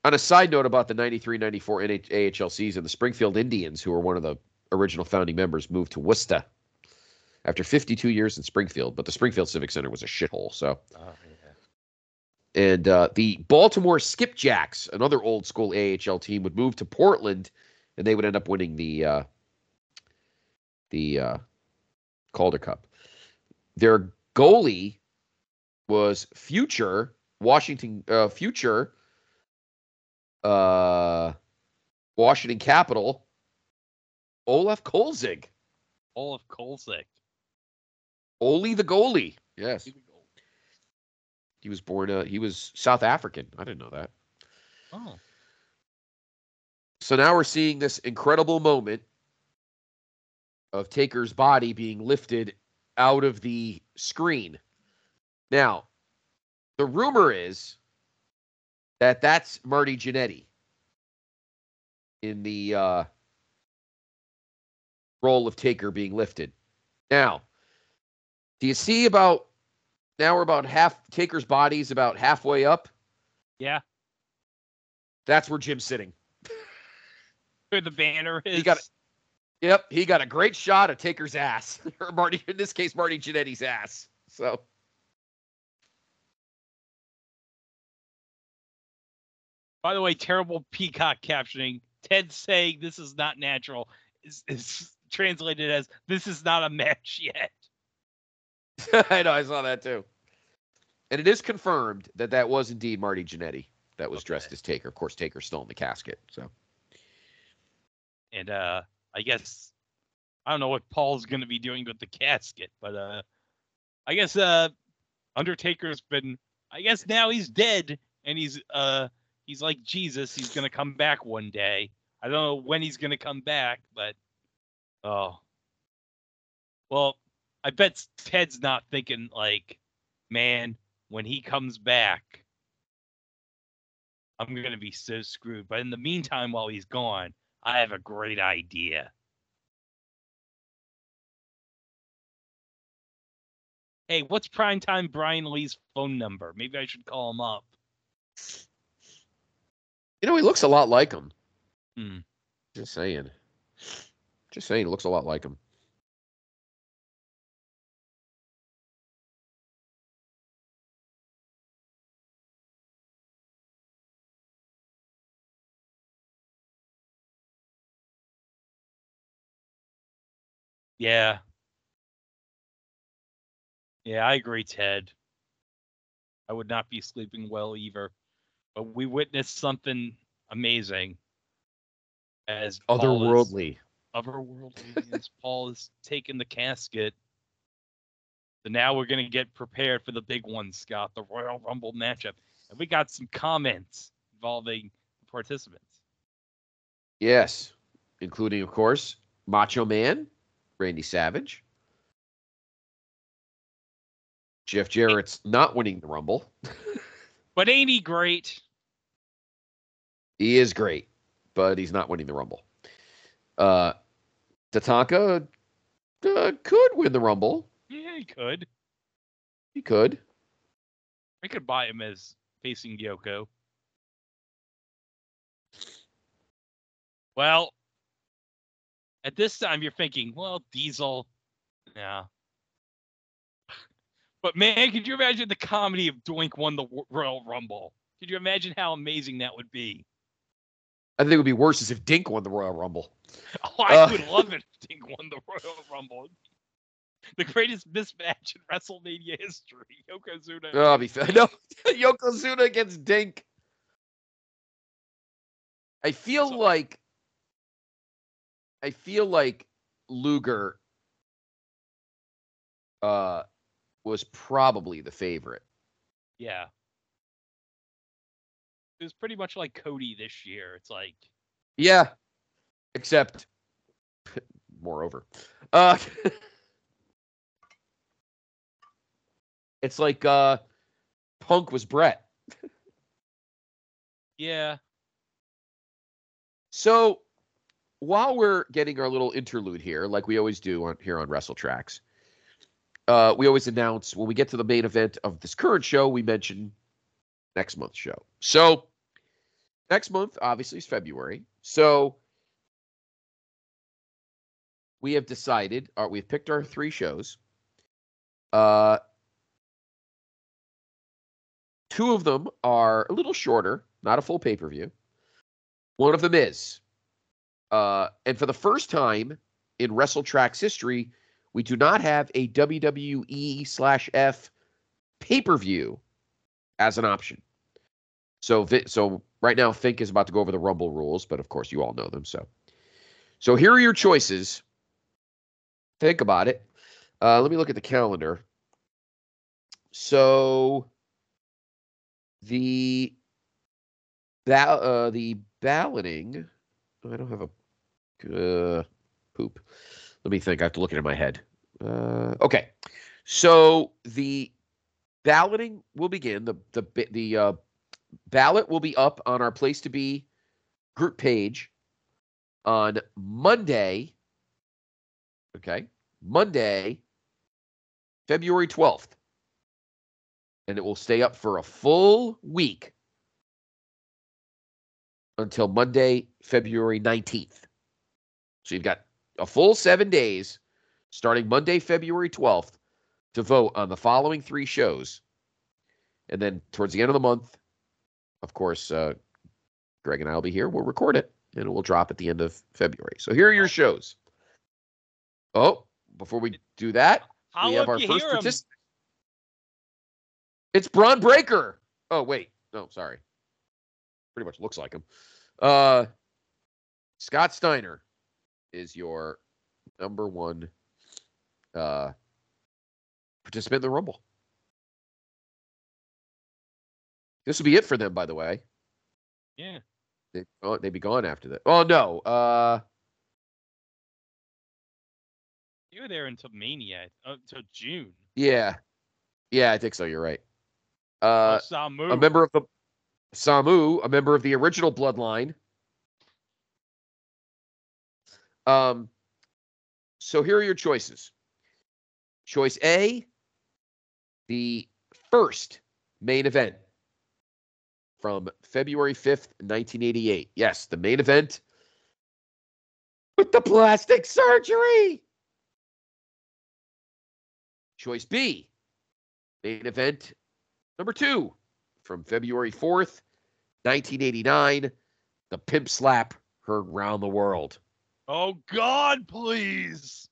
on a side note about the 93-94 NH- AHL season, the Springfield Indians, who were one of the original founding members, moved to Worcester after 52 years in Springfield. But the Springfield Civic Center was a shithole. So Oh, yeah. And uh, the Baltimore Skipjacks, another old school AHL team, would move to Portland, and they would end up winning the uh, the uh, Calder Cup. Their goalie was future Washington uh, future uh, Washington Capital Olaf Kolzig. Olaf Kolzig. Oli the goalie. Yes. He was born. Uh, he was South African. I didn't know that. Oh. So now we're seeing this incredible moment of Taker's body being lifted out of the screen. Now, the rumor is that that's Marty Jannetty in the uh, role of Taker being lifted. Now, do you see about now we're about half Taker's body's about halfway up? Yeah. That's where Jim's sitting. Where the banner is. got Yep, he got a great shot of Taker's ass, or Marty. In this case, Marty Jannetty's ass. So By the way, terrible peacock captioning. Ted saying this is not natural is, is translated as this is not a match yet. I know I saw that too. And it is confirmed that that was indeed Marty Jannetty that was dressed as Taker. Of course, Taker's still in the casket. So And uh I guess I don't know what Paul's gonna be doing with the casket, but uh I guess uh Undertaker's been I guess now he's dead and he's uh he's like Jesus, he's gonna come back one day. I don't know when he's gonna come back, but oh well, I bet Ted's not thinking like, man, when he comes back, I'm gonna be so screwed. But in the meantime, while he's gone, I have a great idea. Hey, what's primetime Brian Lee's phone number? Maybe I should call him up. you know he looks a lot like him. Hmm. Just saying. Just saying, he looks a lot like him. Yeah. Yeah, I agree, Ted. I would not be sleeping well either. But we witnessed something amazing as Paul is- Otherworldly. otherworldly as Paul is taking the casket. So now we're gonna get prepared for the big one, Scott, the Royal Rumble matchup. And we got some comments involving the participants. Yes, including of course Macho Man, Randy Savage, Jeff Jarrett's not winning the Rumble. But ain't he great? He is great, but he's not winning the Rumble. Uh, Tatanka uh, could win the Rumble. Yeah, he could. He could. I could buy him as facing Yoko. Well, at this time you're thinking, well, Diesel, yeah. But man, could you imagine the comedy of Doink won the Royal Rumble? Could you imagine how amazing that would be? I think it would be worse as if Dink won the Royal Rumble. Oh, I Uh. would love it if Dink won the Royal Rumble. The greatest mismatch in WrestleMania history. Yokozuna. Oh, I'll be fa- no Yokozuna against Dink. I feel So- like I feel like Luger uh was probably the favorite. Yeah. It was pretty much like Cody this year. It's like, Yeah. Except moreover. Uh It's like uh Punk was Bret. yeah, So while we're getting our little interlude here, like we always do on here on Wrestletraxx, uh, we always announce when we get to the main event of this current show, we mention next month's show. So next month, obviously, is February. So we have decided, or we've picked our three shows. Uh, two of them are a little shorter, not a full pay per view. One of them is. Uh, and for the first time in Wrestletraxx's history, we do not have a WWE slash F pay per view as an option. So, so right now, Fink is about to go over the Rumble rules, but of course, you all know them. So, so here are your choices. Think about it. Uh, let me look at the calendar. So, the ba- uh, the balloting. I don't have a uh, poop. Let me think. I have to look it in my head. Uh, okay, so the balloting will begin. The the the uh, ballot will be up on our place to be group page on Monday. Okay, Monday, February twelfth, and it will stay up for a full week until Monday, February nineteenth. So you've got a full seven days, starting Monday, February twelfth, to vote on the following three shows. And then towards the end of the month, of course, uh, Greg and I will be here. We'll record it and it will drop at the end of February. So here are your shows. Oh, before we do that, How we have our first participant. It's Bron Breakker. Oh, wait. No, sorry. Pretty much looks like him. Uh, Scott Steiner is your number one uh, participant in the Rumble. This will be it for them, by the way. Yeah. They, oh, they'd be gone after that. Oh no. Uh, You were there until Mania, uh, until June. yeah, yeah, I think so. You're right. Oh, Uh, Samu. a member of the Samu, a member of the original Bloodline. Um, so here are your choices. Choice A, the first main event from February 5th, 1988. Yes, the main event with the plastic surgery. Choice B, main event number two from February 4th, 1989. The pimp slap heard round the world. Oh God, please.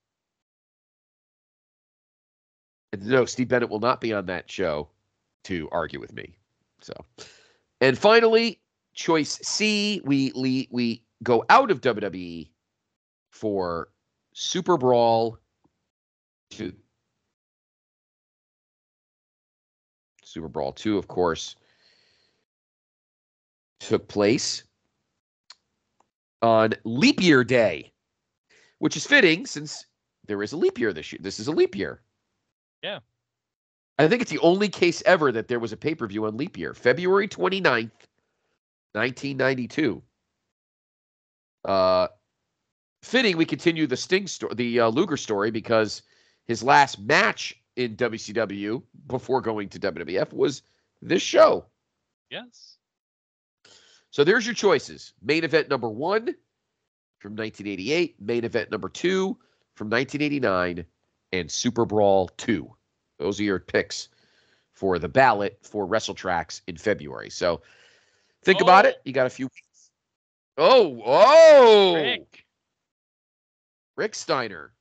And no, Steve Bennett will not be on that show to argue with me. So, and finally, choice C, we we, we go out of WWE for Super Brawl 2. Super Brawl 2, of course, took place on Leap Year Day, which is fitting since there is a leap year this year. This is a leap year. Yeah. I think it's the only case ever that there was a pay per view on leap year, February 29th, 1992. Uh, fitting we continue the Sting story, the uh, Luger story, because his last match in WCW before going to WWF was this show. Yes. So there's your choices. Main event number one from 1988, main event number two from 1989, and Super Brawl 2. Those are your picks for the ballot for Wrestletraxx in February. So think about Oh. it. You got a few weeks. Oh, oh, Rick. Rick Steiner,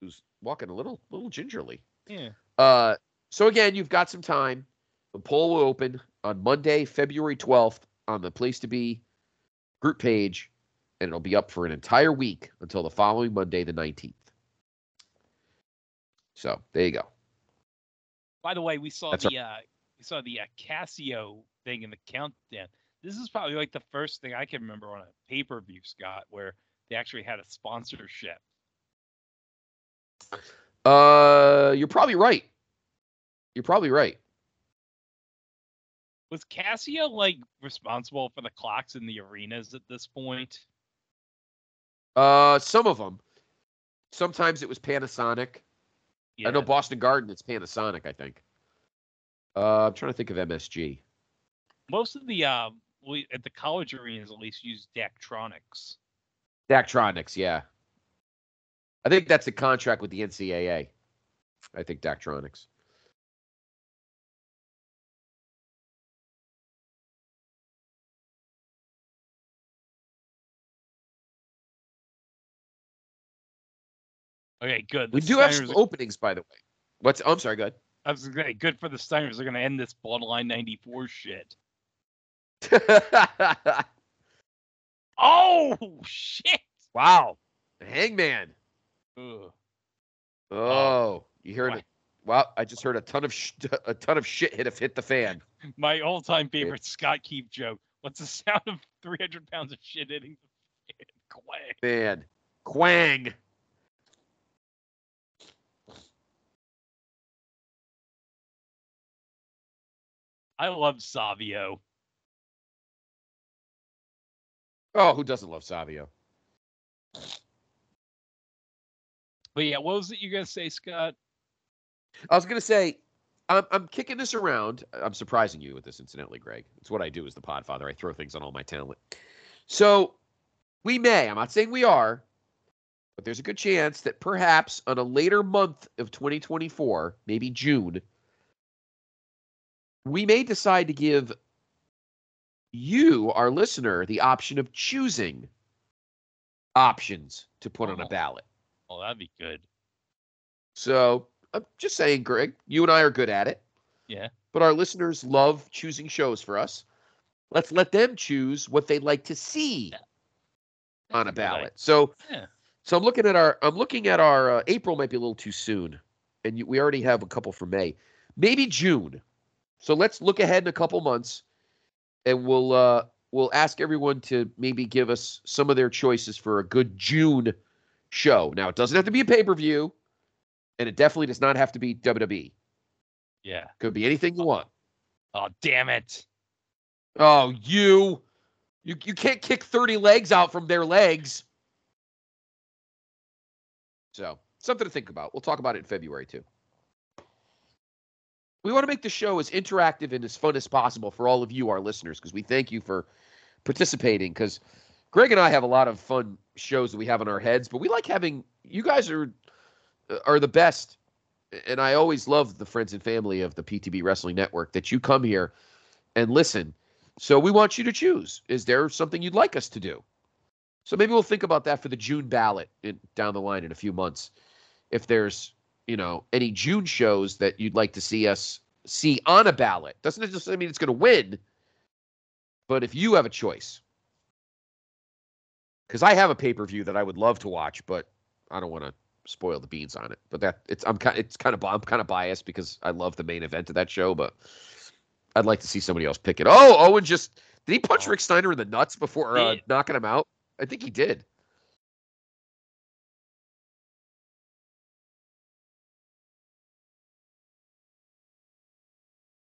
who's walking a little, little gingerly. Yeah. Uh, so again, you've got some time. The poll will open on Monday, February 12th on the place to be group page, and it'll be up for an entire week until the following Monday, the 19th. So there you go. By the way, we saw That's the uh, we saw the uh, Casio thing in the countdown. This is probably like the first thing I can remember on a pay per view, Scott, where they actually had a sponsorship. Uh, you're probably right. You're probably right. Was Casio like responsible for the clocks in the arenas at this point? Uh, some of them. Sometimes it was Panasonic. I know Boston Garden. It's Panasonic. I think. Uh, I'm trying to think of MSG. Most of the uh, we, at the college arenas at least use Daktronics. Daktronics, yeah. I think that's a contract with the NCAA. I think Daktronics. Okay, good. We The do have some are- openings, by the way. What's? I'm sorry. Go ahead. I was gonna say, good for the Steiners. They're gonna end this Bloodline '94 shit. Oh shit! wow, Hangman. Ugh. Oh, you heard it. Wow, I just heard a ton of sh- a ton of shit hit hit the fan. My all-time favorite Scott Keith joke. What's the sound of 300 pounds of shit hitting the fan? Kwang. Man, Kwang. I love Savio. Oh, who doesn't love Savio? But yeah, what was it you gonna say, Scott? I was gonna say, I'm I'm kicking this around. I'm surprising you with this, incidentally, Greg. It's what I do as the Podfather. I throw things on all my talent. So we may. I'm not saying we are, but there's a good chance that perhaps on a later month of 2024, maybe June, we may decide to give you, our listener, the option of choosing options to put on a Oh. ballot. Oh, that'd be good. So I'm just saying, Greg, you and I are good at it. Yeah. But our listeners love choosing shows for us. Let's let them choose what they'd like to see on a That's good idea. ballot. So, Yeah. so I'm looking at our. I'm looking at our. Uh, April might be a little too soon, and you, we already have a couple for May. Maybe June. So let's look ahead in a couple months, and we'll uh, we'll ask everyone to maybe give us some of their choices for a good June show. Now it doesn't have to be a pay per view, and it definitely does not have to be WWE. Yeah. Could be anything you want. Oh, damn it. Oh, you, you, you can't kick thirty legs out from their legs. So something to think about. We'll talk about it in February too. We want to make the show as interactive and as fun as possible for all of you, our listeners, because we thank you for participating. Because Greg and I have a lot of fun shows that we have in our heads, but we like having you guys are uh, are the best. And I always love the friends and family of the PTB Wrestling Network that you come here and listen. So we want you to choose. Is there something you'd like us to do? So maybe we'll think about that for the June ballot in, down the line in a few months. If there's, you know, any June shows that you'd like to see us see on a ballot, doesn't it just I mean it's going to win, but if you have a choice, because I have a pay per view that I would love to watch, but I don't want to spoil the beans on it. But that it's I'm kind it's kind of I'm kind of biased because I love the main event of that show, but I'd like to see somebody else pick it. Oh, Owen just did he punch Oh. Rick Steiner in the nuts before uh, knocking him out? I think he did.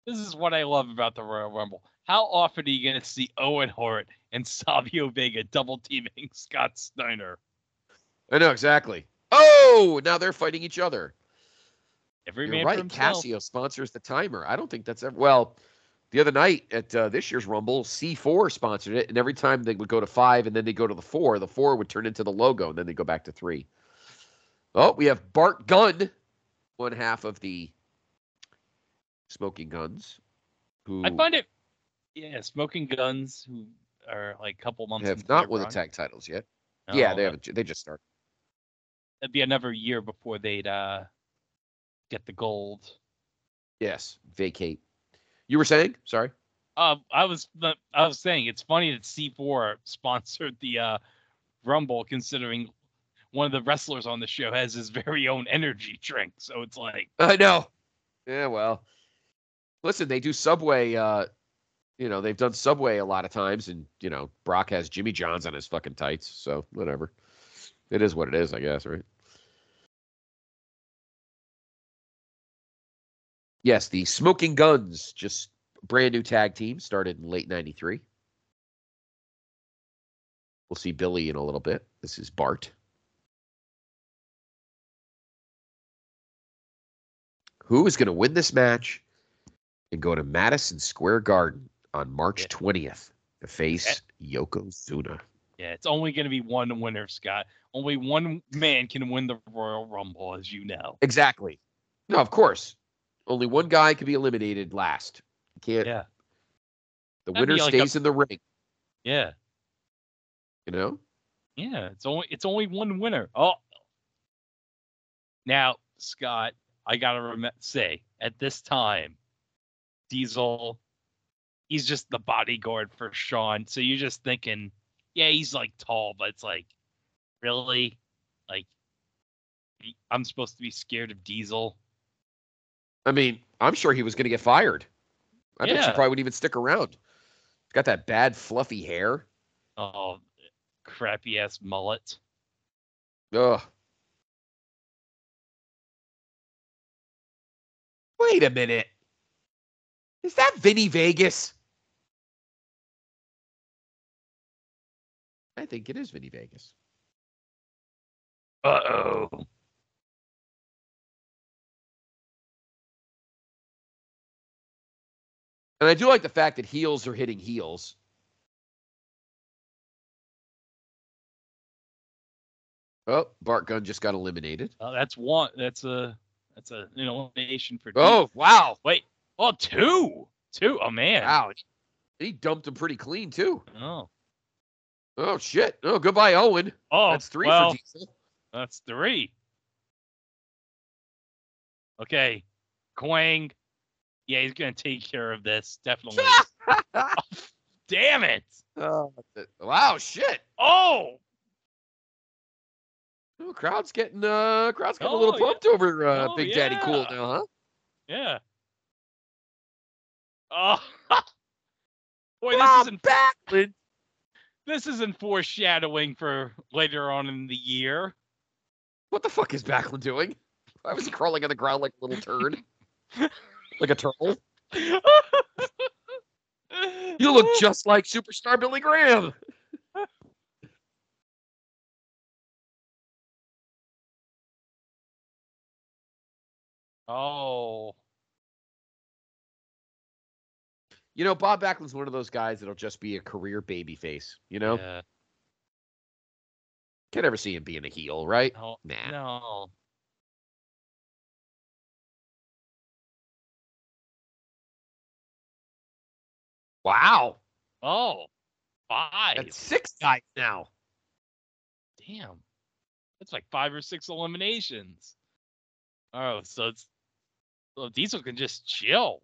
This is what I love about the Royal Rumble. How often are you going to see Owen Hart and Savio Vega double teaming Scott Steiner? I know exactly. Oh, now they're fighting each other. Every You're man right. for. Casio sponsors the timer. I don't think that's ever. Well, the other night at uh, this year's Rumble, C4 sponsored it, and every time they would go to five and then they go to the four, the four would turn into the logo, and then they go back to three. Oh, we have Bart Gunn, one half of the Smoking Guns, who I find it, yeah, Smoking Guns, who are like a couple months have not won the tag titles yet. No, yeah, they haven't. They just started. It'd be another year before they'd uh get the gold. Yes, vacate. You were saying? Sorry. Uh, I was I was saying it's funny that C4 sponsored the uh, Rumble, considering one of the wrestlers on the show has his very own energy drink. So it's like, I know. Yeah, well, listen, they do Subway. Uh, you know, they've done Subway a lot of times, and you know, Brock has Jimmy John's on his fucking tights, so whatever. It is what it is, I guess, right? Yes, the Smoking Guns, just brand new tag team, started in late '93. We'll see Billy in a little bit. This is Bart. Who is going to win this match and go to Madison Square Garden on March Yeah. 20th to face eh. Yokozuna? yeah, it's only going to be one winner, Scott. Only one man can win the Royal Rumble, as you know. Exactly. No, of course. Only one guy can be eliminated last. You can't. Yeah, the That'd winner like a- stays in the ring. yeah, You know. yeah. It's only it's only one winner. Oh, now Scott, I gotta rem- say at this time, Diesel, he's just the bodyguard for Shawn. So you're just thinking, yeah, he's like tall, but it's like, really, like, I'm supposed to be scared of Diesel. I mean, I'm sure he was going to get fired. I bet Yeah. she probably wouldn't even stick around. She's got that bad fluffy hair. Oh, crappy ass mullet. Ugh. Wait a minute. Is that Vinny Vegas? I think it is Vinny Vegas. Uh oh. And I do like the fact that heels are hitting heels. Oh, Bart Gunn just got eliminated. Uh, that's one. That's a. That's a an elimination for. Oh, wow. wait. Oh, two. Two. Oh man. Wow. He dumped him pretty clean, too. Oh. Oh, shit. Oh, goodbye, Owen. Oh, That's three well, for Diesel. That's three. Okay. Kwang. Yeah, he's gonna take care of this. Definitely. oh, Damn it. Oh, wow, shit. Oh. Oh, crowd's getting uh crowd's getting a little Oh, yeah. pumped over uh, Oh, Big Daddy Cool now, huh? Yeah. Oh. Boy, this Bob isn't Backlund. this isn't foreshadowing for later on in the year. What the fuck is Backlund doing? Why was he crawling on the ground like a little turd? like a turtle? You look just like superstar Billy Graham. Oh. You know, Bob Backlund's one of those guys that'll just be a career baby face. You know, Yeah. can't ever see him being a heel, right? No. Nah. No. Wow, Oh. Five. that's six guys now. Damn. That's like five or six eliminations. Oh, so it's so Diesel can just chill.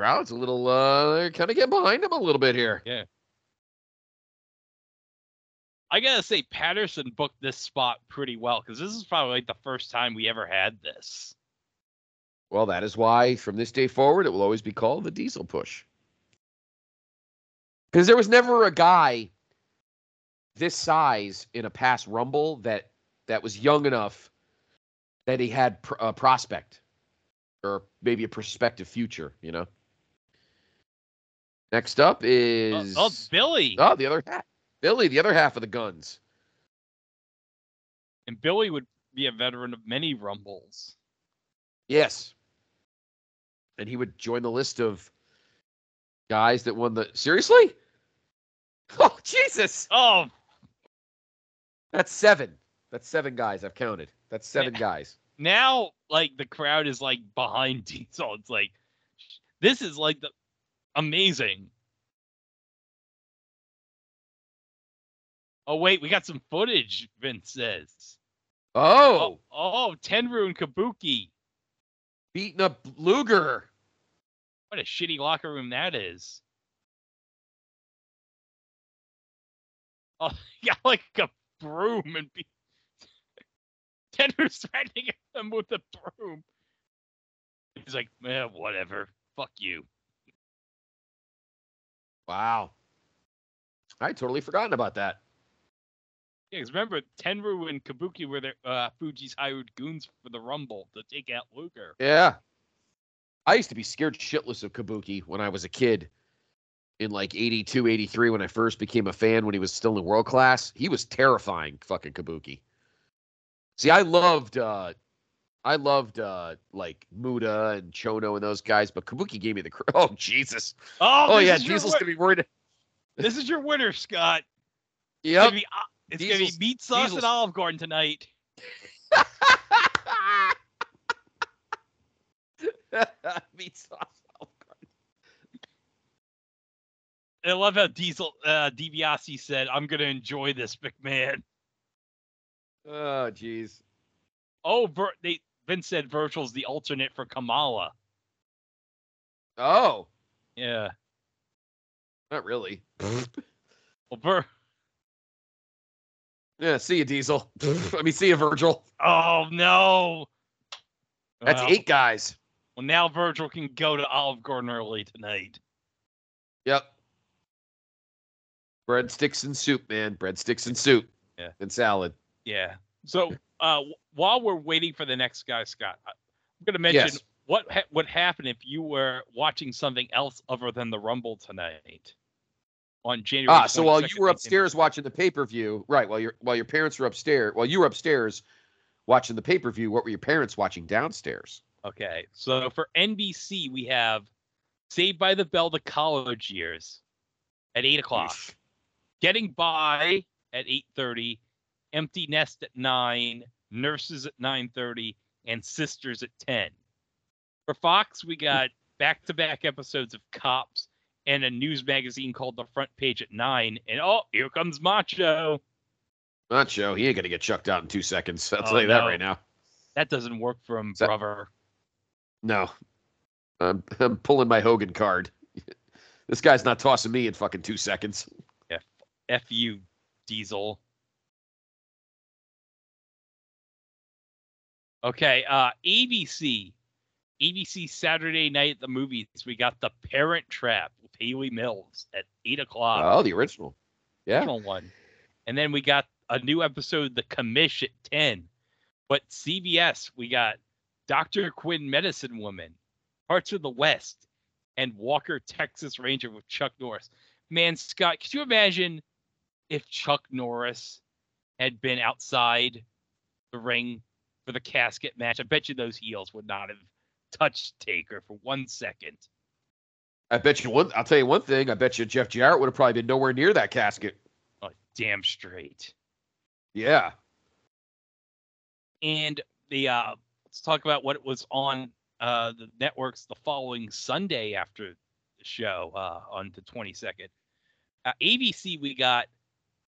Crowd's a little uh kind of get behind him a little bit here. Yeah. I gotta say, Patterson booked this spot pretty well because this is probably like the first time we ever had this. Well, that is why from this day forward it will always be called the Diesel Push. Because there was never a guy this size in a past Rumble that that was young enough that he had pr- a prospect or maybe a prospective future. You know. Next up uh, Oh, is oh, Billy. oh, the other half, Billy, the other half of the guns. And Billy would be a veteran of many Rumbles. Yes. And he would join the list of guys that won the. Seriously? Oh, Jesus. Oh, That's seven. That's seven guys I've counted. That's seven guys. now like the crowd is like behind Diesel. It's like this is like the amazing. Oh wait, we got some footage. Vince says. Oh, Oh, Tenryu and Kabuki. beating up Luger. What a shitty locker room that is. Oh, got like a broom and be Tenryu's threatening him with a broom. He's like, eh, whatever. Fuck you. Wow. I totally forgotten about that. Yeah, because remember, Tenryu and Kabuki were their uh, Fuji's hired goons for the Rumble to take out Luger. Yeah. I used to be scared shitless of Kabuki when I was a kid in like 82, 83 when I first became a fan when he was still in world class. He was terrifying, fucking Kabuki. See, I loved uh I loved uh like Muta and Chono and those guys, but Kabuki gave me the cr- Oh Jesus. Oh, Oh, yeah, Diesel's win- gonna be worried. This is your winner, Scott. It's Yep. gonna be, it's gonna be meat sauce Diesel's- at Olive Garden tonight. Meat sauce. Olive garden. I love how Diesel uh, DiBiase said, "I'm gonna enjoy this, McMahon." Oh jeez. Oh, Vir- they Vince said Virgil's the alternate for Kamala. Oh, Yeah. not really. Well, Vir- Yeah, see you, Diesel. I mean, see you, Virgil. oh no. That's Well, eight guys. Well, now Virgil can go to Olive Garden early tonight. Yep. Breadsticks and soup, man. Breadsticks and soup. Yeah. And salad. Yeah. So uh, while we're waiting for the next guy, Scott, I'm going to mention Yes. what ha- would happen if you were watching something else other than the Rumble tonight on January. Ah, so while you were upstairs watching the pay per view, right? While your while your parents were upstairs, while you were upstairs watching the pay per view, what were your parents watching downstairs? Okay, so for NBC we have Saved by the Bell: The College Years at eight o'clock. Yeesh. Getting by at 8:30, Empty Nest at 9, Nurses at 9:30, and Sisters at 10. For Fox, we got back-to-back episodes of Cops and a news magazine called The Front Page at 9. And oh, here comes Macho. Macho, he ain't gonna get chucked out in two seconds. I'll Oh, tell you that no. right now. That doesn't work for him, that- brother. No, I'm I'm pulling my Hogan card. This guy's not tossing me in fucking two seconds. F you, Diesel. Okay, uh ABC. ABC Saturday night at the movies. We got The Parent Trap with Hayley Mills at eight o'clock. Oh, the original. Yeah. original one. And then we got a new episode, The Commish at 10. But CBS, we got Dr. Quinn Medicine Woman, Harts of the West, and Walker Texas Ranger with Chuck Norris. Man, Scott, could you imagine if Chuck Norris had been outside the ring for the casket match? I bet you those heels would not have touched Taker for one second. I bet you one. I'll tell you one thing. I bet you Jeff Jarrett would have probably been nowhere near that casket. Oh, damn straight. Yeah. and the uh let's talk about what was on uh the networks the following Sunday after the show uh on the 22nd. Uh, ABC we got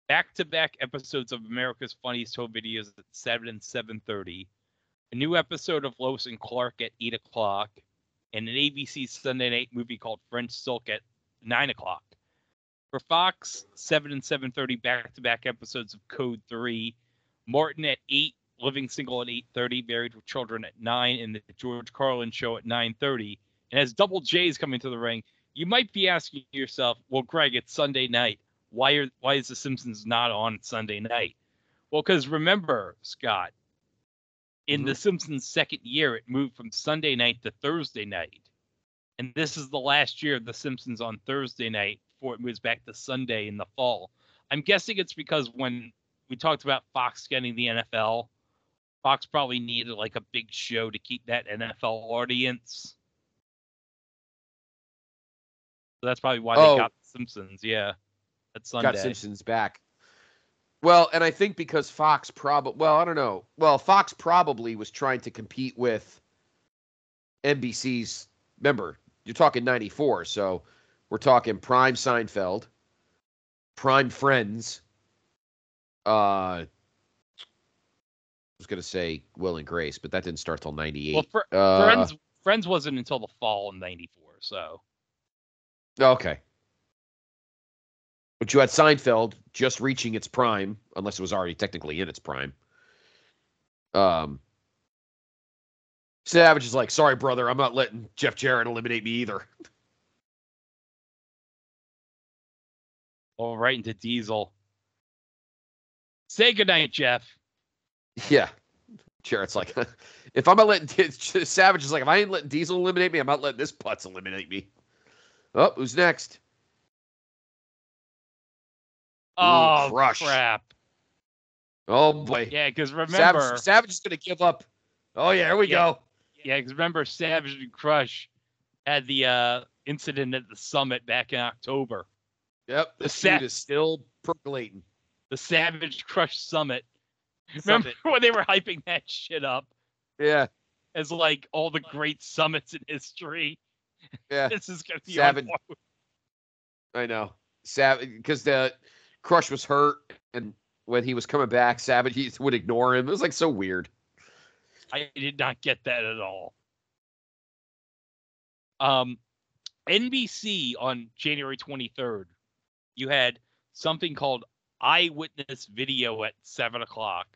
back-to-back episodes of America's Funniest Home Videos at 7 and 7:30. A new episode of Lois and Clark at 8 o'clock, and an ABC Sunday night movie called French Silk at 9 o'clock. For Fox, 7 and 7:30 back-to-back episodes of Code 3. Martin at 8, Living Single at 8:30, Married with Children at 9, and the George Carlin Show at 9:30. And as Double J is coming to the ring, you might be asking yourself, "Well, Greg, it's Sunday night. Why are why is The Simpsons not on Sunday night?" Well, because remember, Scott, in mm-hmm. The Simpsons' second year, it moved from Sunday night to Thursday night, and this is the last year of The Simpsons on Thursday night before it moves back to Sunday in the fall. I'm guessing it's because when we talked about Fox getting the NFL. Fox probably needed like a big show to keep that NFL audience. So that's probably why Oh. they got The Simpsons. Yeah, that's Sunday. Got Simpsons back. Well, and I think because Fox probably, well, I don't know. Well, Fox probably was trying to compete with NBC's. Remember, you're talking 94, so we're talking prime Seinfeld, prime Friends. Uh, I was going to say Will and Grace, but that didn't start till 98. Well, Fr- Uh, Friends Friends wasn't until the fall in '94. So Okay. But you had Seinfeld just reaching its prime, unless it was already technically in its prime. Um, Savage is like, sorry, brother, I'm not letting Jeff Jarrett eliminate me either. well, right into Diesel. Say goodnight, Jeff. Yeah. Jarrett's like, if I'm not letting Savage is like, if I ain't letting Diesel eliminate me, I'm not letting this putz eliminate me. Oh, who's next? Oh Crush. crap! Oh boy. Yeah, because remember, Savage, Savage is gonna give up. Oh yeah, here we Yeah. go. Yeah, because remember, Savage and Crush had the uh, incident at the summit back in October. Yep, The Sa- is still percolating. The Savage Crush Summit. Remember when they were hyping that shit up Yeah, as like all the great summits in history? yeah, This is gonna be Savage- I know. Savage, because the Crush was hurt, and when he was coming back, Savage would ignore him. It was like so weird. I did not get that at all. Um, NBC on January 23rd, you had something called Eyewitness Video at seven o'clock.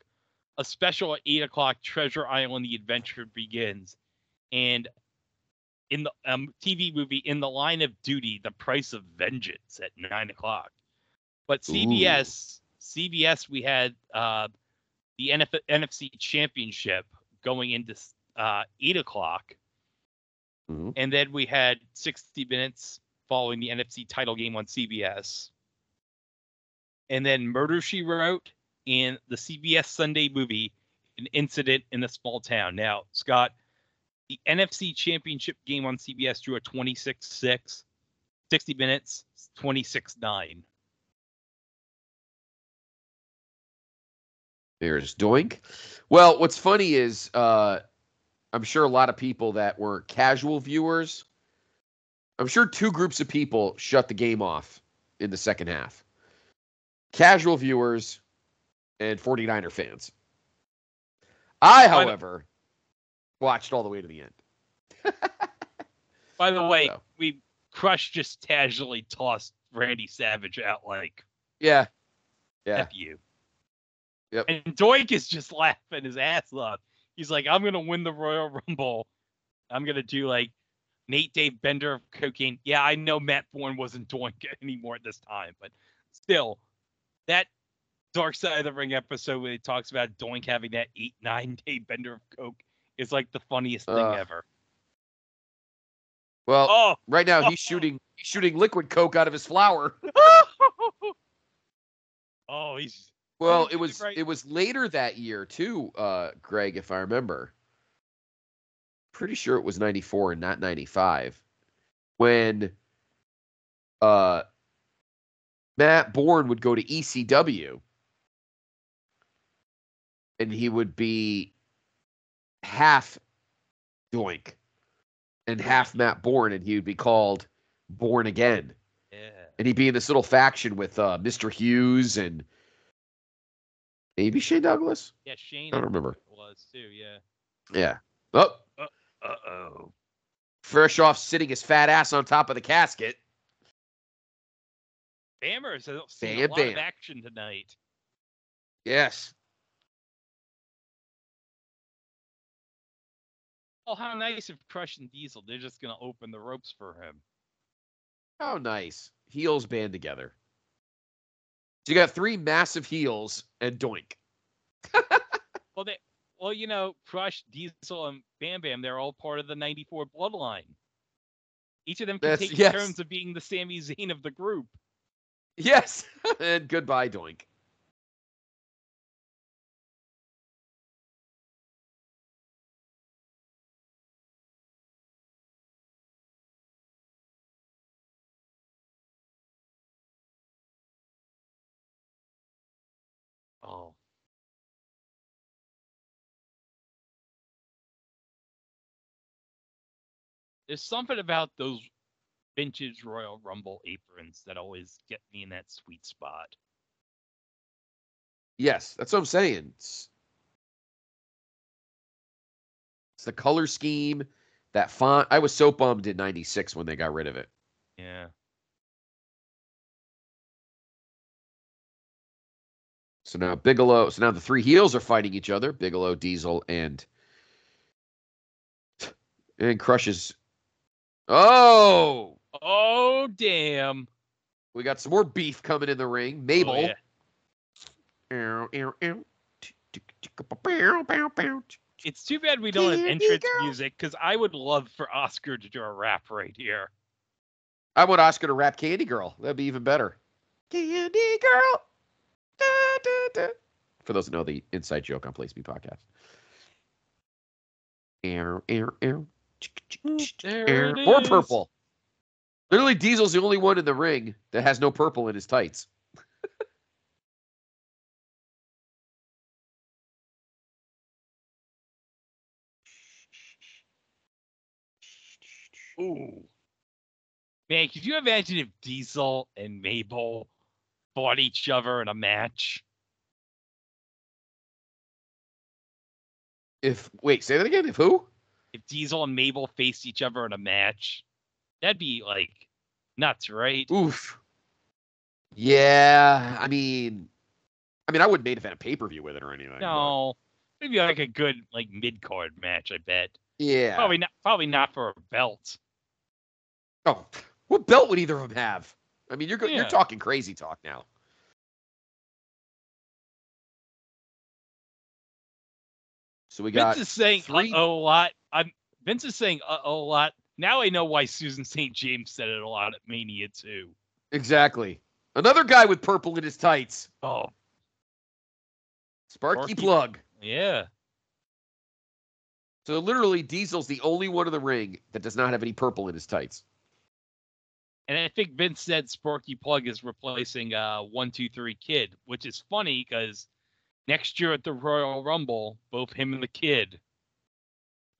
a special at eight o'clock. Treasure Island: The Adventure begins, and in the um, TV movie In the Line of Duty, The Price of Vengeance at nine o'clock. But CBS, CBS, we had uh, the NF- NFC Championship going into uh, eight o'clock, Mhm. and then we had sixty minutes following the NFC title game on CBS, and then Murder She Wrote and the CBS Sunday movie, An Incident in a Small Town. Now, Scott, the NFC Championship game on CBS drew a 26-6, 60 minutes, 26-9. There's Doink. Well, what's funny is uh, I'm sure a lot of people that were casual viewers, I'm sure two groups of people shut the game off in the second half casual viewers and 49er fans. I, however, watched all the way to the end. By the way, So. we Crush just casually tossed Randy Savage out like Yeah. Yeah. F you. Yep. And Doink is just laughing his ass off. He's like, I'm gonna win the Royal Rumble. I'm gonna do like Nate Dave Bender of cocaine. Yeah, I know Matt Bourne wasn't Doink anymore at this time, but still, that Dark Side of the Ring episode where he talks about Doink having that eight nine day bender of coke is like the funniest thing ever. Well, Oh, right now he's shooting he's shooting liquid coke out of his flower. oh, he's Well, it was right? it was later that year too, uh, Greg, if I remember. Pretty sure it was ninety four and not ninety five, when uh, Matt Bourne would go to ECW, and he would be half Doink and half Matt Bourne, and he would be called Born Again yeah. and he'd be in this little faction with uh, Mr. Hughes and maybe Shane Douglas. Yeah, Shane I don't remember. was too. Yeah. Yeah. Oh, Uh oh. fresh off sitting his fat ass on top of the casket. Bammers has seen Bam, a lot of action tonight. Yes. Oh, how nice of Crush and Diesel. They're just gonna open the ropes for him. How nice. Heels band together. So you got three massive heels and Doink. Well, they, well, you know, Crush, Diesel, and Bam Bam. They're all part of the '94 bloodline. Each of them can That's- take yes. turns of being the Sami Zayn of the group. Yes. and goodbye, Doink. There's something about those vintage Royal Rumble aprons that always get me in that sweet spot. Yes, that's what I'm saying. It's, it's the color scheme, that font. I was so bummed in 96 when they got rid of it. Yeah. So now Bigelow, so now the three heels are fighting each other Bigelow, Diesel, and. And Crushes. Oh! Oh damn. We got some more beef coming in the ring. Oh, Mabel. Oh, yeah. It's too bad we don't have entrance music because I would love for Oscar to do a rap right here. I want Oscar to rap Candy Girl. That'd be even better. Candy Girl. Da, da, da. For those who know the inside joke on Place Me podcast. Ow, ow, ow. Mm, there it Or is. purple. Literally, Diesel's the only one in the ring that has no purple in his tights. Ooh. Man, could you imagine if Diesel and Mabel fought each other in a match? If wait, say that again. If who? If Diesel and Mabel faced each other in a match, that'd be like nuts, right? Oof. Yeah, I mean, I mean, I wouldn't main event a pay per view with it or anything. but- No, Maybe like a good like mid card match. I bet. Yeah. Probably not. Probably not for a belt. Oh, what belt would either of them have? I mean, you're go- you're talking crazy talk now. So we got Vince is saying three- a lot. I'm Vince is saying uh oh a lot. Now I know why Susan St. James said it a lot at Mania too. exactly another guy with purple in his tights. Oh Sparky, Sparky. plug. yeah. So literally, Diesel's the only one in the ring that does not have any purple in his tights. And I think Vince said Sparky Plug is replacing uh one two three Kid, which is funny because next year at the Royal Rumble, both him and the Kid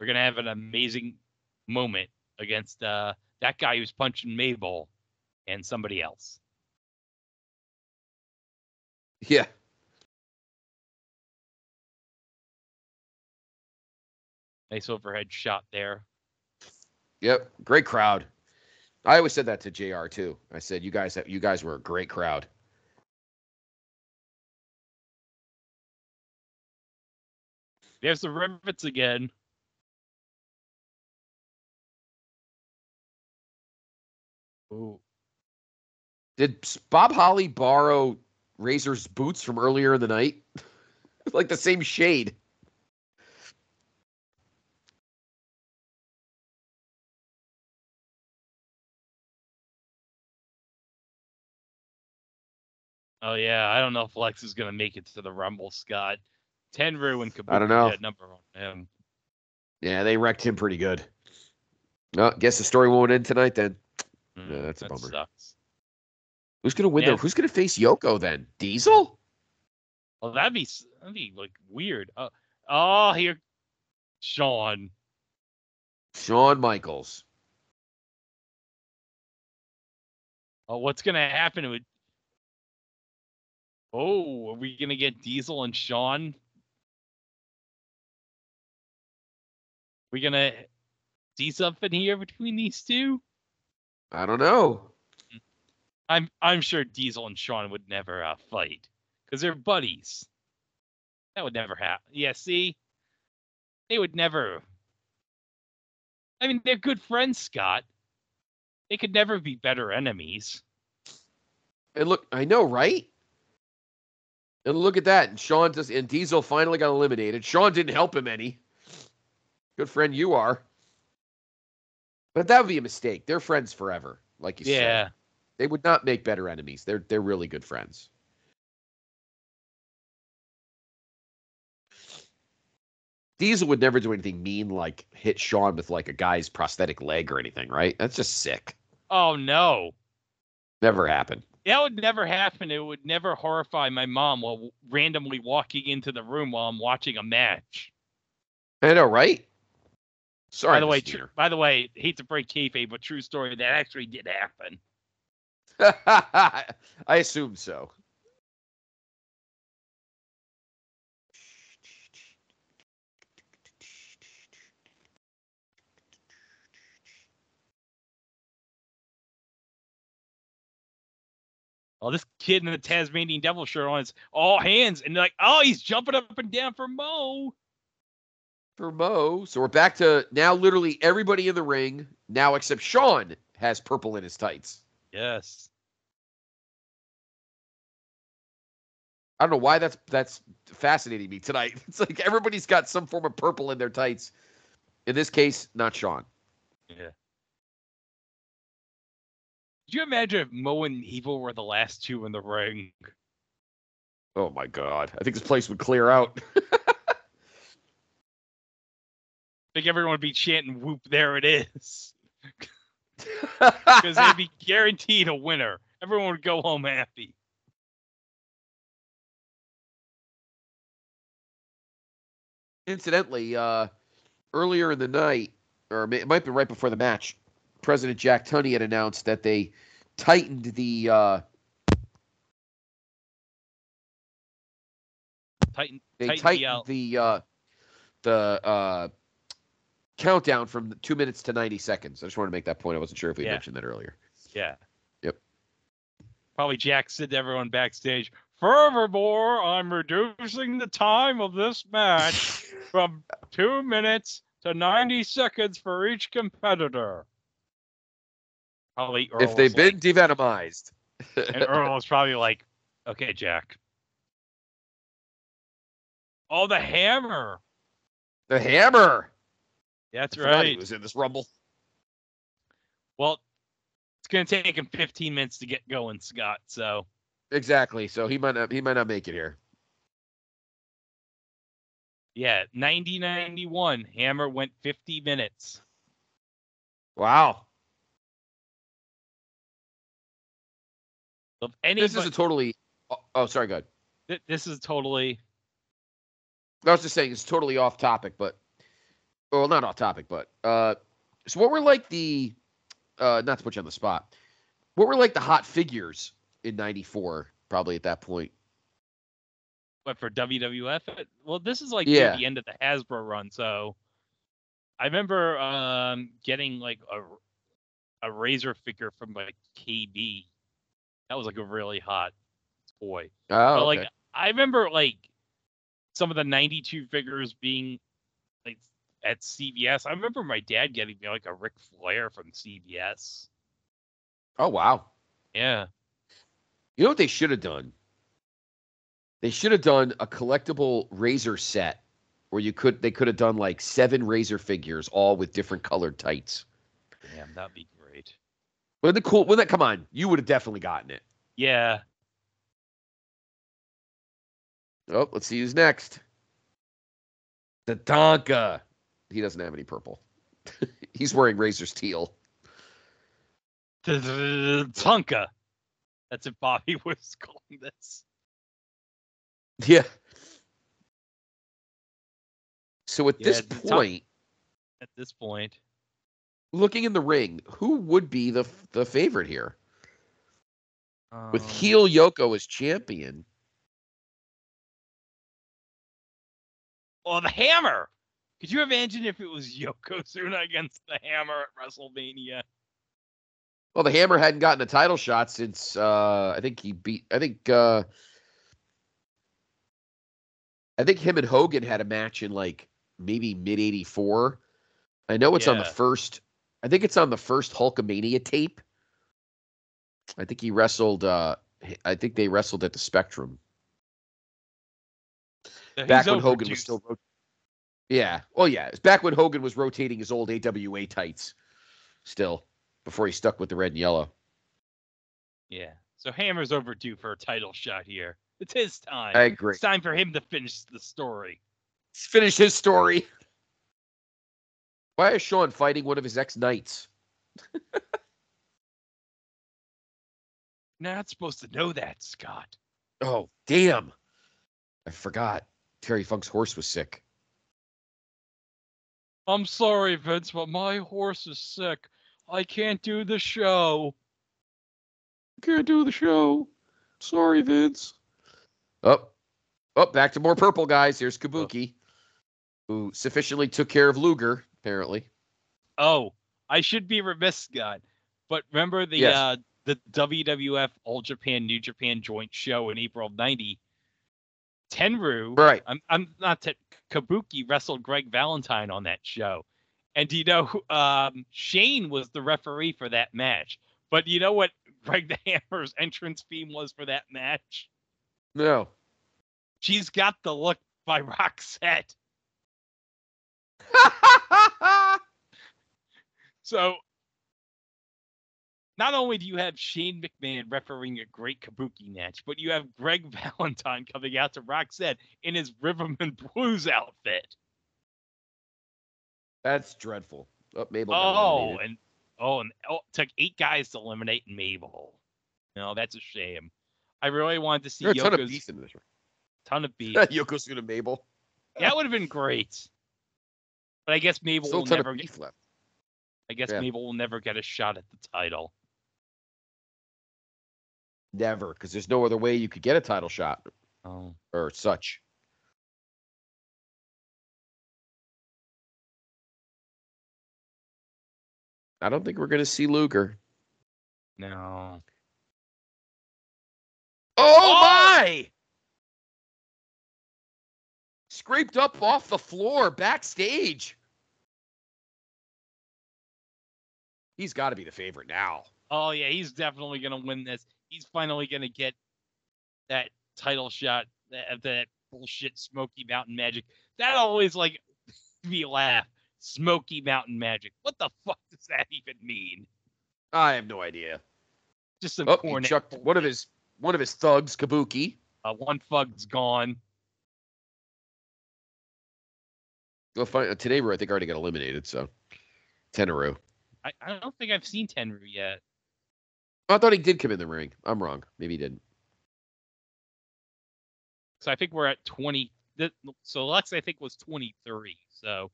are gonna have an amazing moment against uh that guy who's punching Mabel and somebody else. Yeah. Nice overhead shot there. Yep. Great crowd. I always said that to Jr. too. I said you guys you guys were a great crowd. There's the rivets again. Ooh. Did Bob Holly borrow Razor's boots from earlier in the night? like the same shade. Oh yeah, I don't know if Lex is gonna make it to the Rumble, Scott. Tenryu and Kabuki I don't know. number on him. Yeah, they wrecked him pretty good. No, guess the story won't end tonight then. Mm, Yeah, that's a that bummer. Sucks. Who's gonna win Yeah. though? Who's gonna face Yoko then? Diesel? Well, that'd be that'd be like weird. Oh, oh here, Shawn. Shawn Michaels. Oh, what's gonna happen with? Oh, are we gonna get Diesel and Shawn? We gonna see something here between these two? I don't know. I'm I'm sure Diesel and Shawn would never uh, fight because they're buddies. That would never happen. Yeah, see, they would never. I mean, they're good friends, Scott. They could never be better enemies. And look, I know, right? And look at that. And Shawn just and Diesel finally got eliminated. Shawn didn't help him any. Good friend you are. But that would be a mistake. They're friends forever, like you said. Yeah, They would not make better enemies. They're they're really good friends. Diesel would never do anything mean like hit Shawn with like a guy's prosthetic leg or anything, right? That's just sick. Oh no, Never happened. that would never happen. It would never horrify my mom while randomly walking into the room while I'm watching a match. I know, right? Sorry. by the way, tr- by the way, hate to break kayfabe, but true story that actually did happen. I assume so. Oh, this kid in the Tasmanian Devil shirt on is all hands and like, oh, he's jumping up and down for Mo. For Mo. So we're back to now literally everybody in the ring, now except Shawn has purple in his tights. Yes. I don't know why that's that's fascinating me tonight. It's like everybody's got some form of purple in their tights. In this case, not Shawn. Yeah. Could you imagine if Mo and Evil were the last two in the ring? Oh my god. I think this place would clear out. I think everyone would be chanting "Whoop!" There it is, because they'd be guaranteed a winner. Everyone would go home happy. Incidentally, uh, earlier in the night, or it might be right before the match, President Jack Tunney had announced that they tightened the uh, Titan, they tighten tightened the the uh, the uh, countdown from two minutes to ninety seconds. I just wanted to make that point. I wasn't sure if we Yeah. mentioned that earlier. Yeah. Yep. Probably Jack said to everyone backstage, Furthermore, I'm reducing the time of this match from two minutes to 90 seconds for each competitor. Probably Earl if they've been like- devenomized. and Earl was probably like, "Okay, Jack." Oh, the hammer. the hammer. That's forgot He right. was in this rumble. Well, it's gonna take him 15 minutes to get going, Scott. So Exactly. So he might not. He might not make it here. yeah, 90 91. Hammer went 50 minutes. Wow. Of any, This is a totally. Oh, oh, sorry. Good. th- this is totally I was just saying it's totally off topic, but well, not off topic, but uh, so what were like the uh, not to put you on the spot, what were like the hot figures in '94? Probably at that point. But for WWF. Well, this is like Yeah. the end of the Hasbro run, so I remember um, getting like a a razor figure from like KB. That was like a really hot toy. Oh, but okay. like I remember like some of the '92 figures being like at CVS. I remember my dad getting me like a Ric Flair from CVS. oh wow. Yeah. You know what they should have done? They should have done a collectible razor set where you could they could have done like seven razor figures all with different colored tights. Damn, that'd be great. Wouldn't the cool? Wouldn't that come on? You would have definitely gotten it. Yeah. Oh, let's see who's next. The Donka. He doesn't have any purple. He's wearing Razor's teal. Tonka. That's if Bobby was calling this. Yeah. So at Yeah, this point, At this point. looking in the ring, who would be the the favorite here? With Um, heel Yoko as champion. Well, the hammer. Could you imagine if it was Yokozuna against the hammer at WrestleMania? Well, the Hammer hadn't gotten a title shot since uh I think he beat I think uh I think him and Hogan had a match in like maybe mid 84. I know it's on the first I think it's on the first Hulkamania tape. I think he wrestled uh I think they wrestled at the Spectrum. Back when Hogan was still Yeah. Well, yeah. It's back when Hogan was rotating his old AWA tights still before he stuck with the red and yellow. Yeah. So Hammer's overdue for a title shot here. It's his time. I agree. It's time for him to finish the story. Let's finish his story. Why is Shawn fighting one of his ex knights? Not supposed to know that, Scott. Oh, damn. I forgot. Terry Funk's horse was sick. I'm sorry, Vince, but my horse is sick. I can't do the show. Can't do the show. Sorry, Vince. Oh, oh, back to more purple guys. Here's Kabuki, who sufficiently took care of Luger, apparently. Oh, I should be remiss, God. But remember the Yes. uh the WWF All Japan New Japan joint show in April of '90. Tenryu, Right. I'm I'm not Ten, Kabuki wrestled Greg Valentine on that show, and you know um Shane was the referee for that match? But you know what Greg the Hammer's entrance theme was for that match? No. She's got the look by Roxette. So not only do you have Shane McMahon refereeing a great Kabuki match, but you have Greg Valentine coming out to Roxette in his rhythm and blues outfit. That's dreadful. Oh, Mabel. Oh, and oh, and oh, it took eight guys to eliminate Mabel. No, that's a shame. I really wanted to see a ton of beef in this. Room. ton of beef. Yoko's gonna Mabel. that would have been great. But I guess Mabel Still will never get. left. I guess Yeah. Mabel will never get a shot at the title. Never, because there's no other way you could get a title shot Oh. or such. I don't think we're gonna see Luger. No. Oh, Oh! Why? Scraped up off the floor backstage. He's got to be the favorite now. Oh yeah, he's definitely gonna win this. He's finally gonna get that title shot of that bullshit Smoky Mountain Magic. That always like me laugh. Smoky Mountain Magic. What the fuck does that even mean? I have no idea. Just some Oh, he corny. chucked one of his one of his thugs, Kabuki. Uh, one thug's gone. Go find uh, today. I think already got eliminated. So Tenryu. I, I don't think I've seen Tenryu yet. Oh, I thought he did come in the ring. I'm wrong. Maybe he didn't. So I think we're at 20. So Lex, I think, was 23. So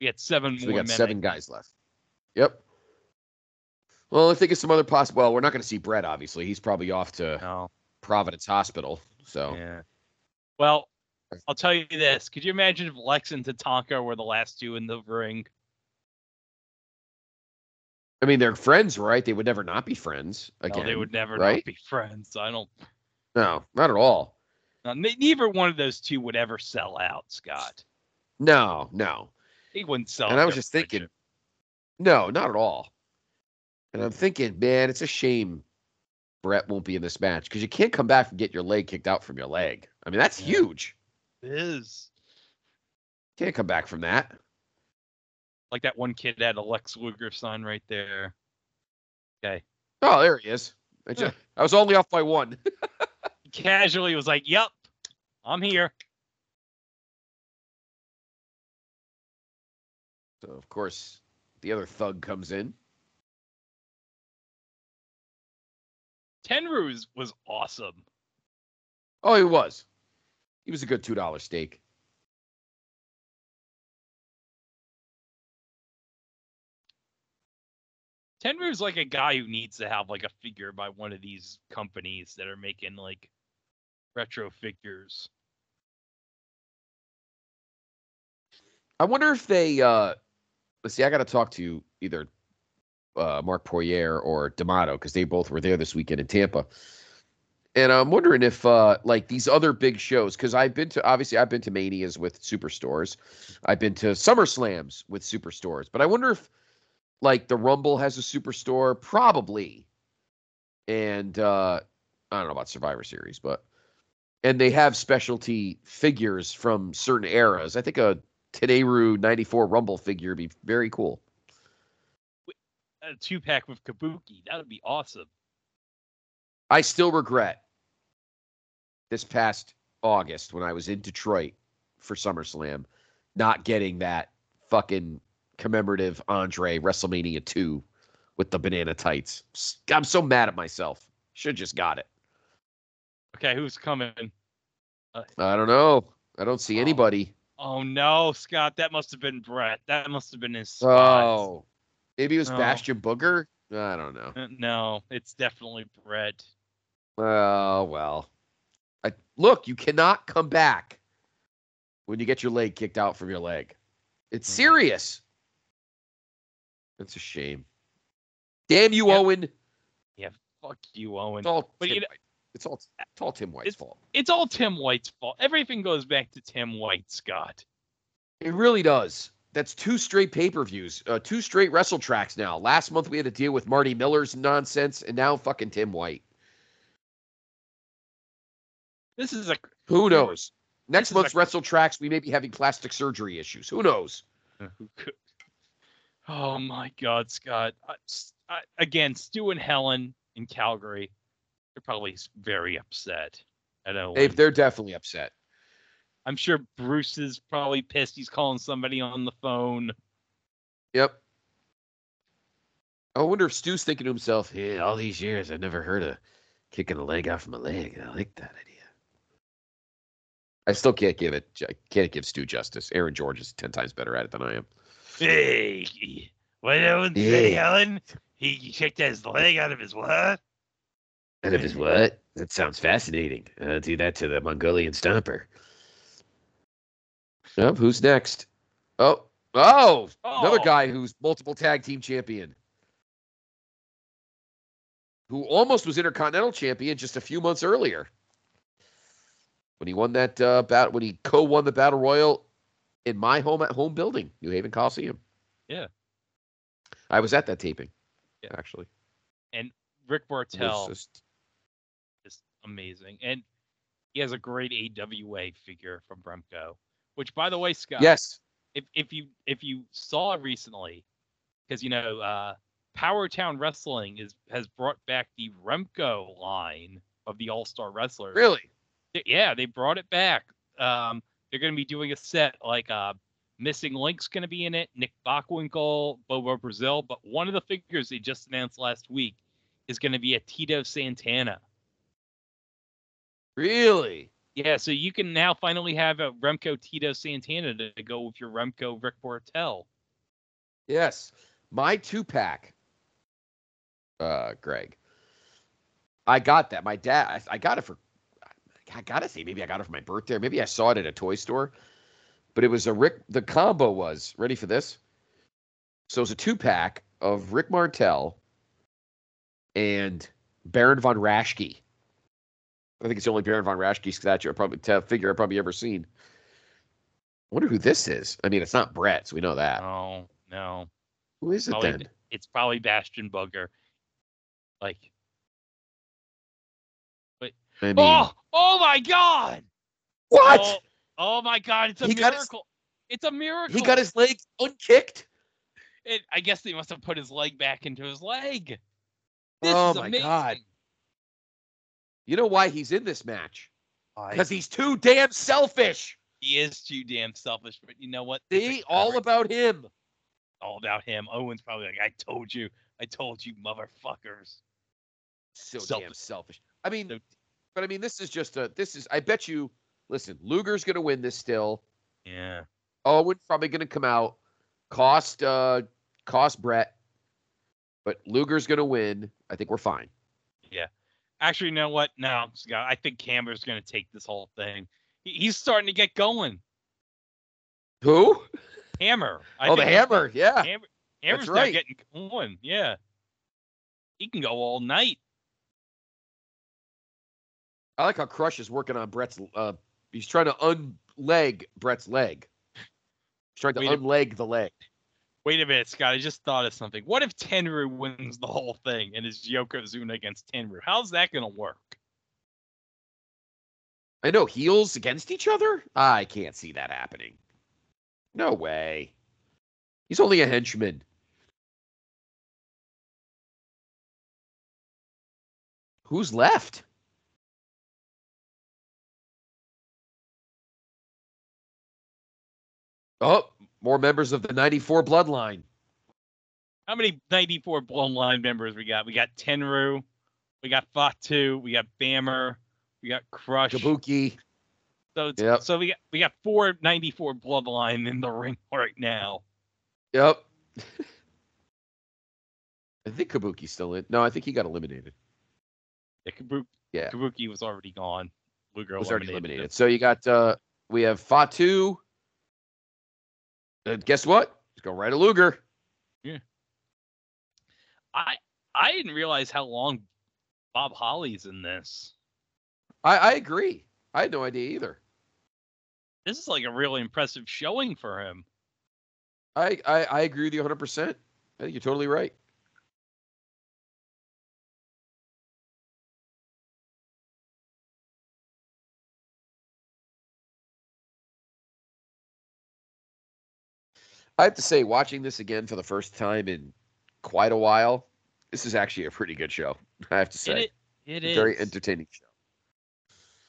we had seven So more we got men, I seven guys left. Yep. Well, I think of some other possible. Well, we're not going to see Bret. Obviously, he's probably off to No. Providence Hospital. So Yeah. Well, I'll tell you this. Could you imagine if Lex and Tatanka were the last two in the ring? I mean, they're friends, right? They would never not be friends No, again. they would never right? not be friends. I don't. No, not at all. Neither one of those two would ever sell out, Scott. No, no. He wouldn't sell. And I was just thinking, no, not at all. And I'm thinking, man, it's a shame Bret won't be in this match because you can't come back and get your leg kicked out from your leg. I mean, that's Yeah. huge. It is Can't come back from that. Like that one kid had a Lex Luger sign right there. Okay. Oh, there he is. I, just, I was only off by one. Casually was like, "Yep, I'm here." So of course, the other thug comes in. Tenryu's was awesome. Oh, he was. He was a good two dollar steak. Tenryu's like a guy who needs to have like a figure by one of these companies that are making like retro figures. I wonder if they. uh Let's see. I got to talk to either uh, Mark Poirier or D'Amato because they both were there this weekend in Tampa. And I'm wondering if, uh, like these other big shows, because I've been to obviously I've been to manias with superstores, I've been to Summer Slams with superstores, but I wonder if, like, the Rumble has a superstore, probably, and uh, I don't know about Survivor Series, but and they have specialty figures from certain eras. I think a Tenryu '94 Rumble figure would be very cool. A two pack with Kabuki. That would be awesome. I still regret this past August when I was in Detroit for SummerSlam not getting that fucking commemorative Andre WrestleMania 2 with the banana tights. I'm so mad at myself. Should just got it. Okay, who's coming? I don't know. I don't see Oh. anybody. Oh no, Scott, that must have been Bret. That must have been his spot. Oh. Maybe it was No. Bastion Booger? I don't know. Uh, No, it's definitely Bret. Oh, well. I, look, you cannot come back when you get your leg kicked out from your leg. It's Mhm. serious. It's a shame. Damn you. Owen. Yeah, fuck you, Owen. It's all But Tim you know- White. It's all it's all Tim White's It's- fault. It's all Tim White's fault. Everything goes back to Tim White, Scott. It really does. That's two straight pay-per-views, uh, two straight wrestle tracks now. Last month we had to deal with Marty Miller's nonsense, and now fucking Tim White. This is a Who knows? Next is a- month's wrestle tracks, we may be having plastic surgery issues. Who knows? who could- Oh my God, Scott! I, I, again, Stu and Helen in Calgary, they're probably very upset. I know. They, they're definitely upset. I'm sure Bruce is probably pissed. He's calling somebody on the phone. Yep. I wonder if Stu's thinking to himself, yeah, all these years I've never heard of kicking a leg off my leg. I like that idea. I still can't give it I can't give Stu justice. Aaron George is ten times better at it than I am. Hey, what happened, Hey. Helen? He kicked his leg out of his what? Out of his what? That sounds fascinating. I'll do that to the Mongolian stomper. Yep, who's next? Oh, oh, another Oh. guy who's multiple tag team champion. Who almost was intercontinental champion just a few months earlier. when he won that uh, battle when he co-won the battle royal in my home at home building, New Haven Coliseum. Yeah. I was at that taping. Yeah. Actually, And Rick Martel just- is amazing, and he has a great AWA figure from Remco. Which, by the way, Scott, yes, if if you if you saw recently, because you know, uh, Power Town Wrestling is has brought back the Remco line of the All Star Wrestlers. really. Yeah, they brought it back. Um, they're going to be doing a set like uh, Missing Link's going to be in it, Nick Bockwinkel, Bobo Brazil, but one of the figures they just announced last week is going to be a Tito Santana. Really? Yeah, so you can now finally have a Remco Tito Santana to go with your Remco Rick Martel. Yes. My two pack, uh, Greg. I got that. My dad, I, I got it for, I gotta say, maybe I got it for my birthday, maybe I saw it at a toy store. But it was a Rick, the combo was, ready for this? So it was a two pack of Rick Martel and Baron von Raschke. I think it's the only Baron von Raschke statue I probably t- figure I've probably ever seen. I wonder who this is. I mean, it's not Bret, so we know that. Oh no, Who is it probably, then? it's probably Bastion Booger. Like, I oh! mean, oh, oh my God! what? Oh, oh my God! It's a He got his- miracle. It's a miracle. he got his leg unkicked. It, I guess they must have put his leg back into his leg. This Oh my amazing. God. You know why he's in this match? Because he's too damn selfish. he is too damn selfish, but you know what? See, all about him. all about him. Owen's probably like, I told you, I told you, motherfuckers. So damn Selfish. selfish. I mean, So- but I mean, this is just a. This is. I bet you. Listen, Luger's gonna win this still. Yeah. Owen's probably gonna come out, cost uh, cost Bret, but Luger's gonna win. I think we're fine. Yeah. Actually, you know what? No, Scott, I think Camber's going to take this whole thing. He, he's starting to get going. Who? Hammer. I oh, the hammer. Yeah. Hammer. Hammer's now right. getting going. Yeah. He can go all night. I like how Crush is working on Bret's. Uh, he's trying to unleg Bret's leg. He's trying to Wait unleg the leg. Wait a minute, Scott. I just thought of something. What if Tenryu wins the whole thing and is Yokozuna against Tenryu? How's that going to work? I know heels against each other. I can't see that happening. No way. He's only a henchman. Who's left? Oh, more members of the 94 bloodline. How many 94 bloodline members we got? We got Tenryu, we got Fatu, we got Bammer, we got Crush. Kabuki. So, it's- Yep. so we got we got four 94 bloodline in the ring right now. Yep. I think Kabuki's still in. No, I think he got eliminated. Yeah, Kabuki, Yeah. Kabuki was already gone. Luger was already eliminated. eliminated. So you got uh we have Fatu. And guess what? Let's go right to Luger. Yeah. I I didn't realize how long Bob Holly's in this. I, I agree. I had no idea either. This is like a really impressive showing for him. I, I, I agree with you 100%. I think you're totally right. I have to say, watching this again for the first time in quite a while, this is actually a pretty good show. I have to say, It, it is very entertaining show.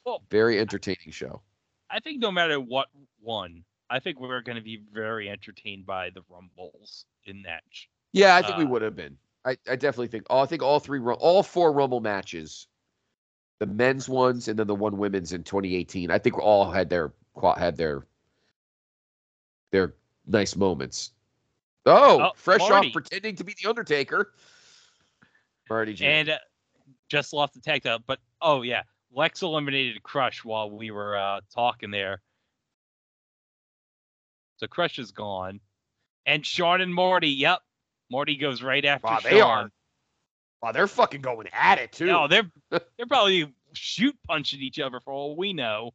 Well, Very entertaining show. I think no matter what one, I think we're going to be very entertained by the Rumbles in that. Yeah, I think we Uh, would have been. I, I definitely think. Oh, I think all three, all four Rumble matches, the men's ones and then the one women's in 2018. I think all had their had their their nice moments. Oh, Oh, fresh Marty. off pretending to be the Undertaker. Marty J. And uh, just lost the tag title, but oh yeah, Lex eliminated Crush while we were uh, talking there. So Crush is gone, and Shawn and Marty. Yep, Marty goes right after Wow, Shawn. they are wow, they're fucking going at it too. No, they're they're probably shoot punching each other for all we know.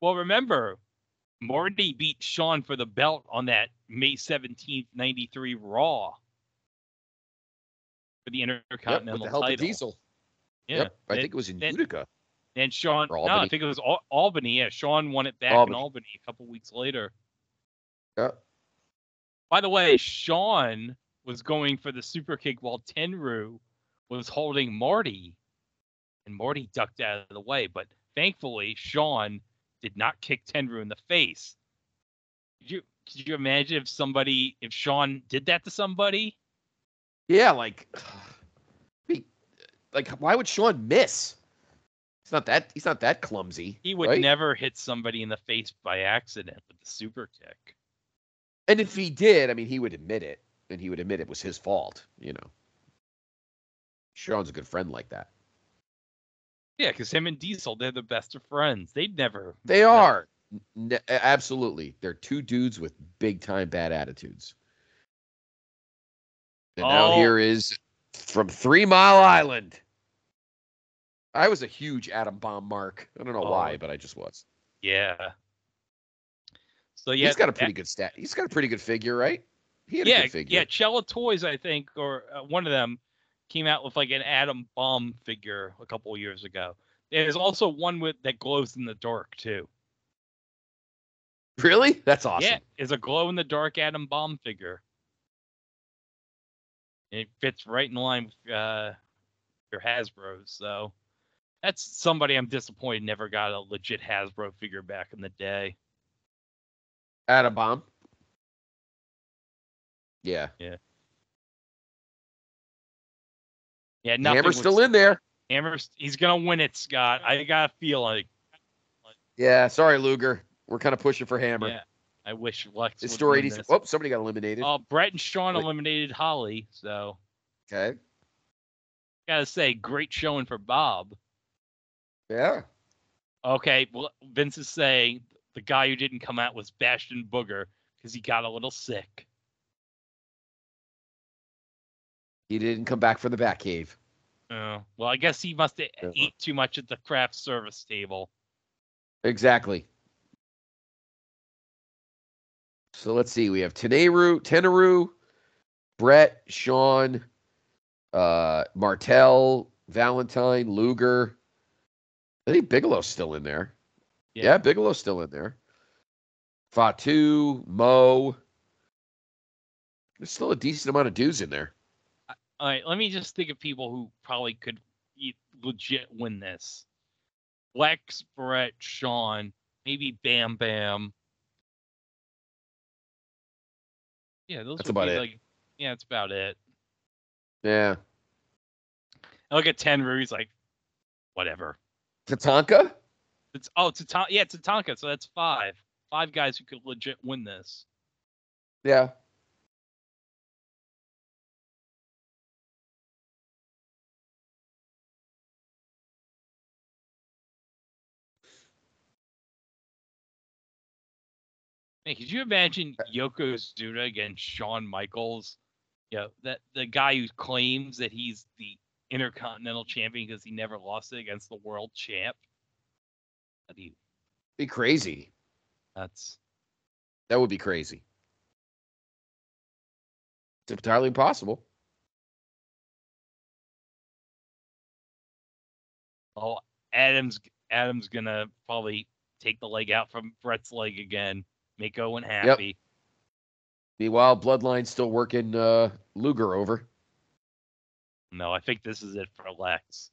Well, remember, Marty beat Shawn for the belt on that May 17th, 93 Raw for the Yep, Intercontinental with the help title. of Diesel. Yeah. Yep, I And- think it was in then- Utica. And Shawn, no, I think it was Al- Albany. Yeah, Shawn won it back Albany. in Albany a couple weeks later. Yep. By the way, Shawn was going for the super kick while Tenryu was holding Marty, and Marty ducked out of the way. But thankfully, Shawn did not kick Tenryu in the face. Could you could you imagine if somebody if Shawn did that to somebody? Yeah, like, like why would Shawn miss? He's not that. He's not that clumsy. He would right? never hit somebody in the face by accident with the super kick. And if he did, I mean, he would admit it, and he would admit it was his fault. You know, Shawn's a good friend like that. Yeah, because him and Diesel, they're the best of friends. They'd never. They are N- absolutely. They're two dudes with big time bad attitudes. And now Oh. here is from Three Mile Island. I was a huge Adam Bomb mark. I don't know Oh. why, but I just was. Yeah. So yeah, he's got a that- pretty good stat. He's got a pretty good figure, right? He had a yeah, good figure. yeah. Chella Toys, I think, or uh, one of them came out with like an Adam Bomb figure a couple of years ago. There's also one with that glows in the dark too. Really? That's awesome. Yeah, is a glow in the dark Adam Bomb figure. It fits right in line with uh, your Hasbro's. So that's somebody I'm disappointed never got a legit Hasbro figure back in the day. Adam Bomb. Yeah. Yeah, nothing Hammer's was- still in there. Hammer's he's gonna win it, Scott. I got a feel like Yeah. Sorry, Luger. We're kind of pushing for Hammer. yeah. I wish Lex. It's would story win 80. this. Oh, somebody got eliminated. Oh, Bret and Shawn Wait. eliminated Holly, so Okay. gotta say, great showing for Bob. Yeah. Okay, well, Vince is saying the guy who didn't come out was Bastion Booger because he got a little sick. He didn't come back for the Batcave. cave. Uh, well, I guess he must have Yeah. eat too much at the craft service table. Exactly. So let's see. We have Tenryu, Tenryu, Bret, Shawn, uh, Martel, Valentine, Luger. I think Bigelow's still in there. Yeah. Yeah, Bigelow's still in there. Fatu, Mo. There's still a decent amount of dudes in there. All right, let me just think of people who probably could legit win this. Lex, Bret, Shawn, maybe Bam Bam. Yeah, those That's about be it. like yeah, that's about it. Yeah. I look at Tenryu, he's like, whatever. Tatanka? It's oh Tatanka, yeah, Tatanka, so that's five. Five guys who could legit win this. Yeah. Hey, could you imagine Yokozuna against Shawn Michaels? Yeah, that the guy who claims that he's the Intercontinental Champion because he never lost it against the World Champ. That'd be Be crazy. that's That would be crazy. It's entirely possible. oh Adams Adams gonna probably take the leg out from Bret's leg again, make Owen happy. Meanwhile, Bloodline's still working uh, Luger over. No, I think this is it for Lex.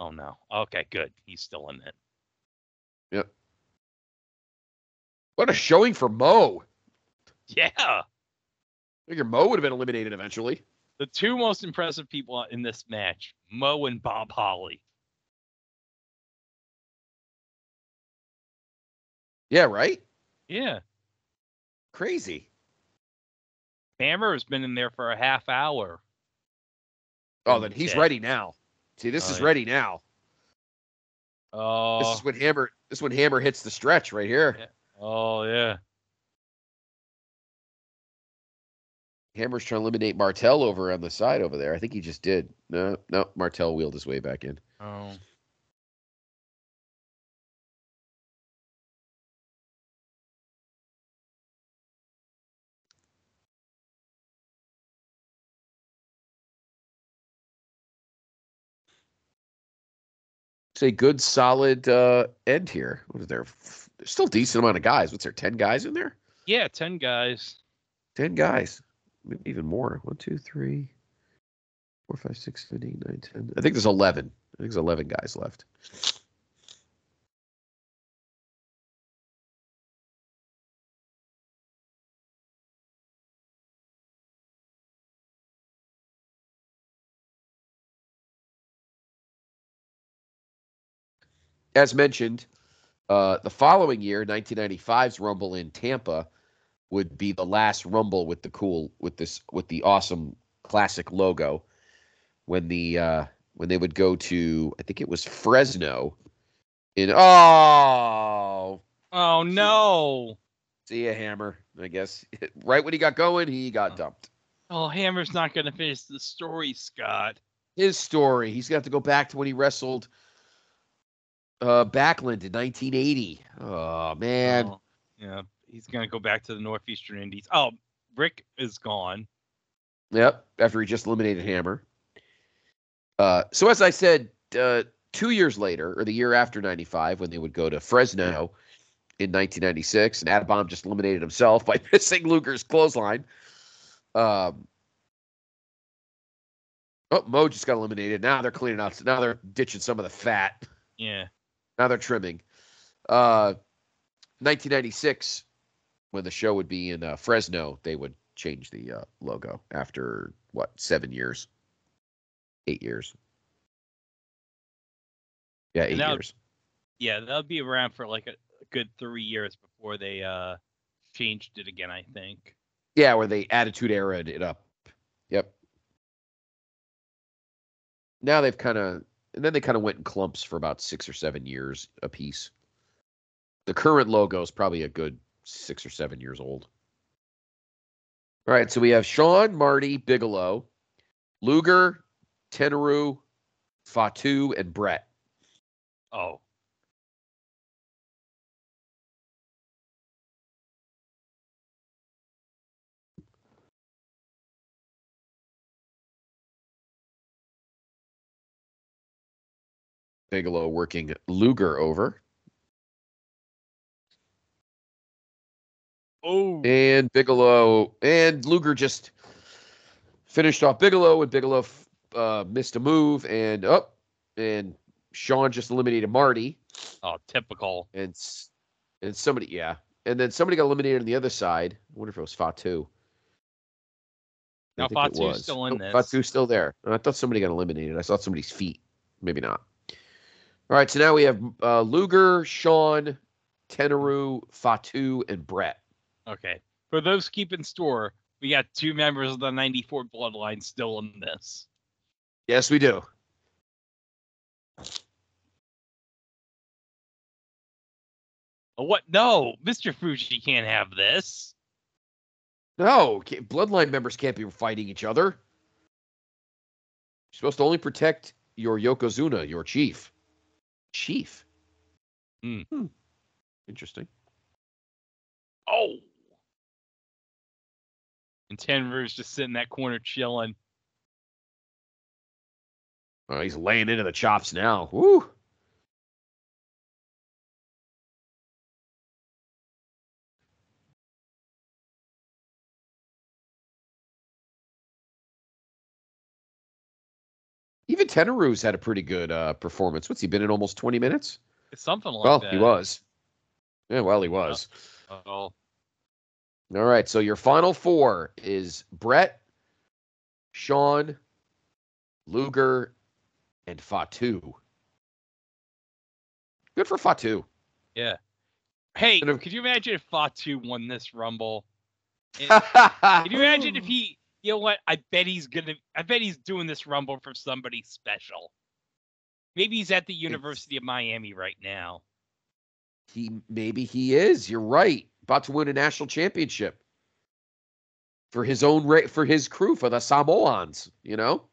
Oh no. Okay, good. He's still in it. Yep. What a showing for Mo. Yeah. I figure Mo would have been eliminated eventually. The two most impressive people in this match, Mo and Bob Holly. Yeah, right? Yeah. Crazy. Hammer has been in there for a half hour. Oh, then he's Yeah. ready now. See, this Oh, is yeah. ready now. Oh, This is oh. when Hammer. This is when Hammer hits the stretch right here. Yeah. oh yeah. Hammer's trying to eliminate Martel over on the side over there. I think he just did. No, no, Martel wheeled his way back in. Oh. It's a good solid uh, end here. What is there? There's still a decent amount of guys. What's there? Ten guys in there? Yeah, ten guys. Ten guys, maybe even more. One, two, three, four, five, six, seven, eight, nine, ten. I think there's eleven. I think there's eleven guys left. As mentioned, uh, the following year, 1995's Rumble in Tampa would be the last Rumble with the cool, with this, with the awesome classic logo. When the uh, when they would go to, I think it was Fresno. In oh, Oh no! see ya, Hammer. I guess right when he got going, he got dumped. Oh, Hammer's not gonna finish the story, Scott. His story. He's got to go back to when he wrestled uh, Backlund in 1980. Oh man. Oh, yeah, he's gonna go back to the Northeastern Indies. Oh, Rick is gone. Yep, after he just eliminated Hammer. Uh, so as I said, uh, two years later, or the year after '95, when they would go to Fresno in 1996, and Adam Bomb just eliminated himself by missing Luger's clothesline. Um, oh, Mo just got eliminated. Now they're cleaning out. Now they're ditching some of the fat. Yeah. Now they're trimming. Uh, 1996, when the show would be in uh, Fresno, they would change the uh, logo after what seven years, eight years. Yeah, eight now- years. Yeah, that'll be around for like a, a good three years before they uh changed it again. I think. Yeah, where they attitude era it up. Yep. Now they've kind of, and then they kind of went in clumps for about six or seven years apiece. The current logo is probably a good six or seven years old. All right, so we have Shawn, Marty, Bigelow, Luger, Tenryu, Fatu, and Bret. Oh. Bigelow working Luger over. Oh. And Bigelow and Luger just finished off Bigelow, and Bigelow uh, missed a move, and up, and Shawn just eliminated Marty, Oh, typical. and and somebody, yeah, and then somebody got eliminated on the other side. I wonder if it was Fatu. Now Fatu's still in Oh, this. Fatu's still there. I thought somebody got eliminated. I saw somebody's feet. Maybe not. All right, so now we have uh, Luger, Shawn, Tenryu, Fatu, and Bret. Okay. For those keeping store, we got two members of the 94 bloodline still in this. Yes, we do. What? No, Mr. Fuji can't have this. No, bloodline members can't be fighting each other. You're supposed to only protect your Yokozuna, your chief. Chief. Mm. Hmm. Interesting. Oh. And Tenryu's just sitting in that corner chilling. Oh, he's laying into the chops now. Woo. Even Tenryu's had a pretty good uh, performance. What's he been in almost 20 minutes? It's something like well, that. Well, he was. Yeah, well, he was. Oh, All right. So your final four is Bret, Shawn, Luger, and Fatu. Good for Fatu. yeah. Hey, if- could you imagine if Fatu won this Rumble? Could you imagine if he, you know what? I bet he's gonna. I bet he's doing this Rumble for somebody special. Maybe he's at the University of Miami right now. he maybe he is. You're right. About to win a national championship for his own for his crew for the Samoans. You know.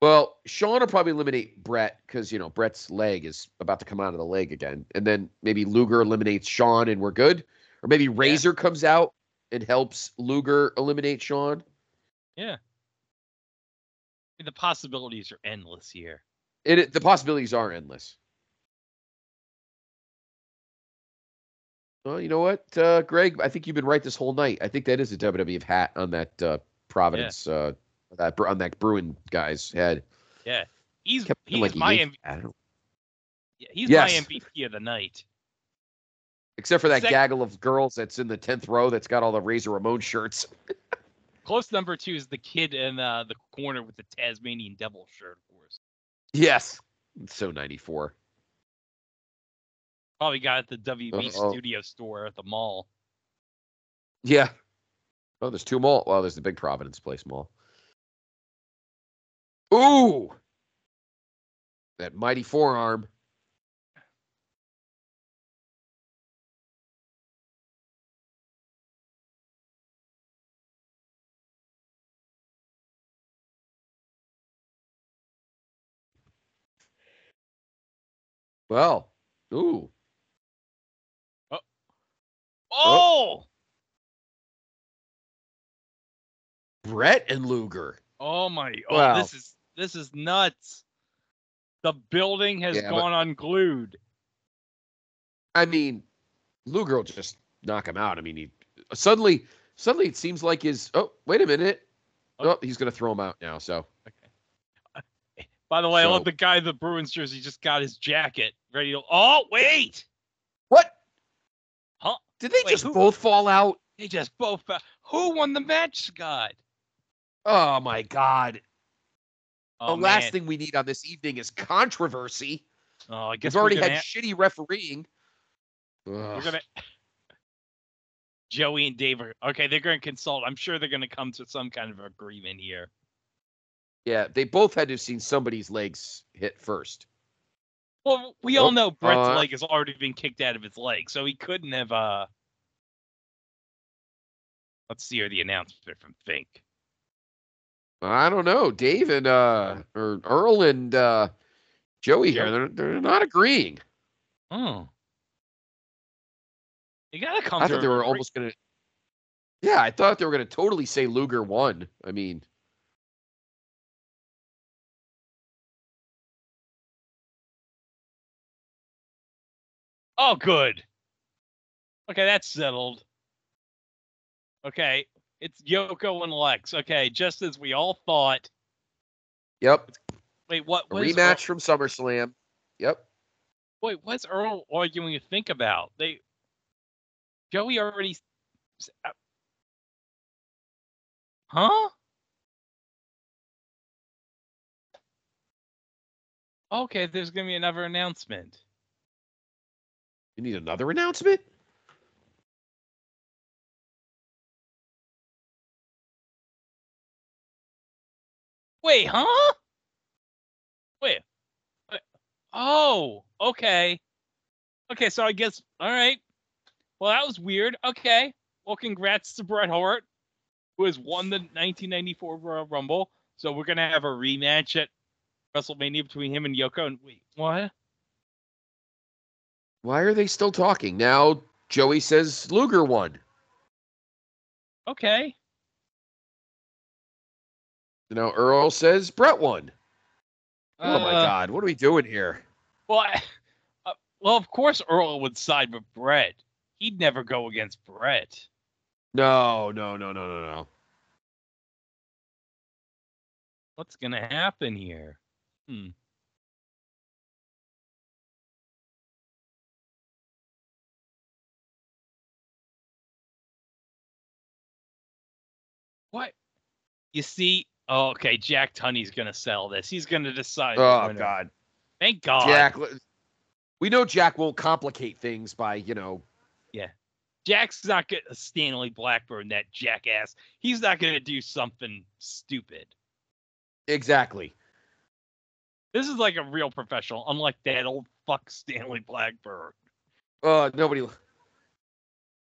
Well, Shawn will probably eliminate Bret because you know Bret's leg is about to come out of the leg again, and then maybe Luger eliminates Shawn and we're good, or maybe Razor comes out and helps Luger eliminate Shawn. Yeah. The possibilities are endless here. It, it the possibilities are endless. Well, you know what, uh, Greg? I think you've been right this whole night. I think that is a WWF hat on that uh, Providence, uh, that on that Bruin guy's head. Yeah. He's Kept he's like my Yankee M- I don't- yeah, he's Yes. my MVP of the night. Except for that Sec- gaggle of girls that's in the tenth row that's got all the Razor Ramon shirts. Close number two is the kid in uh, the corner with the Tasmanian Devil shirt, of course. Yes, it's so ninety four. Probably got at the WB Uh-oh. studio store at the mall. Yeah. Oh, there's two mall. Well, there's the big Providence Place mall. Ooh, that mighty forearm. Well, ooh, Oh! oh. oh! Bret and Luger. Oh my! Oh, Wow. this is this is nuts. The building has Yeah, but- gone unglued. I mean, Luger will just knock him out. I mean, he suddenly, suddenly it seems like his. Oh, wait a minute. Oh. Oh, he's gonna throw him out now. So By the way, I love the guy in the Bruins jersey just got his jacket ready to. Oh wait! what? Huh? Did they Wait, just who- both fall out? They just both. fa- Who won the match, Scott? Oh my God! Oh, the last man. thing we need on this evening is controversy. Oh, I guess We've already had gonna shitty refereeing. ha- we're gonna. Joey and Dave are okay. They're going to consult. I'm sure they're going to come to some kind of agreement here. Yeah, they both had to have seen somebody's legs hit first. Well, we all Oh, know Bret's uh, leg has already been kicked out of his leg, so he couldn't have. uh Let's see here the announcement from Fink. I don't know, Dave and uh, or Earl and uh, Joey here. They're they're not agreeing. Oh, you gotta come. I thought they were almost gonna. Yeah, I thought they were gonna totally say Luger won. I mean, Oh, good. Okay, that's settled. Okay, it's Yoko and Lex. Okay, just as we all thought. yep, Wait, what? what rematch from SummerSlam. Yep. Earl, wait, what's Earl arguing to think about? They Joey already. uh, Huh? Okay, there's gonna be another announcement. You need another announcement? Wait, huh? Wait. Wait. Oh, okay. Okay, so I guess all right. Well, that was weird. Okay. Well, congrats to Bret Hart, who has won the 1994 Royal Rumble. So we're gonna have a rematch at WrestleMania between him and Yoko. And wait, what? Why are they still talking? Now Joey says Luger won. Okay. Now Earl says Bret won. Oh my Uh, God, what are we doing here? Well, I, uh, well, of course Earl would side with Bret. He'd never go against Bret. No, no, no, no, no, no. What's gonna happen here? Hmm. What? You see? Oh, okay. Jack Tunney's gonna sell this. He's gonna decide. Oh. God, Thank God. Jack. We know Jack won't complicate things by you know. Yeah. Jack's not gonna Stanley Blackburn, that jackass. He's not gonna do something stupid. Exactly. This is like a real professional, unlike that old fuck Stanley Blackburn. Uh, nobody.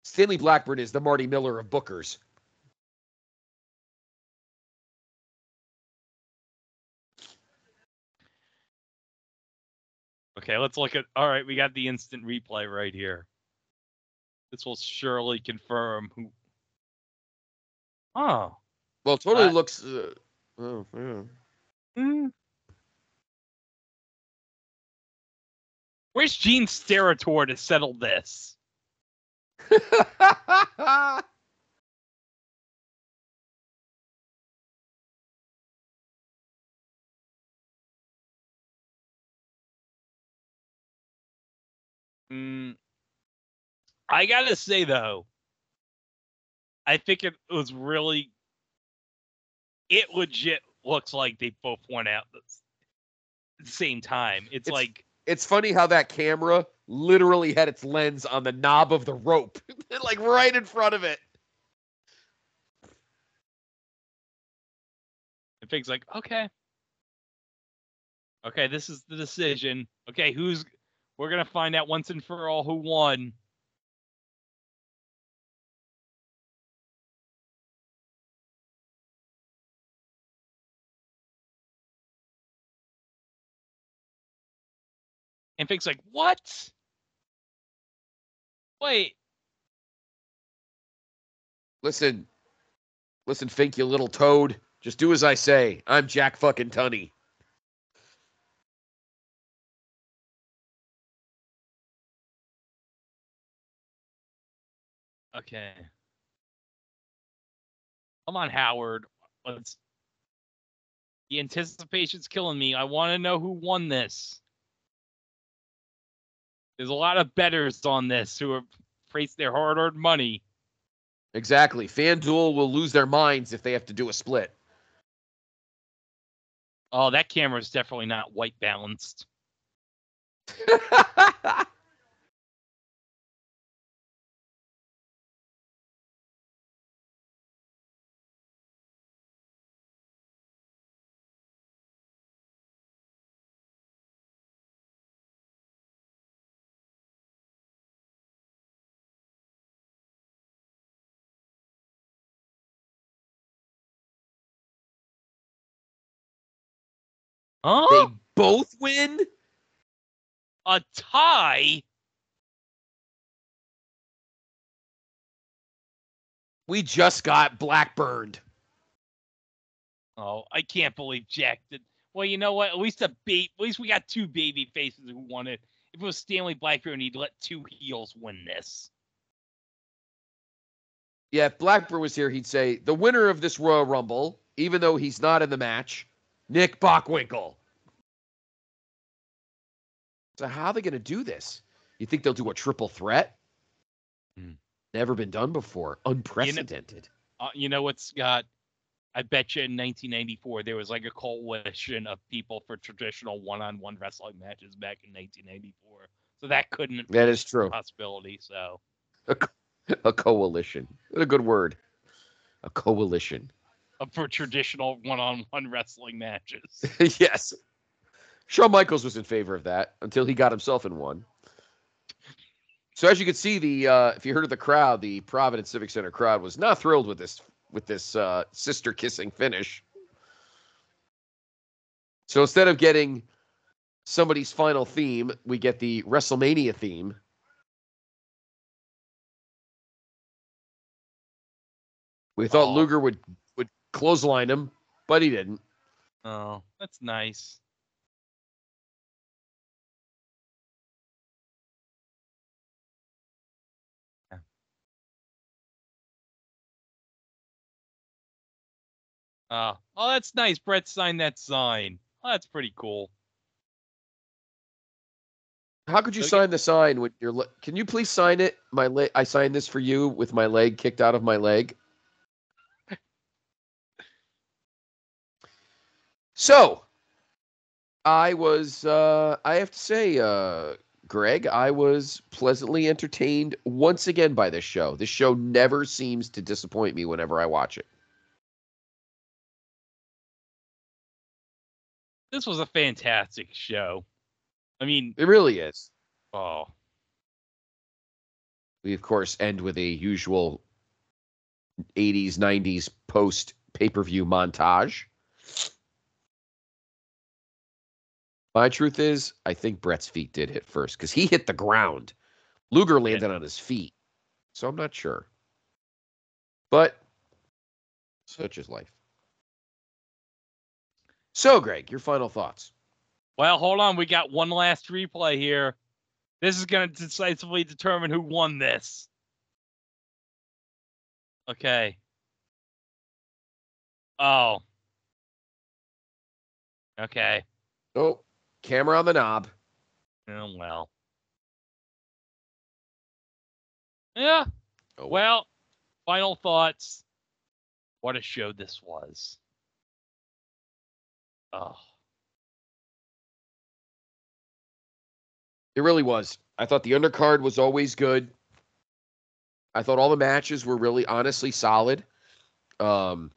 Stanley Blackburn is the Marty Miller of bookers. Okay, let's look at. All right, we got the instant replay right here. This will surely confirm who. Oh. Well, it totally Uh, looks. Uh, oh, yeah. Hmm. Where's Gene Steratore to settle this? Mm, I gotta say though, I think it was really. It legit looks like they both went out at the same time. It's, It's- like it's funny how that camera literally had its lens on the knob of the rope, like right in front of it. And Fink's like, okay. Okay, this is the decision. Okay, who's we're gonna find out once and for all who won. And Fink's like, what? Wait, Listen, listen, Fink, you little toad. Just do as I say. I'm Jack fucking Tunney. Okay. Come on, Howard. Let's. The anticipation's killing me. I want to know who won this. There's a lot of betters on this who have placed their hard-earned money. Exactly. FanDuel will lose their minds if they have to do a split. Oh, that camera's definitely not white balanced. Huh? they oh. both win? A tie? We just got blackburned. Oh, I can't believe Jack did. Well, you know what? At least a bait. At least we got two baby faces who won it. If it was Stanley Blackburn, he'd let two heels win this. Yeah, if Blackburn was here, he'd say the winner of this Royal Rumble, even though he's not in the match, Nick Bockwinkel. So how are they going to do this? You think they'll do a triple threat? Hmm. Never been done before. Unprecedented. Uh, you know what, Scott? I bet you in 1994 there was like a coalition of people for traditional one-on-one wrestling matches back in 1994. So that couldn't be that is true. a possibility. So A coalition. What a good word. A coalition. For traditional one-on-one wrestling matches. yes. Shawn Michaels was in favor of that until he got himself in one. So as you can see, the uh, if you heard of the crowd, the Providence Civic Center crowd was not thrilled with this with this uh, sister kissing finish. So instead of getting somebody's final theme, we get the WrestleMania theme. We thought Aw. Luger would would clothesline him, but he didn't. Oh, that's nice. Yeah. Oh, oh, that's nice. Bret signed that sign. Oh, that's pretty cool. How could you Okay. sign the sign with your? Le- Can you please sign it? My leg. I signed this for you with my leg kicked out of my leg. So, I was. Uh, I have to say, uh, Greg, I was pleasantly entertained once again by this show. This show never seems to disappoint me whenever I watch it. This was a fantastic show. I mean, It really is. oh, We of course end with a usual 80s 90s post pay-per-view montage. My truth is, I think Bret's feet did hit first because he hit the ground. Luger landed on his feet. So I'm not sure. But such is life. So, Greg, your final thoughts. Well, hold on. We got one last replay here. This is going to decisively determine who won this. Okay. Oh. Okay. Oh, camera on the knob. Oh, well. Yeah. Oh, Well, final thoughts. What a show this was. Oh. It really was. I thought the undercard was always good. I thought all the matches were really honestly solid. Um,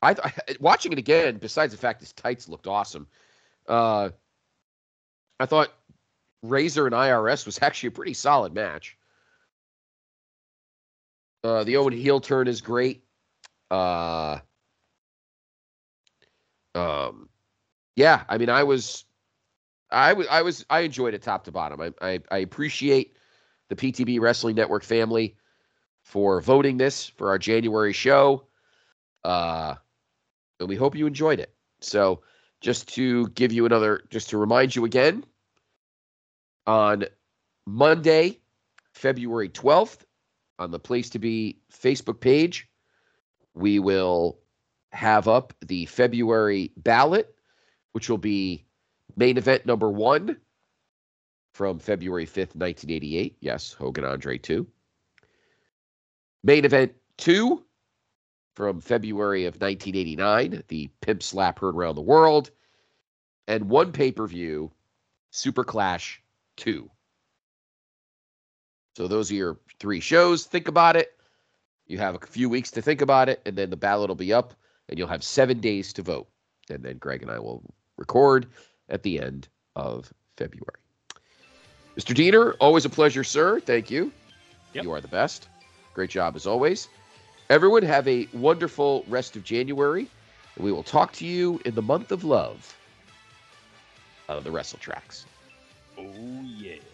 I, I watching it again. Besides the fact his tights looked awesome, uh, I thought Razor and IRS was actually a pretty solid match. Uh, the Owen heel turn is great. Uh, um, yeah, I mean, I was I was I was I enjoyed it top to bottom. I, I I appreciate the PTB Wrestling Network family for voting this for our January show. Uh and we hope you enjoyed it. So just to give you another just to remind you again on Monday, February 12th on the place to be Facebook page, we will have up the February ballot which will be Main event number one from February 5th, 1988. Yes, Hogan Andre 2. Main event two from February of 1989, the Pimp Slap heard around the world. And one pay per view, Super Clash 2. So those are your three shows. Think about it. You have a few weeks to think about it, and then the ballot will be up, and you'll have seven days to vote. And then Greg and I will record at the end of February. Mr. Diener, always a pleasure, sir. Thank you. Yep. You are the best. Great job as always. Everyone, have a wonderful rest of January. And we will talk to you in the month of love of the Wrestletraxx. Oh, yeah.